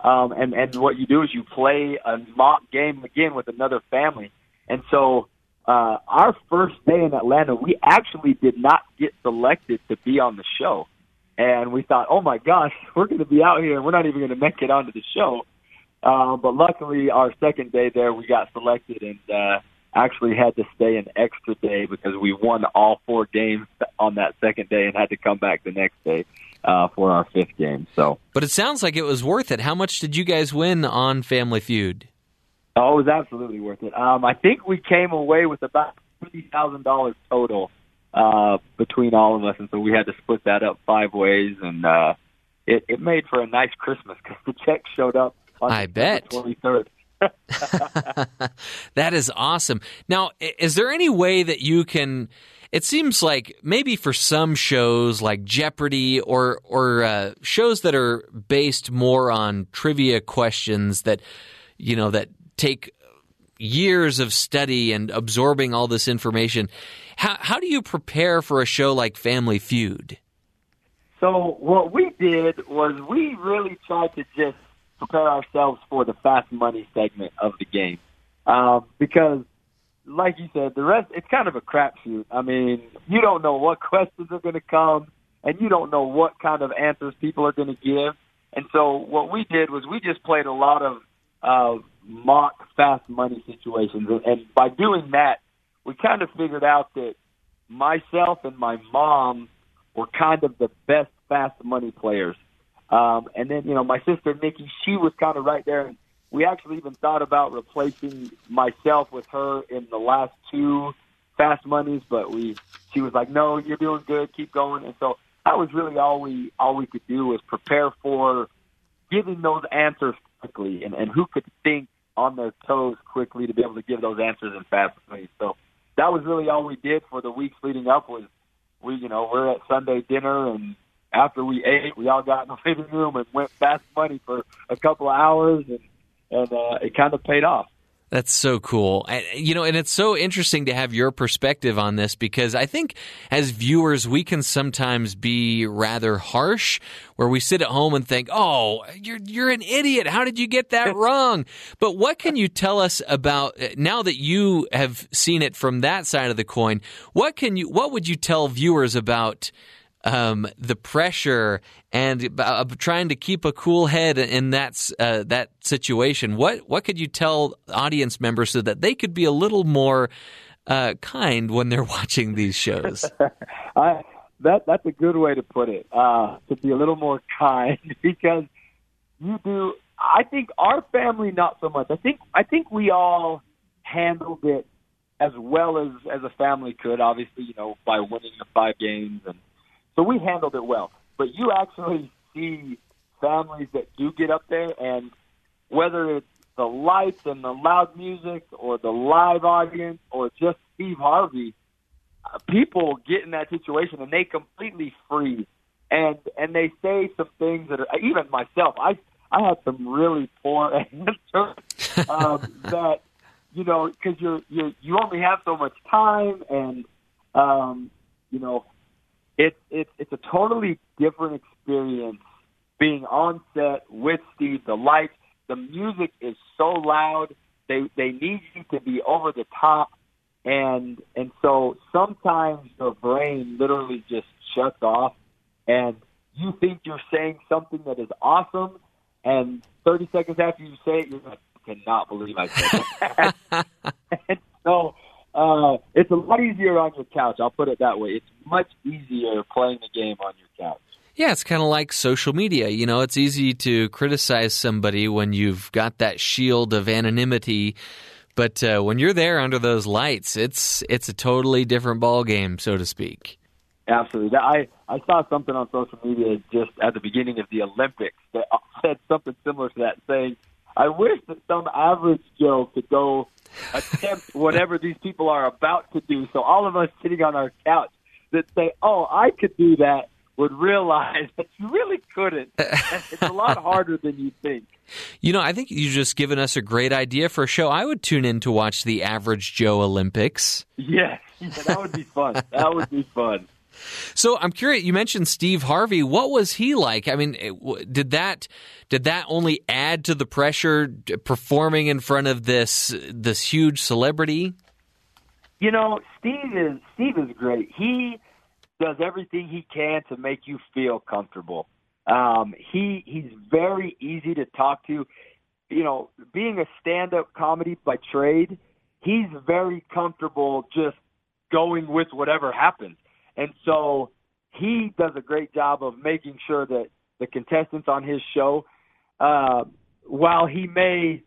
Um, and and what you do is you play a mock game again with another family. And so uh, our first day in Atlanta, we actually did not get selected to be on the show. And we thought, oh my gosh, we're going to be out here and we're not even going to make it onto the show. Uh, but luckily, our second day there, we got selected and uh, actually had to stay an extra day because we won all four games on that second day and had to come back the next day uh, for our fifth game. So, But it sounds like it was worth it. How much did you guys win on Family Feud? oh, it was absolutely worth it. Um, I think we came away with about fifty thousand dollars total uh, between all of us, and so we had to split that up five ways, and uh, it, it made for a nice Christmas because the check showed up I bet. twenty third. that is awesome. Now, is there any way that you can? It seems like maybe for some shows like Jeopardy or or uh, shows that are based more on trivia questions that you know that take years of study and absorbing all this information. How how do you prepare for a show like Family Feud? So what we did was we really tried to just prepare ourselves for the fast money segment of the game, um, because, like you said, the rest it's kind of a crapshoot. I mean, you don't know what questions are going to come, and you don't know what kind of answers people are going to give. And so what we did was we just played a lot of uh, mock fast money situations, and, and by doing that, we kind of figured out that myself and my mom were kind of the best fast money players. Um, and then, you know, my sister Nikki, she was kind of right there. And we actually even thought about replacing myself with her in the last two fast monies, but we, she was like, no, you're doing good, keep going. And so that was really all we, all we could do was prepare for giving those answers quickly and, and who could think on their toes quickly to be able to give those answers in fast money. So that was really all we did for the weeks leading up was we, you know, we're at Sunday dinner, and after we ate, we all got in the living room and went fast money for a couple of hours, and and uh, it kind of paid off. That's so cool. And, You know, and it's so interesting to have your perspective on this because I think as viewers, we can sometimes be rather harsh where we sit at home and think, oh, you're, you're an idiot. How did you get that wrong? But what can you tell us about now that you have seen it from that side of the coin? What can you, what would you tell viewers about um, the pressure and uh, trying to keep a cool head in that uh, that situation. What what could you tell audience members so that they could be a little more uh, kind when they're watching these shows? I, that that's a good way to put it. Uh, to be a little more kind because you do. I think our family not so much. I think I think we all handled it as well as as a family could. Obviously, you know, by winning the five games, and so we handled it well. But you actually see families that do get up there, and whether it's the lights and the loud music, or the live audience, or just Steve Harvey, uh, people get in that situation and they completely freeze, and and they say some things that are even myself. I I had some really poor answers um, that you know because you're you you only have so much time, and um, you know it's it's it's a totally different experience being on set with Steve. The lights, the music is so loud. They they need you to be over the top, and and so sometimes your brain literally just shuts off, and you think you're saying something that is awesome, and 30 seconds after you say it, you're like, I cannot believe I said that. and so uh, it's a lot easier on your couch. I'll put it that way. It's much easier playing the game on your couch. Yeah, it's kind of like social media. You know, it's easy to criticize somebody when you've got that shield of anonymity, but uh, when you're there under those lights, it's it's a totally different ball game, so to speak. Absolutely. I I saw something on social media just at the beginning of the Olympics that said something similar to that, saying, "I wish that some average Joe could go attempt whatever these people are about to do. So all of us sitting on our couch that say, "Oh, I could do that," would realize that you really couldn't. it's a lot harder than you think. You know, I think you've just given us a great idea for a show. I would tune in to watch the Average Joe Olympics. Yes, yeah, that would be fun. that would be fun. So I'm curious. You mentioned Steve Harvey. What was he like? I mean, did that did that only add to the pressure performing in front of this this huge celebrity? You know, Steve is Steve is great. He does everything he can to make you feel comfortable. Um, he he's very easy to talk to. You know, being a stand-up comedy by trade, he's very comfortable just going with whatever happens. And so he does a great job of making sure that the contestants on his show, uh, while he may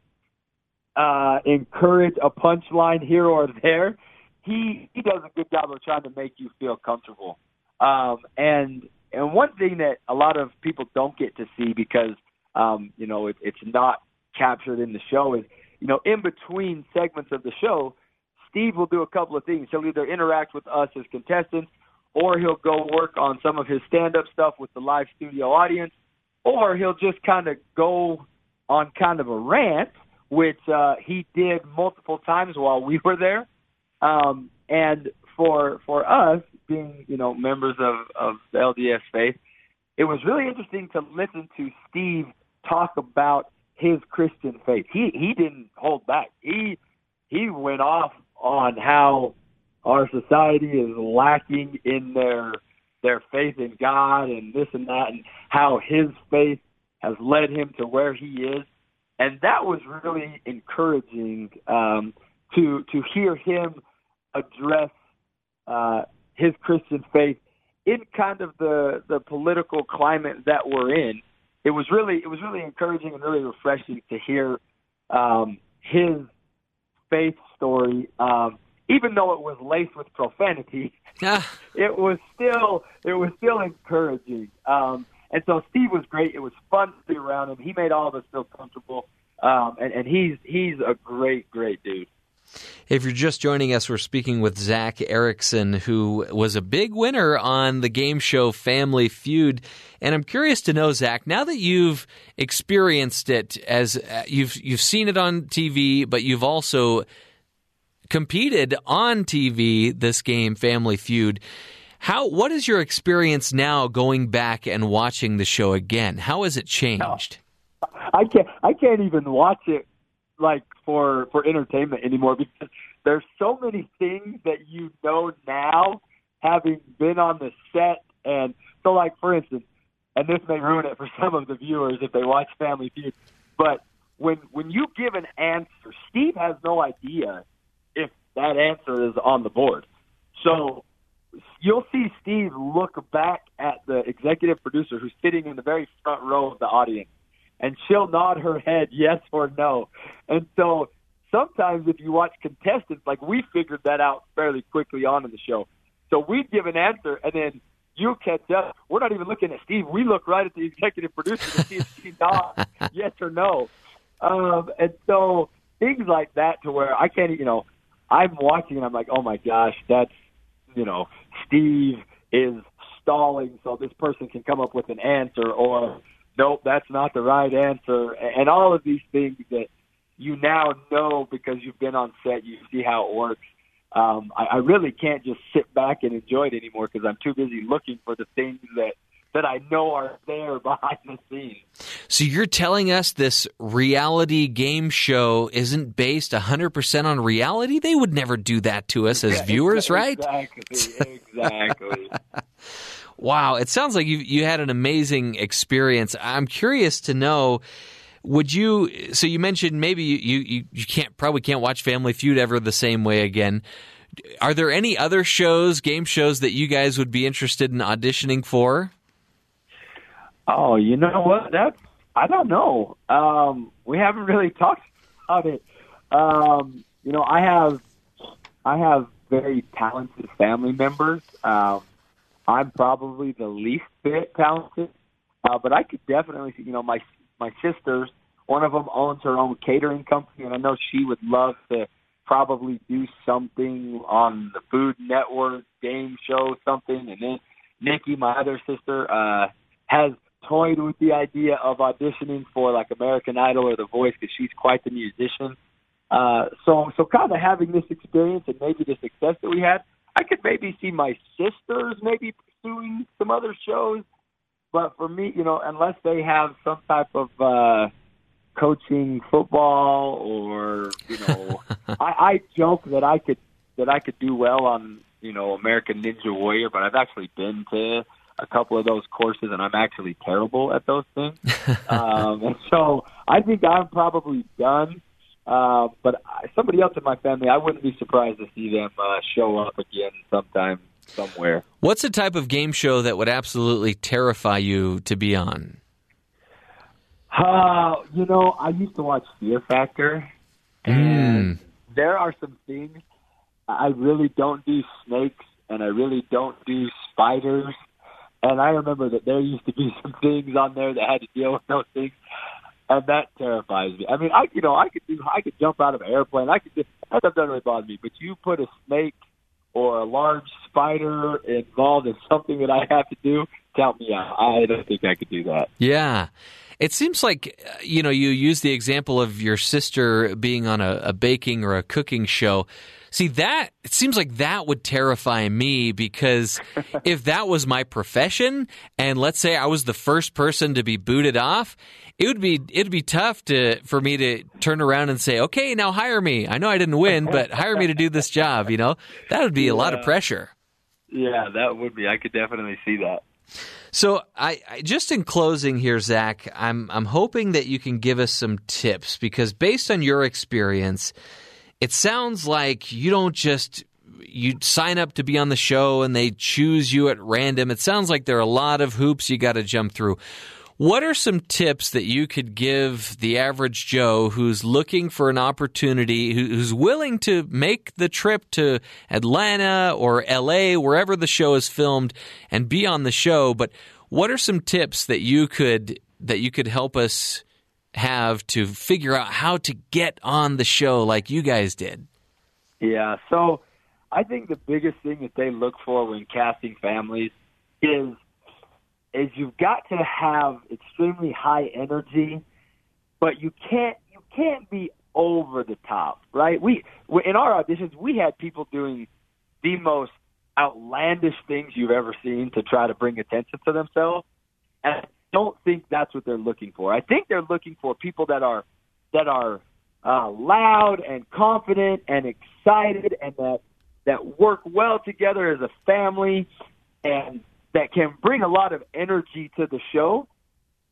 uh, encourage a punchline here or there, he he does a good job of trying to make you feel comfortable. Um, and and one thing that a lot of people don't get to see because um, you know it, it's not captured in the show is you know in between segments of the show, Steve will do a couple of things. He'll either interact with us as contestants or he'll go work on some of his stand up stuff with the live studio audience, or he'll just kind of go on kind of a rant, which uh, he did multiple times while we were there. Um, and for for us, being you know members of of the LDS faith, it was really interesting to listen to Steve talk about his Christian faith. He he didn't hold back. He he went off on how our society is lacking in their their faith in God and this and that and how his faith has led him to where he is. And that was really encouraging um, to to hear him address uh, his Christian faith in kind of the the political climate that we're in. It was really it was really encouraging and really refreshing to hear um, his faith story. Um, even though it was laced with profanity, it was still it was still encouraging. Um, and so Steve was great. It was fun to be around him. He made all of us feel comfortable, um, and, and he's he's a great great dude. If you're just joining us, we're speaking with Zac Erekson, who was a big winner on the game show Family Feud. And I'm curious to know, Zac, now that you've experienced it as uh, you've you've seen it on TV, but you've also competed on TV this game Family Feud. How what is your experience now going back and watching the show again? How has it changed? I can't I can't even watch it like for for entertainment anymore because there's so many things that you know now having been on the set and so like for instance and this may ruin it for some of the viewers if they watch Family Feud but when when you give an answer Steve has no idea that answer is on the board. So you'll see Steve look back at the executive producer who's sitting in the very front row of the audience, and she'll nod her head yes or no. And so sometimes if you watch contestants, like we figured that out fairly quickly on in the show. So we'd give an answer, and then you catch up. We're not even looking at Steve. We look right at the executive producer to see if she nods yes or no. Um, and so things like that to where I can't, you know, I'm watching and I'm like, oh my gosh, that's you know, Steve is stalling so this person can come up with an answer, or nope, that's not the right answer, and all of these things that you now know because you've been on set, you see how it works. Um, I, I really can't just sit back and enjoy it anymore because I'm too busy looking for the things that that I know are there behind the scenes. So you're telling us this reality game show isn't based 100% on reality? They would never do that to us as viewers, right? Exactly. Exactly. wow, it sounds like you you had an amazing experience. I'm curious to know would you so you mentioned maybe you, you, you can't probably can't watch Family Feud ever the same way again. Are there any other shows, game shows that you guys would be interested in auditioning for? Oh, you know what? That's I don't know. Um, we haven't really talked about it. Um, you know, I have I have very talented family members. Um, I'm probably the least bit talented, uh, but I could definitely see. You know, my my sisters. One of them owns her own catering company, and I know she would love to probably do something on the Food Network game show, something, and then Nikki, my other sister, uh, has toyed with the idea of auditioning for like American Idol or The Voice because she's quite the musician. Uh, so, so kind of having this experience and maybe the success that we had, I could maybe see my sisters maybe pursuing some other shows. But for me, you know, unless they have some type of uh, coaching football or you know, I, I joke that I could that I could do well on you know American Ninja Warrior, but I've actually been to a couple of those courses, and I'm actually terrible at those things. um, and so I think I'm probably done. Uh, but I, somebody else in my family, I wouldn't be surprised to see them uh, show up again sometime somewhere. What's the type of game show that would absolutely terrify you to be on? Uh, you know, I used to watch Fear Factor, and Mm. there are some things I really don't do snakes, and I really don't do spiders. And I remember that there used to be some things on there that had to deal with those things, and that terrifies me. I mean, I you know I could do I could jump out of an airplane. I could that doesn't really bother me. But you put a snake or a large spider involved in something that I have to do, count me out. I don't think I could do that. Yeah. It seems like, you know, you use the example of your sister being on a, a baking or a cooking show. See, that, it seems like that would terrify me because if that was my profession and let's say I was the first person to be booted off, it would be, it'd be tough to, for me to turn around and say, okay, now hire me. I know I didn't win, but hire me to do this job, you know? That would be a lot of pressure. Yeah, that would be. I could definitely see that. So, I, I just in closing here, Zac, I'm I'm hoping that you can give us some tips because based on your experience, it sounds like you don't just you sign up to be on the show and they choose you at random. It sounds like there are a lot of hoops you got to jump through. What are some tips that you could give the average Joe who's looking for an opportunity, who's willing to make the trip to Atlanta or LA, wherever the show is filmed, and be on the show? But what are some tips that you could that you could help us have to figure out how to get on the show like you guys did? Yeah. So I think the biggest thing that they look for when casting families is is you've got to have extremely high energy, but you can't you can't be over the top, right? We in our auditions we had people doing the most outlandish things you've ever seen to try to bring attention to themselves, and don't think that's what they're looking for. I think they're looking for people that are that are uh, loud and confident and excited and that that work well together as a family and that can bring a lot of energy to the show,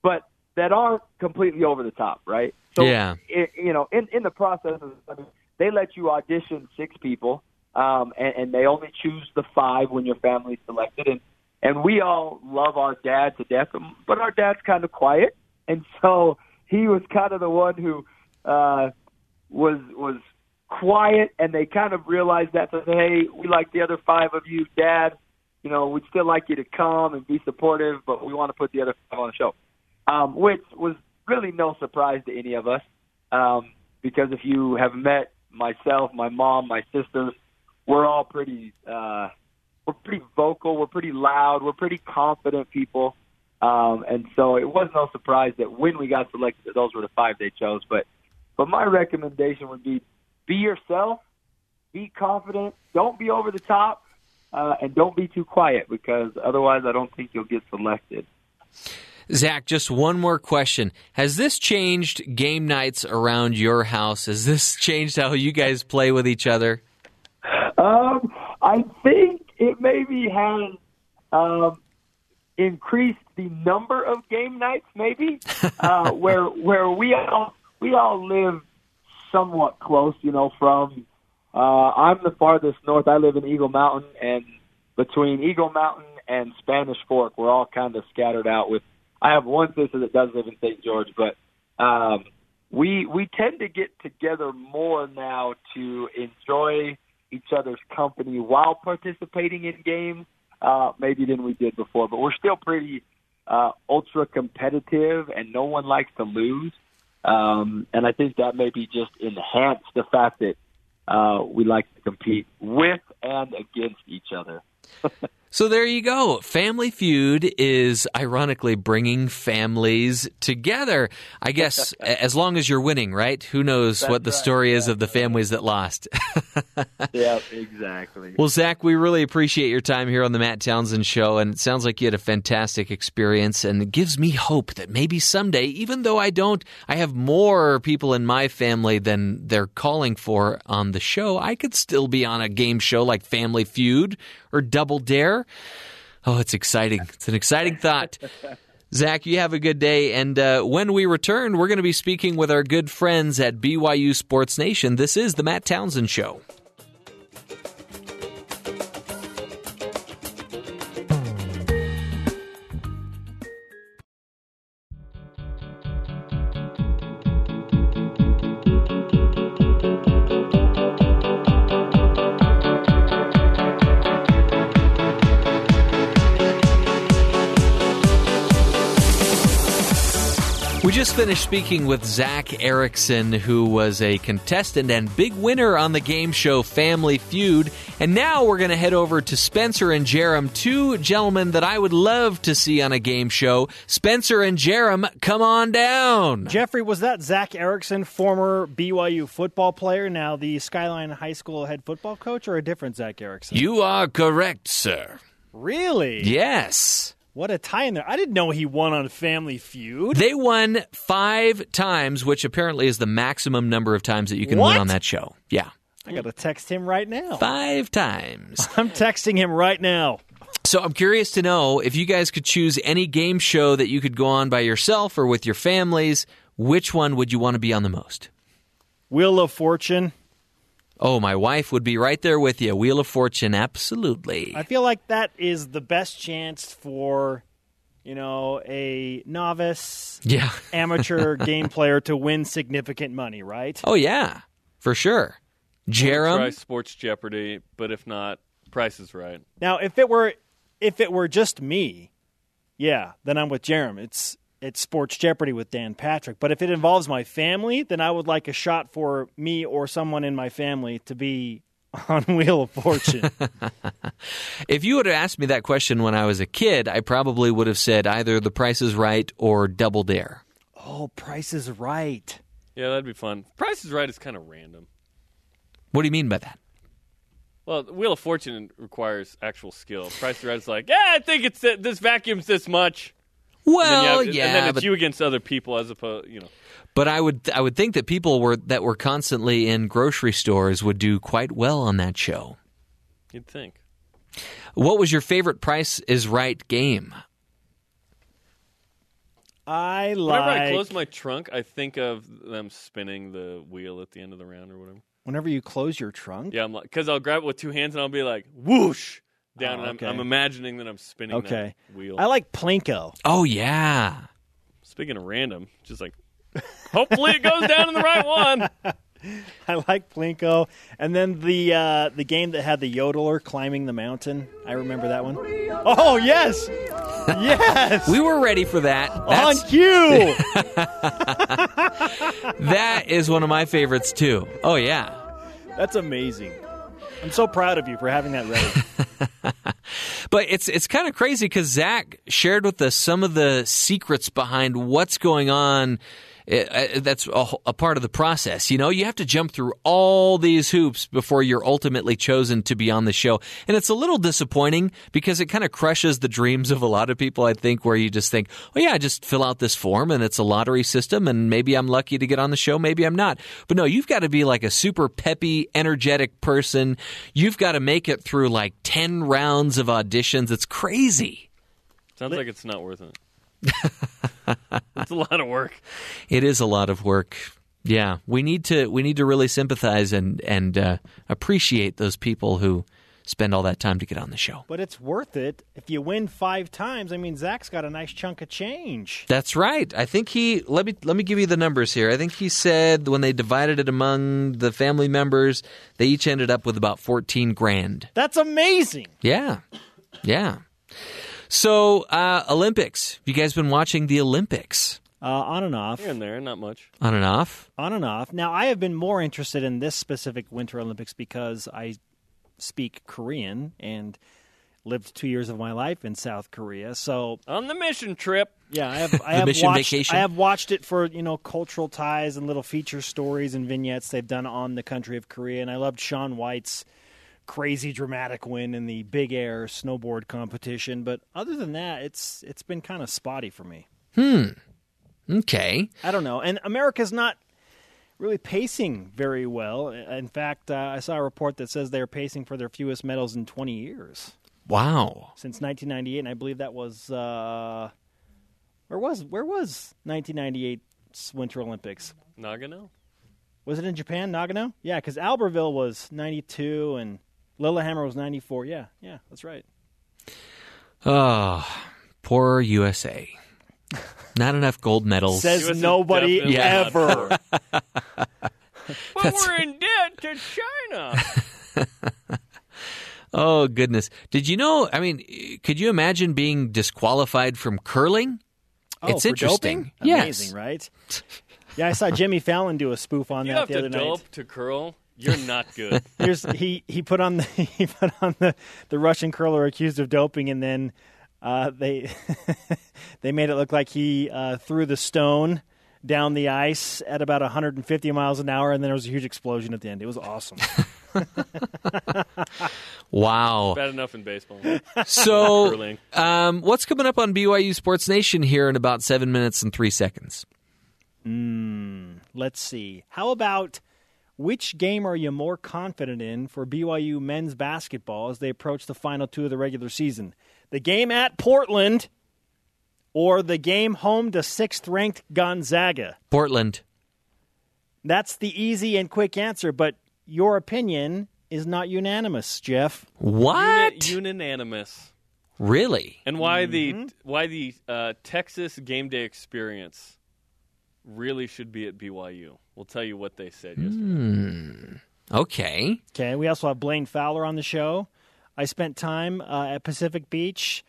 but that aren't completely over the top, right? So, Yeah. i you know, in in the process, I mean, they let you audition six people, um, and, and they only choose the five when your family's selected, and and we all love our dad to death, but our dad's kind of quiet, and so he was kind of the one who uh, was was quiet, and they kind of realized that. So, hey, we like the other five of you, Dad. You know, we'd still like you to come and be supportive, but we want to put the other five on the show, um, which was really no surprise to any of us, um, because if you have met myself, my mom, my sisters, we're all pretty uh, we're pretty vocal, we're pretty loud, we're pretty confident people. Um, and so it was no surprise that when we got selected, that those were the five they chose. But but my recommendation would be be yourself, be confident, don't be over the top, uh, and don't be too quiet because otherwise I don't think you'll get selected. Zac, just one more question. Has this changed game nights around your house? Has this changed how you guys play with each other? Um, I think it maybe has um, increased the number of game nights, maybe uh, where where we all we all live somewhat close. You know, from uh, I'm the farthest north. I live in Eagle Mountain, and between Eagle Mountain and Spanish Fork, we're all kind of scattered out. With I have one sister that does live in St. George, but um, we we tend to get together more now to enjoy each other's company while participating in games, uh, maybe than we did before. But we're still pretty uh, ultra competitive, and no one likes to lose. Um, and I think that maybe just enhanced the fact that uh, we like to compete with and against each other. So there you go. Family Feud is ironically bringing families together. I guess as long as you're winning, right? Who knows That's what the right, story is yeah. of the families that lost. yeah, exactly. well, Zac, we really appreciate your time here on the Matt Townsend Show, and it sounds like you had a fantastic experience, and it gives me hope that maybe someday, even though I don't, I have more people in my family than they're calling for on the show, I could still be on a game show like Family Feud or Double Dare. Oh, it's exciting. It's an exciting thought. Zac, you have a good day. And uh, when we return, we're going to be speaking with our good friends at BYU Sports Nation. This is the Matt Townsend Show. Just finished speaking with Zac Erekson, who was a contestant and big winner on the game show Family Feud. And now we're going to head over to Spencer and Jarom, two gentlemen that I would love to see on a game show. Spencer and Jarom, come on down. Jeffrey, was that Zac Erekson, former BYU football player, now the Skyline High School head football coach, or a different Zac Erekson? You are correct, sir. really? Yes. What a tie in there. I didn't know he won on Family Feud. They won five times, which apparently is the maximum number of times that you can What? win on that show. Yeah. I got to text him right now. Five times. I'm texting him right now. So I'm curious to know if you guys could choose any game show that you could go on by yourself or with your families, which one would you want to be on the most? Wheel of Fortune. Oh, my wife would be right there with you. Wheel of Fortune, absolutely. I feel like that is the best chance for, you know, a novice, Yeah. amateur game player to win significant money, right? Oh, yeah, for sure. Jarom, Try Sports Jeopardy, but if not, Price is Right. Now, if it were if it were just me, yeah, then I'm with Jarom. It's it's Sports Jeopardy with Dan Patrick. But if it involves my family, then I would like a shot for me or someone in my family to be on Wheel of Fortune. If you would have asked me that question when I was a kid, I probably would have said either The Price is Right or Double Dare. oh, Price is Right. Yeah, that'd be fun. Price is Right is kind of random. What do you mean by that? Well, Wheel of Fortune requires actual skill. Price is Right is like, yeah, I think it's this vacuum's this much. And Well, have- yeah, and then it's but, you against other people as opposed, you know. but I would I would think that people were that were constantly in grocery stores would do quite well on that show. You'd think. What was your favorite Price is Right game? I like. Whenever I close my trunk, I think of them spinning the wheel at the end of the round or whatever. whenever you close your trunk. Yeah, I'm like, because I'll grab it with two hands and I'll be like, whoosh down, Oh, and okay. I'm, I'm imagining that I'm spinning Okay. that wheel. I like Plinko. Oh yeah. Speaking of random, just like, hopefully it goes down in the right one. I like Plinko, and then the uh, the game that had the yodeler climbing the mountain. I remember that one. Oh yes, yes, We were ready for that. on cue. that is one of my favorites too. Oh yeah. That's amazing. I'm so proud of you for having that ready. But it's it's kind of crazy because Zac shared with us some of the secrets behind what's going on. Uh, uh, That's a, a part of the process. You know, you have to jump through all these hoops before you're ultimately chosen to be on the show. And it's a little disappointing because it kind of crushes the dreams of a lot of people, I think, where you just think, oh, yeah, I just fill out this form and it's a lottery system and maybe I'm lucky to get on the show, maybe I'm not. But no, you've got to be like a super peppy, energetic person. You've got to make it through like 10 rounds of auditions. It's crazy. Sounds like it's not worth it. it's a lot of work. It is a lot of work. Yeah, we need to we need to really sympathize and and uh, appreciate those people who spend all that time to get on the show. but it's worth it if you win five times. I mean, Zac's got a nice chunk of change. That's right. I think he let me let me give you the numbers here. I think he said when they divided it among the family members, they each ended up with about 14 grand. That's amazing. Yeah. Yeah. So, uh, Olympics. You guys been watching the Olympics? uh, on and off. Here and there, not much. On and off. On and off. Now, I have been more interested in this specific Winter Olympics because I speak Korean and lived two years of my life in South Korea. So On the mission trip. yeah, I have I The have mission watched vacation? I have watched it for you know cultural ties and little feature stories and vignettes they've done on the country of Korea, and I loved Shaun White's crazy dramatic win in the big air snowboard competition. But other than that, it's it's been kind of spotty for me. Hmm. Okay. I don't know. And America's not really pacing very well. In fact, uh, I saw a report that says they're pacing for their fewest medals in 20 years Wow. since 1998, and I believe that was uh, where was where was 1998's Winter Olympics? Nagano? Was it in Japan, Nagano? Yeah, because Albertville was 92 and Lillehammer was 94. Yeah, yeah, that's right. Oh, poor USA. Not enough gold medals. Says US is nobody definitely Yeah. not ever. But we're in debt to China. oh goodness. Did you know? I mean, could you imagine being disqualified from curling? Oh, it's for interesting. doping? Yes. Amazing, right? Yeah, I saw Jimmy Fallon do a spoof on You that have the to other night. to curl. You're not good. Here's he he put on the he put on the the Russian curler accused of doping, and then uh, they they made it look like he uh, threw the stone down the ice at about 150 miles an hour, and then there was a huge explosion at the end. It was awesome. Wow. Bad enough in baseball. So, um, what's coming up on BYU Sports Nation here in about seven minutes and three seconds? Let's see. How about which game are you more confident in for BYU men's basketball as they approach the final two of the regular season? The game at Portland or the game home to sixth ranked Gonzaga? Portland. That's the easy and quick answer, but your opinion is not unanimous, Jeff. What? Uni- unanimous. really? And why Mm-hmm. the why the uh, Texas game day experience really should be at BYU. We'll tell you what they said yesterday. Okay. Okay, we also have Blaine Fowler on the show. I spent time uh, at Pacific Beach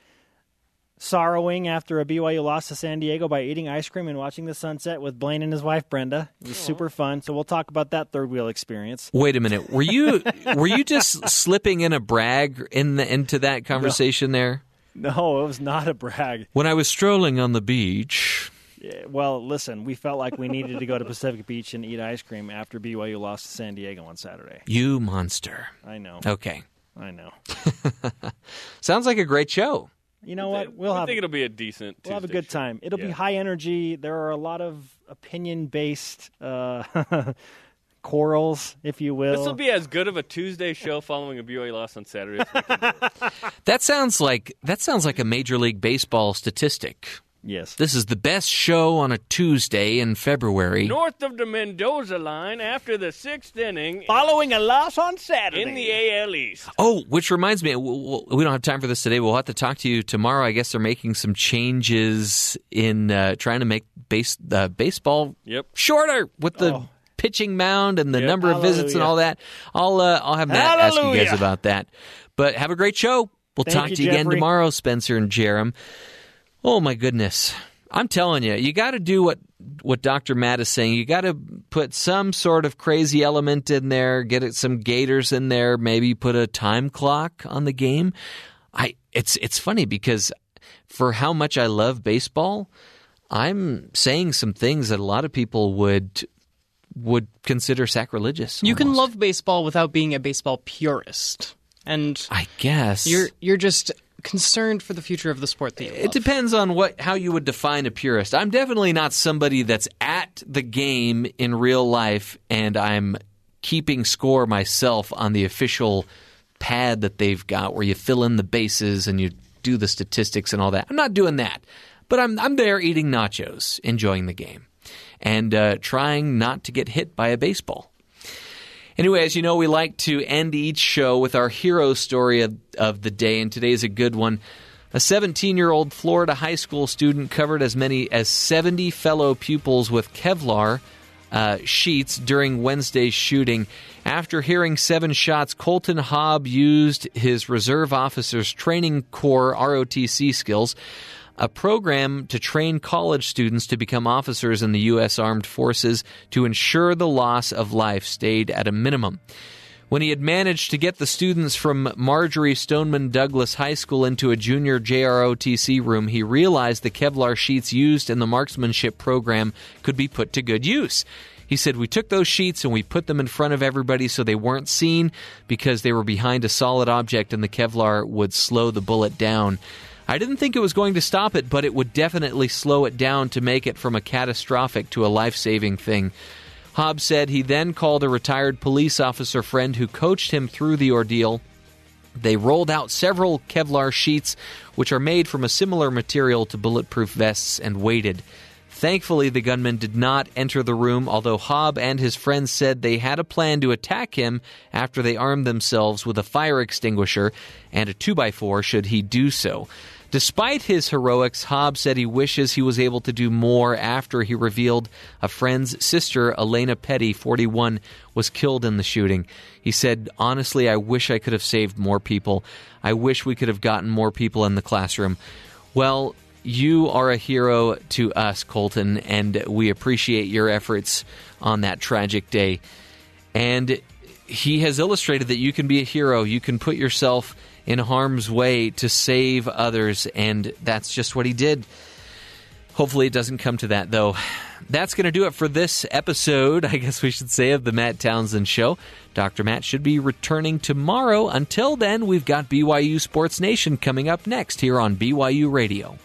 sorrowing after a BYU loss to San Diego by eating ice cream and watching the sunset with Blaine and his wife Brenda. It was super fun. So we'll talk about that third wheel experience. Wait a minute. Were you were you just slipping in a brag in the, into that conversation there? No, it was not a brag. When I was strolling on the beach. Yeah, Well, listen, we felt like we needed to go to Pacific Beach and eat ice cream after BYU lost to San Diego on Saturday. You monster. I know. Okay. I know. Sounds like a great show. You know what? We'll I have think it'll be a decent. We'll have a good show. time. It'll be high energy. There are a lot of opinion based uh, quarrels, if you will. This will be as good of a Tuesday show following a BYU loss on Saturday. as we can do. That sounds like that sounds like a major league baseball statistic. Yes. This is the best show on a Tuesday in February. North of the Mendoza line after the sixth inning Following a loss on Saturday. in the AL East. Oh, which reminds me, w- w- we don't have time for this today. We'll have to talk to you tomorrow. I guess they're making some changes in uh, trying to make base uh, baseball Yep. shorter with the Oh. pitching mound and the Yep. number of visits and all that. I'll uh, I'll have Matt ask you guys about that. But have a great show. We'll Thank talk you, to you again tomorrow, Spencer and Jarom. Oh my goodness. I'm telling you, you got to do what what Dr. Matt is saying. You got to put some sort of crazy element in there, get it some gators in there, maybe put a time clock on the game. I it's it's funny because for how much I love baseball, I'm saying some things that a lot of people would would consider sacrilegious. You can love baseball without being a baseball purist, and I guess you're you're just concerned for the future of the sport that you It love. depends on what how you would define a purist. I'm definitely not somebody that's at the game in real life and I'm keeping score myself on the official pad that they've got where you fill in the bases and you do the statistics and all that. I'm not doing that. But I'm I'm there eating nachos, enjoying the game and uh, trying not to get hit by a baseball. Anyway, as you know, we like to end each show with our hero story of, of the day, and today is a good one. A 17 year old Florida high school student covered as many as 70 fellow pupils with Kevlar uh, sheets during Wednesday's shooting. After hearing seven shots, Colton Haab used his Reserve Officers Training Corps ROTC skills a program to train college students to become officers in the U.S. Armed Forces to ensure the loss of life stayed at a minimum. When he had managed to get the students from Marjory Stoneman Douglas High School into a junior JROTC room, he realized the Kevlar sheets used in the marksmanship program could be put to good use. He said, We took those sheets and we put them in front of everybody so they weren't seen because they were behind a solid object and the Kevlar would slow the bullet down. I didn't think it was going to stop it, but it would definitely slow it down to make it from a catastrophic to a life saving thing. Hobbs said he then called a retired police officer friend who coached him through the ordeal. They rolled out several Kevlar sheets, which are made from a similar material to bulletproof vests, and waited. Thankfully, the gunman did not enter the room, although Haab and his friends said they had a plan to attack him after they armed themselves with a fire extinguisher and a 2x4 should he do so. Despite his heroics, Hobbs said he wishes he was able to do more after he revealed a friend's sister, Alaina Petty, 41, was killed in the shooting. He said, Honestly, I wish I could have saved more people. I wish we could have gotten more people in the classroom. Well, you are a hero to us, Colton, and we appreciate your efforts on that tragic day. And he has illustrated that you can be a hero. You can put yourself in harm's way to save others, and that's just what he did. Hopefully, it doesn't come to that, though. That's going to do it for this episode, I guess we should say, of the Matt Townsend Show. Dr. Matt should be returning tomorrow. Until then, we've got BYU Sports Nation coming up next here on BYU Radio.